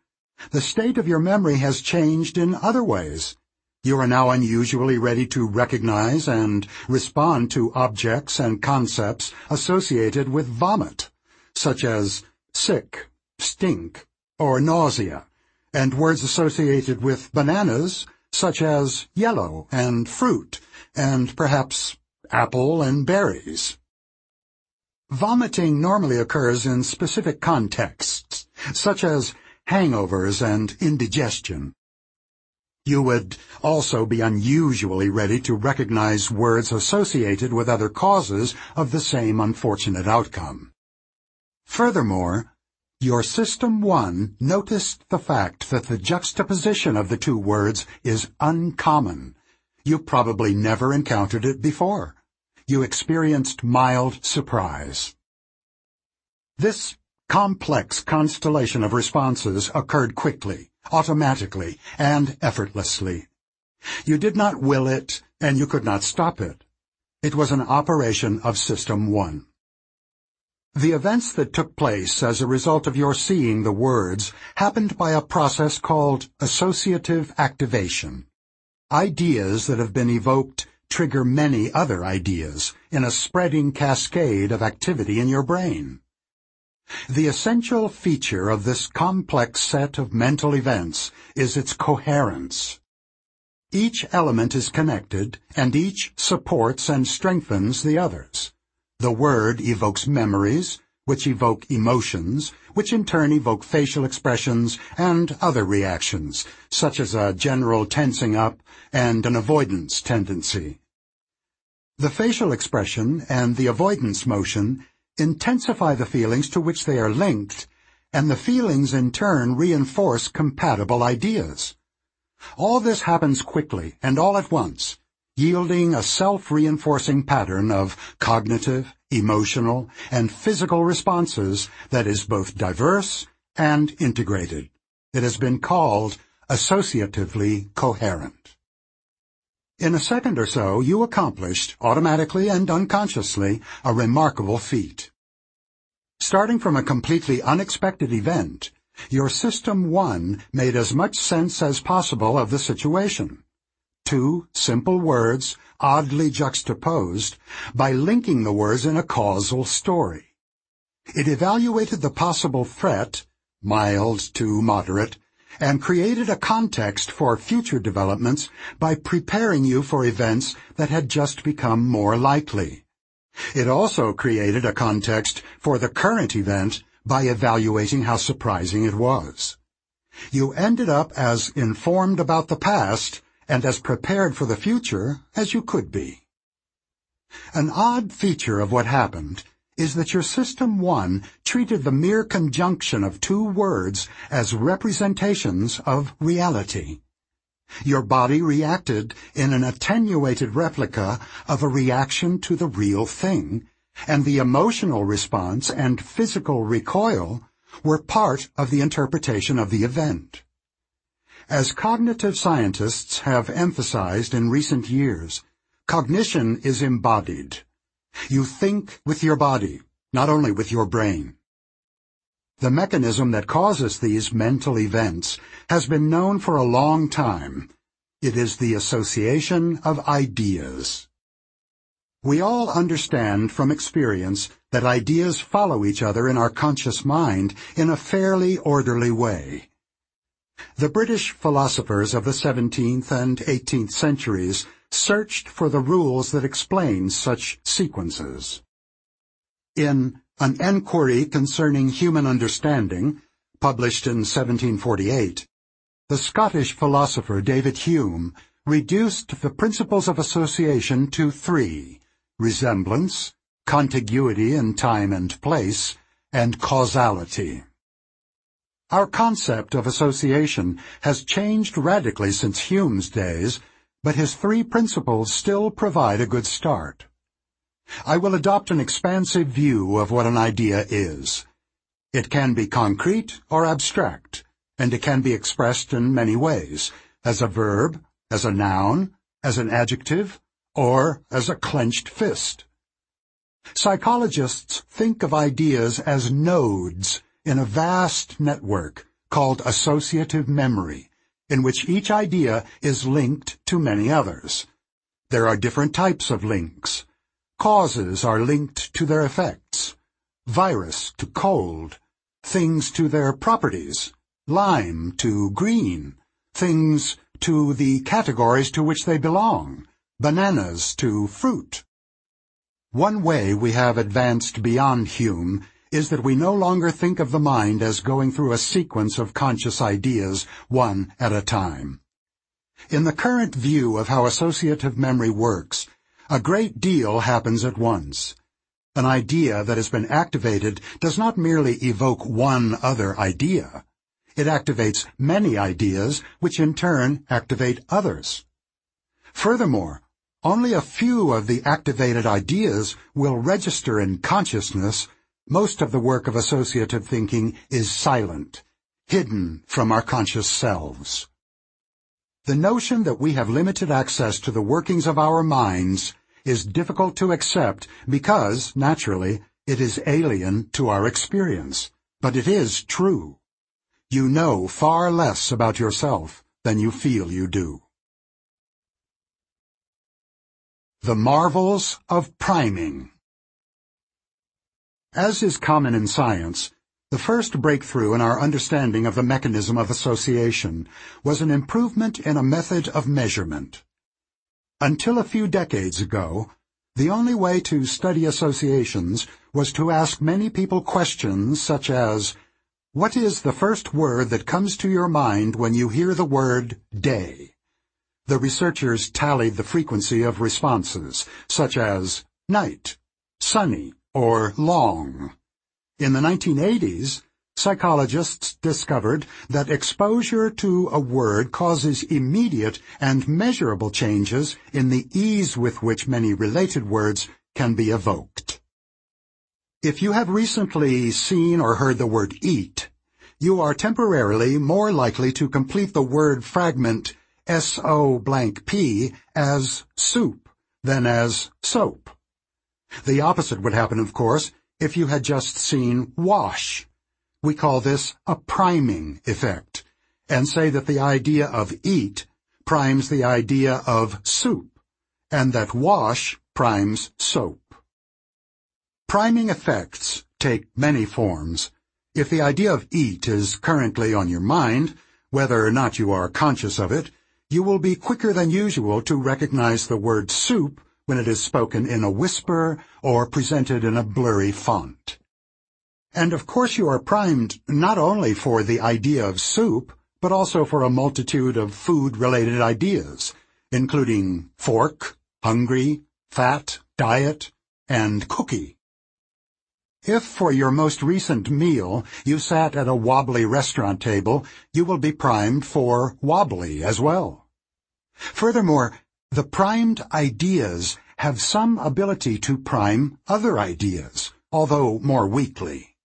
The state of your memory has changed in other ways. You are now unusually ready to recognize and respond to objects and concepts associated with vomit, such as sick, stink, or nausea, and words associated with bananas, such as yellow and fruit, and perhaps apple and berries. Vomiting normally occurs in specific contexts, such as hangovers and indigestion. You would also be unusually ready to recognize words associated with other causes of the same unfortunate outcome. Furthermore, your System 1 noticed the fact that the juxtaposition of the two words is uncommon. You probably never encountered it before. You experienced mild surprise. This complex constellation of responses occurred quickly, automatically, and effortlessly. You did not will it, and you could not stop it. It was an operation of System 1. The events that took place as a result of your seeing the words happened by a process called associative activation. Ideas that have been evoked trigger many other ideas in a spreading cascade of activity in your brain. The essential feature of this complex set of mental events is its coherence. Each element is connected, and each supports and strengthens the others. The word evokes memories, which evoke emotions, which in turn evoke facial expressions and other reactions, such as a general tensing up and an avoidance tendency. The facial expression and the avoidance motion intensify the feelings to which they are linked, and the feelings in turn reinforce compatible ideas. All this happens quickly and all at once, yielding a self-reinforcing pattern of cognitive, emotional, and physical responses that is both diverse and integrated. It has been called associatively coherent. In a second or so, you accomplished, automatically and unconsciously, a remarkable feat. Starting from a completely unexpected event, your System 1 made as much sense as possible of the situation two simple words, oddly juxtaposed, by linking the words in a causal story. It evaluated the possible threat, mild to moderate, and created a context for future developments by preparing you for events that had just become more likely. It also created a context for the current event by evaluating how surprising it was. You ended up as informed about the past and as prepared for the future as you could be. An odd feature of what happened is that your System 1 treated the mere conjunction of two words as representations of reality. Your body reacted in an attenuated replica of a reaction to the real thing, and the emotional response and physical recoil were part of the interpretation of the event. As cognitive scientists have emphasized in recent years, cognition is embodied. You think with your body, not only with your brain. The mechanism that causes these mental events has been known for a long time. It is the association of ideas. We all understand from experience that ideas follow each other in our conscious mind in a fairly orderly way. The British philosophers of the 17th and 18th centuries searched for the rules that explain such sequences. In An Enquiry Concerning Human Understanding, published in 1748, the Scottish philosopher David Hume reduced the principles of association to three, resemblance, contiguity in time and place, and causality. Our concept of association has changed radically since Hume's days, but his three principles still provide a good start. I will adopt an expansive view of what an idea is. It can be concrete or abstract, and it can be expressed in many ways, as a verb, as a noun, as an adjective, or as a clenched fist. Psychologists think of ideas as nodes in a vast network called associative memory, in which each idea is linked to many others. There are different types of links. Causes are linked to their effects. virus to cold, things to their properties, lime to green, things to the categories to which they belong, bananas to fruit. One way we have advanced beyond Hume is that we no longer think of the mind as going through a sequence of conscious ideas, one at a time. In the current view of how associative memory works, a great deal happens at once. An idea that has been activated does not merely evoke one other idea. It activates many ideas, which in turn activate others. Furthermore, only a few of the activated ideas will register in consciousness. Most of the work of associative thinking is silent, hidden from our conscious selves. The notion that we have limited access to the workings of our minds is difficult to accept because, naturally, it is alien to our experience. But it is true. You know far less about yourself than you feel you do. The Marvels of Priming As is common in science, the first breakthrough in our understanding of the mechanism of association was an improvement in a method of measurement. Until a few decades ago, the only way to study associations was to ask many people questions such as, What is the first word that comes to your mind when you hear the word day? The researchers tallied the frequency of responses, such as night, sunny, or long. In the 1980s, psychologists discovered that exposure to a word causes immediate and measurable changes in the ease with which many related words can be evoked. If you have recently seen or heard the word eat, you are temporarily more likely to complete the word fragment S-O blank P as soup than as soap. The opposite would happen, of course, if you had just seen wash. We call this a priming effect, and say that the idea of eat primes the idea of soup, and that wash primes soap. Priming effects take many forms. If the idea of eat is currently on your mind, whether or not you are conscious of it, you will be quicker than usual to recognize the word soup when it is spoken in a whisper or presented in a blurry font. And of course you are primed not only for the idea of soup, but also for a multitude of food-related ideas, including fork, hungry, fat, diet, and cookie. If for your most recent meal you sat at a wobbly restaurant table, you will be primed for wobbly as well. Furthermore, the primed ideas have some ability to prime other ideas, although more weakly.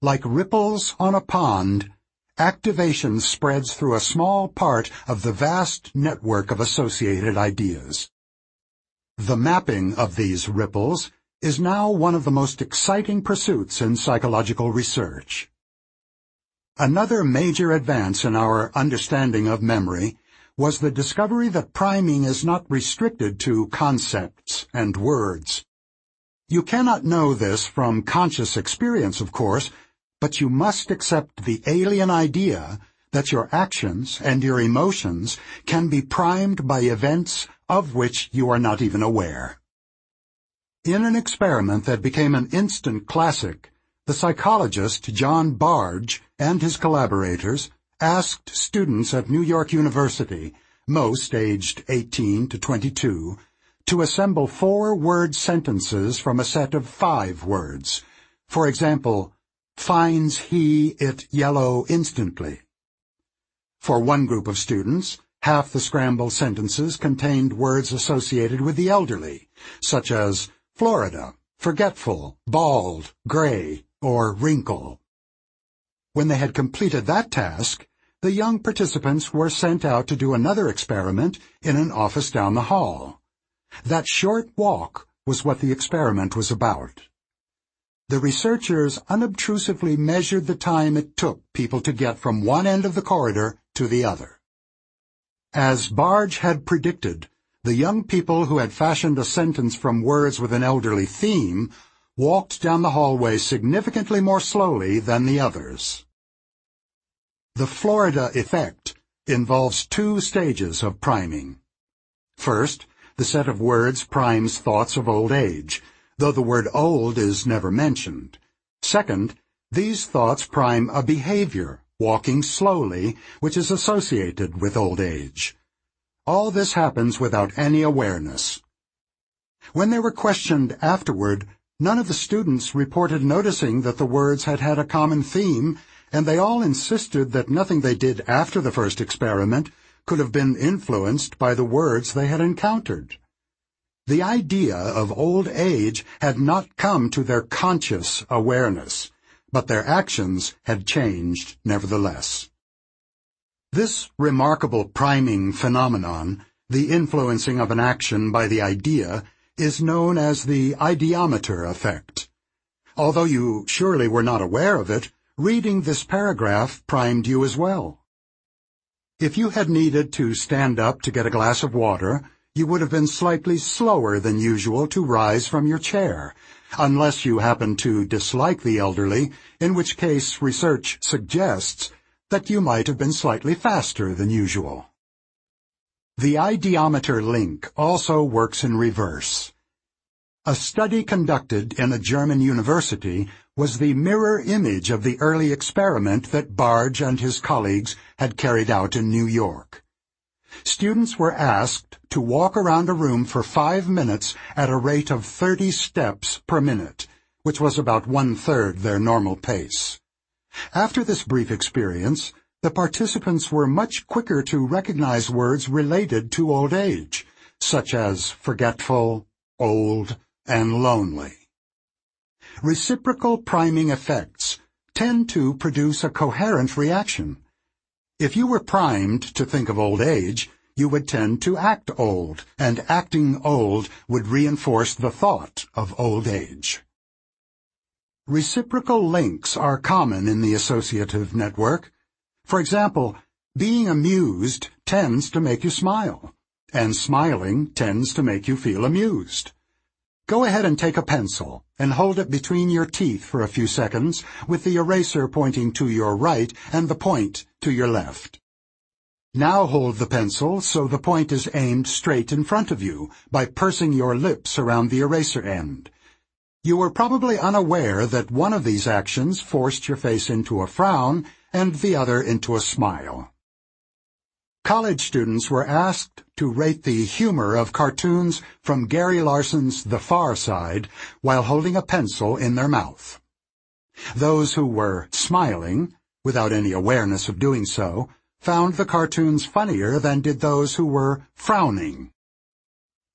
Like ripples on a pond, activation spreads through a small part of the vast network of associated ideas. The mapping of these ripples is now one of the most exciting pursuits in psychological research. Another major advance in our understanding of memory was the discovery that priming is not restricted to concepts and words. You cannot know this from conscious experience, of course, but you must accept the alien idea that your actions and your emotions can be primed by events of which you are not even aware. In an experiment that became an instant classic, the psychologist John Bargh and his collaborators asked students at New York University, most aged 18 to 22, to assemble four-word sentences from a set of five words. For example, finds he it yellow instantly. For one group of students, half the scrambled sentences contained words associated with the elderly, such as Florida, forgetful, bald, gray, or wrinkle. When they had completed that task, the young participants were sent out to do another experiment in an office down the hall. That short walk was what the experiment was about. The researchers unobtrusively measured the time it took people to get from one end of the corridor to the other. As Bargh had predicted, the young people who had fashioned a sentence from words with an elderly theme walked down the hallway significantly more slowly than the others. The Florida effect involves two stages of priming. First, the set of words primes thoughts of old age, though the word old is never mentioned. Second, these thoughts prime a behavior, walking slowly, which is associated with old age. All this happens without any awareness. When they were questioned afterward, none of the students reported noticing that the words had had a common theme, and they all insisted that nothing they did after the first experiment could have been influenced by the words they had encountered. The idea of old age had not come to their conscious awareness but their actions had changed nevertheless. This remarkable priming phenomenon, the influencing of an action by the idea, is known as the ideomotor effect. Although you surely were not aware of it, reading this paragraph primed you as well. If you had needed to stand up to get a glass of water, you would have been slightly slower than usual to rise from your chair, unless you happen to dislike the elderly, in which case research suggests that you might have been slightly faster than usual. The ideomotor link also works in reverse. A study conducted in a German university was the mirror image of the early experiment that Bargh and his colleagues had carried out in New York. Students were asked to walk around a room for five minutes at a rate of 30 steps per minute, which was about one-third their normal pace. After this brief experience, the participants were much quicker to recognize words related to old age, such as forgetful, old, and lonely. Reciprocal priming effects tend to produce a coherent reaction. If you were primed to think of old age, you would tend to act old, and acting old would reinforce the thought of old age. Reciprocal links are common in the associative network. For example, being amused tends to make you smile, and smiling tends to make you feel amused. Go ahead and take a pencil and hold it between your teeth for a few seconds with the eraser pointing to your right and the point to your left. Now hold the pencil so the point is aimed straight in front of you by pursing your lips around the eraser end. You were probably unaware that one of these actions forced your face into a frown and the other into a smile. College students were asked to rate the humor of cartoons from Gary Larson's The Far Side while holding a pencil in their mouth. Those who were smiling, without any awareness of doing so, found the cartoons funnier than did those who were frowning.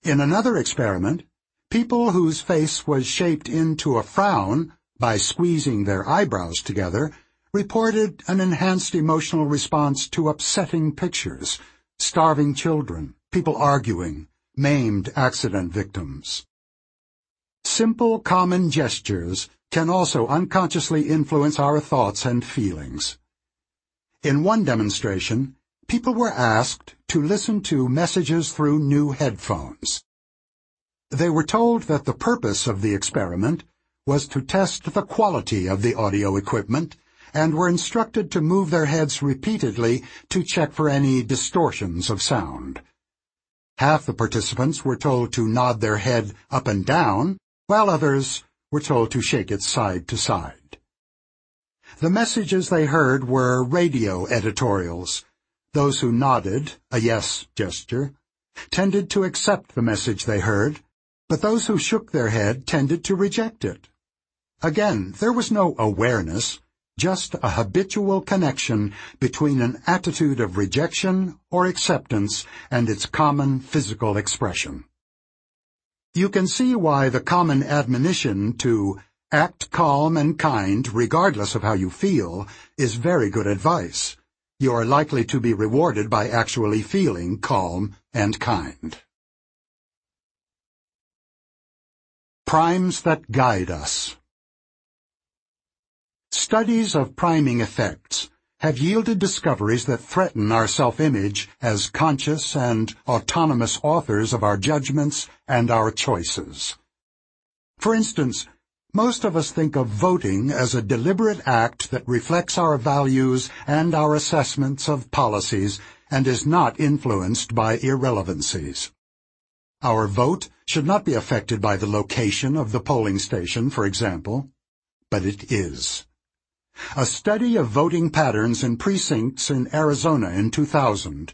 In another experiment, people whose face was shaped into a frown by squeezing their eyebrows together reported an enhanced emotional response to upsetting pictures, starving children, people arguing, maimed accident victims. Simple common gestures can also unconsciously influence our thoughts and feelings. In one demonstration, people were asked to listen to messages through new headphones. They were told that the purpose of the experiment was to test the quality of the audio equipment and were instructed to move their heads repeatedly to check for any distortions of sound. Half the participants were told to nod their head up and down, while others were told to shake it side to side. The messages they heard were radio editorials. Those who nodded, a yes gesture, tended to accept the message they heard, but those who shook their head tended to reject it. Again, there was no awareness, just a habitual connection between an attitude of rejection or acceptance and its common physical expression. You can see why the common admonition to act calm and kind regardless of how you feel is very good advice. You are likely to be rewarded by actually feeling calm and kind. Primes that guide us. Studies of priming effects have yielded discoveries that threaten our self-image as conscious and autonomous authors of our judgments and our choices. For instance, Most of us think of voting as a deliberate act that reflects our values and our assessments of policies and is not influenced by irrelevancies. Our vote should not be affected by the location of the polling station, for example, but it is. A study of voting patterns in precincts in Arizona in 2000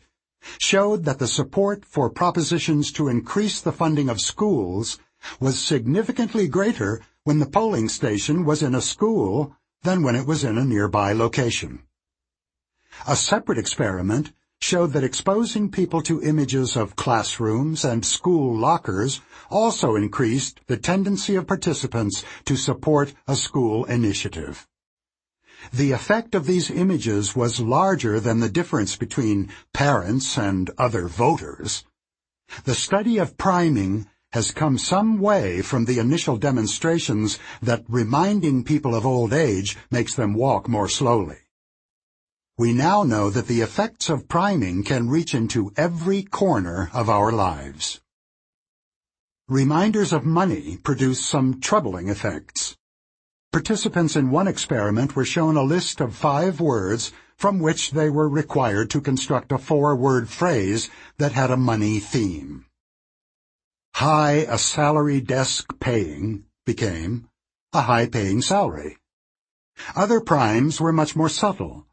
showed that the support for propositions to increase the funding of schools was significantly greater when the polling station was in a school than when it was in a nearby location. A separate experiment showed that exposing people to images of classrooms and school lockers also increased the tendency of participants to support a school initiative. The effect of these images was larger than the difference between parents and other voters. The study of priming has come some way from the initial demonstrations that reminding people of old age makes them walk more slowly. We now know that the effects of priming can reach into every corner of our lives. Reminders of money produce some troubling effects. Participants in one experiment were shown a list of five words from which they were required to construct a four-word phrase that had a money theme. High a salary desk paying became a high-paying salary. Other primes were much more subtle,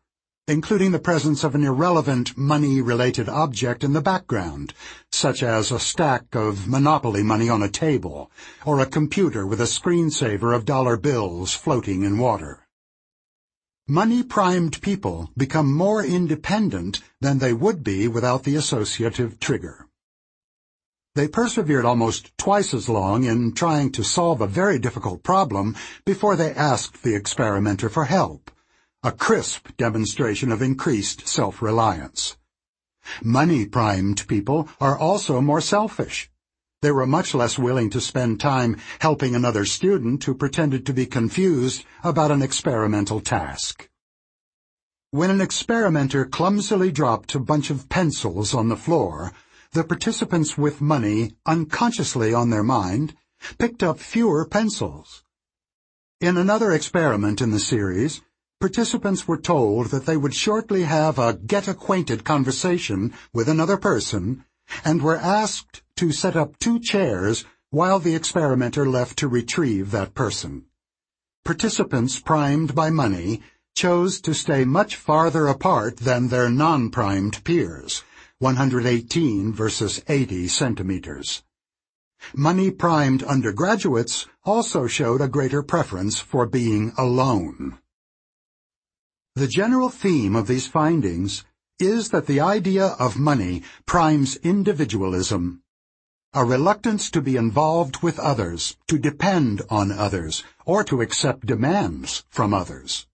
including the presence of an irrelevant money-related object in the background, such as a stack of Monopoly money on a table, or a computer with a screensaver of dollar bills floating in water. Money-primed people become more independent than they would be without the associative trigger. They persevered almost twice as long in trying to solve a very difficult problem before they asked the experimenter for help, a crisp demonstration of increased self-reliance. Money-primed people are also more selfish. They were much less willing to spend time helping another student who pretended to be confused about an experimental task. When an experimenter clumsily dropped a bunch of pencils on the floor, the participants with money unconsciously on their mind picked up fewer pencils. In another experiment in the series, participants were told that they would shortly have a get-acquainted conversation with another person and were asked to set up two chairs while the experimenter left to retrieve that person. Participants primed by money chose to stay much farther apart than their non-primed peers, 118 versus 80 centimeters. Money-primed undergraduates also showed a greater preference for being alone. The general theme of these findings is that the idea of money primes individualism, a reluctance to be involved with others, to depend on others, or to accept demands from others.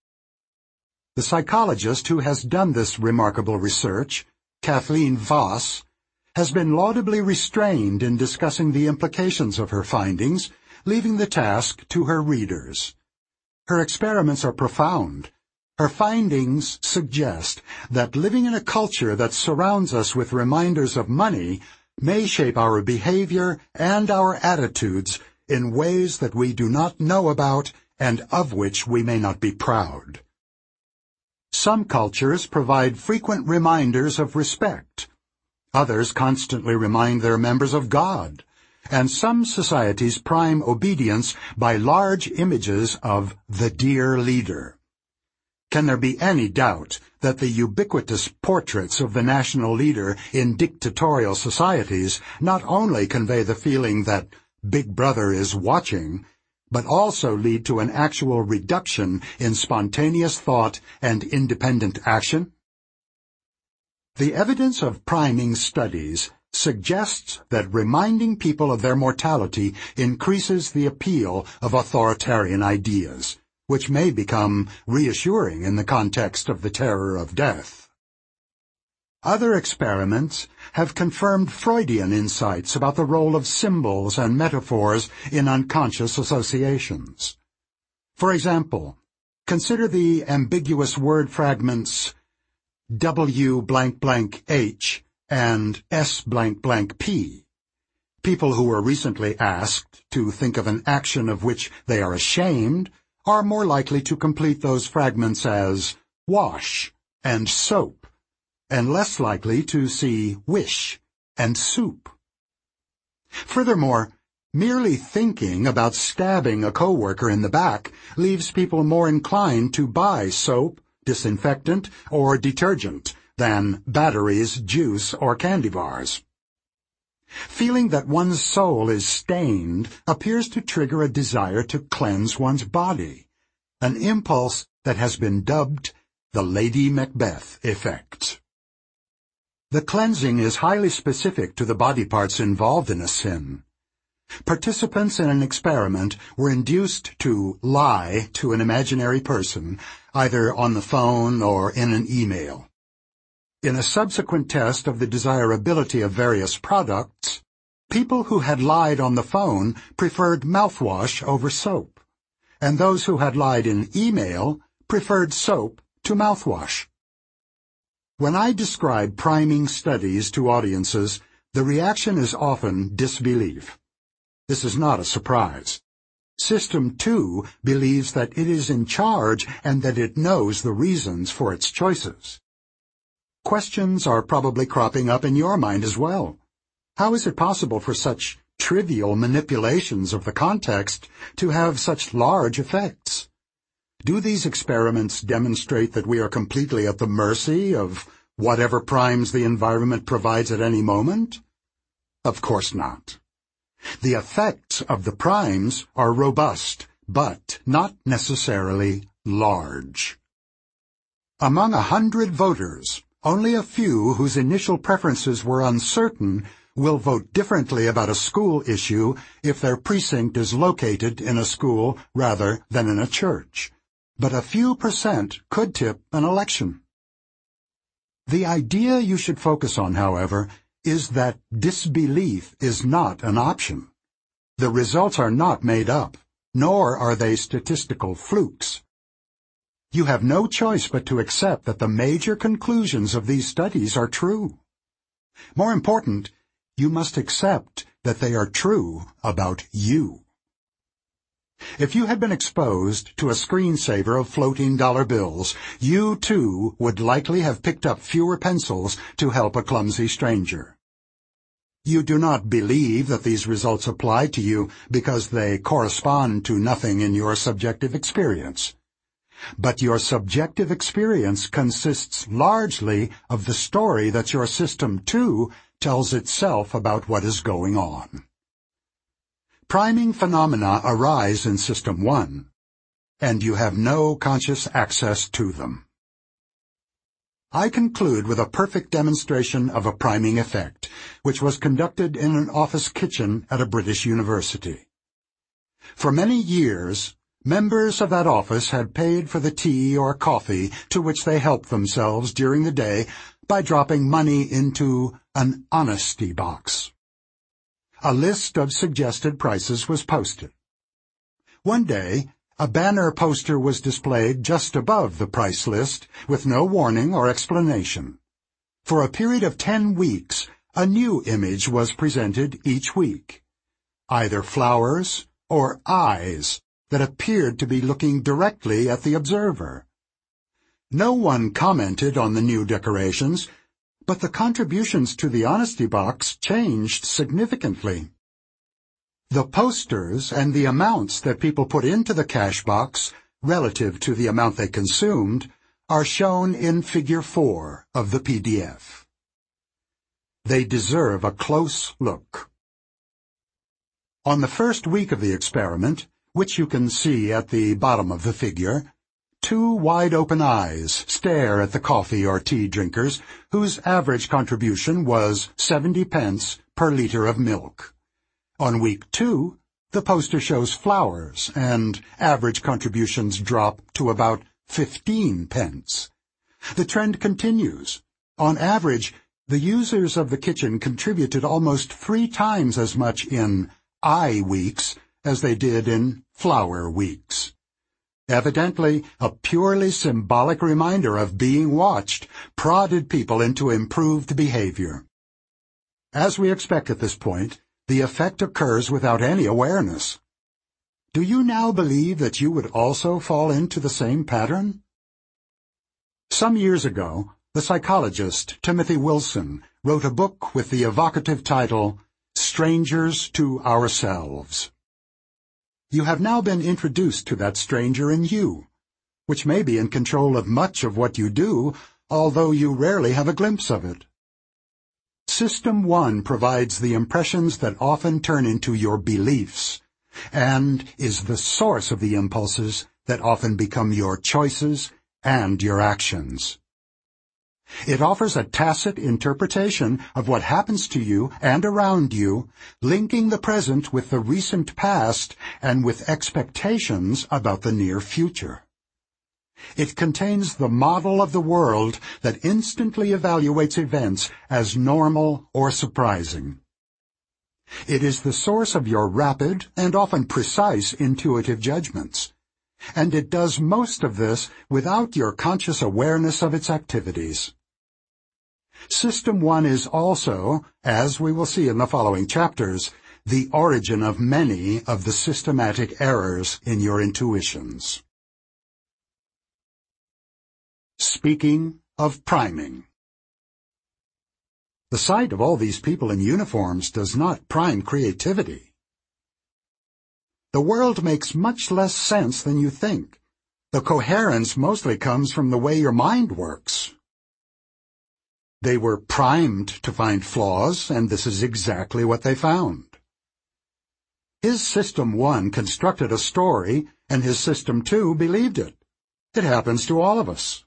The psychologist who has done this remarkable research Kathleen Vohs, has been laudably restrained in discussing the implications of her findings, leaving the task to her readers. Her experiments are profound. Her findings suggest that living in a culture that surrounds us with reminders of money may shape our behavior and our attitudes in ways that we do not know about and of which we may not be proud. Some cultures provide frequent reminders of respect. Others constantly remind their members of God. And some societies prime obedience by large images of the dear leader. Can there be any doubt that the ubiquitous portraits of the national leader in dictatorial societies not only convey the feeling that Big Brother is watching, but also lead to an actual reduction in spontaneous thought and independent action? The evidence of priming studies suggests that reminding people of their mortality increases the appeal of authoritarian ideas, which may become reassuring in the context of the terror of death. Other experiments have confirmed Freudian insights about the role of symbols and metaphors in unconscious associations. For example, consider the ambiguous word fragments W blank blank H and S blank blank P. People who were recently asked to think of an action of which they are ashamed are more likely to complete those fragments as wash and soap, and less likely to see wish and soup. Furthermore, merely thinking about stabbing a coworker in the back leaves people more inclined to buy soap, disinfectant, or detergent than batteries, juice, or candy bars. Feeling that one's soul is stained appears to trigger a desire to cleanse one's body, an impulse that has been dubbed the Lady Macbeth effect. The cleansing is highly specific to the body parts involved in a sin. Participants in an experiment were induced to lie to an imaginary person, either on the phone or in an email. In a subsequent test of the desirability of various products, people who had lied on the phone preferred mouthwash over soap, and those who had lied in email preferred soap to mouthwash. When I describe priming studies to audiences, the reaction is often disbelief. This is not a surprise. System 2 believes that it is in charge and that it knows the reasons for its choices. Questions are probably cropping up in your mind as well. How is it possible for such trivial manipulations of the context to have such large effects? Do these experiments demonstrate that we are completely at the mercy of whatever primes the environment provides at any moment? Of course not. The effects of the primes are robust, but not necessarily large. Among a hundred voters, only a few whose initial preferences were uncertain will vote differently about a school issue if their precinct is located in a school rather than in a church. But a few percent could tip an election. The idea you should focus on, however, is that disbelief is not an option. The results are not made up, nor are they statistical flukes. You have no choice but to accept that the major conclusions of these studies are true. More important, you must accept that they are true about you. If you had been exposed to a screensaver of floating dollar bills, you too would likely have picked up fewer pencils to help a clumsy stranger. You do not believe that these results apply to you because they correspond to nothing in your subjective experience. But your subjective experience consists largely of the story that your System 2, tells itself about what is going on. Priming phenomena arise in System 1, and you have no conscious access to them. I conclude with a perfect demonstration of a priming effect, which was conducted in an office kitchen at a British university. For many years, Members of that office had paid for the tea or coffee to which they helped themselves during the day by dropping money into an honesty box. A list of suggested prices was posted. One day, a banner poster was displayed just above the price list with no warning or explanation. For a period of ten weeks, a new image was presented each week. Either flowers or eyes that appeared to be looking directly at the observer. No one commented on the new decorations, but the contributions to the honesty box changed significantly. The posters and the amounts that people put into the cash box relative to the amount they consumed are shown in Figure 4 of the PDF. They deserve a close look. On the first week of the experiment, which you can see at the bottom of the figure, two wide-open eyes stare at the coffee or tea drinkers, whose average contribution was 70 pence per litre of milk. On week two, the poster shows flowers, and average contributions drop to about 15 pence. The trend continues. On average, the users of the kitchen contributed almost three times as much in eye weeks as they did in flower weeks. Evidently, a purely symbolic reminder of being watched prodded people into improved behavior. As we expect at this point, the effect occurs without any awareness. Do you now believe that you would also fall into the same pattern? Some years ago, the psychologist Timothy Wilson wrote a book with the evocative title, Strangers to Ourselves. You have now been introduced to that stranger in you, which may be in control of much of what you do, although you rarely have a glimpse of it. System 1 provides the impressions that often turn into your beliefs, and is the source of the impulses that often become your choices and your actions. It offers a tacit interpretation of what happens to you and around you, linking the present with the recent past and with expectations about the near future. It contains the model of the world that instantly evaluates events as normal or surprising. It is the source of your rapid and often precise intuitive judgments, and it does most of this without your conscious awareness of its activities. System 1 is also, as we will see in the following chapters, the origin of many of the systematic errors in your intuitions. Speaking of priming. The sight of all these people in uniforms does not prime creativity. The world makes much less sense than you think. The coherence mostly comes from the way your mind works. They were primed to find flaws, and this is exactly what they found. His System 1 constructed a story, and his System 2 believed it. It happens to all of us.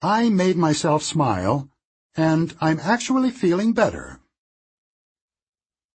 I made myself smile, and I'm actually feeling better.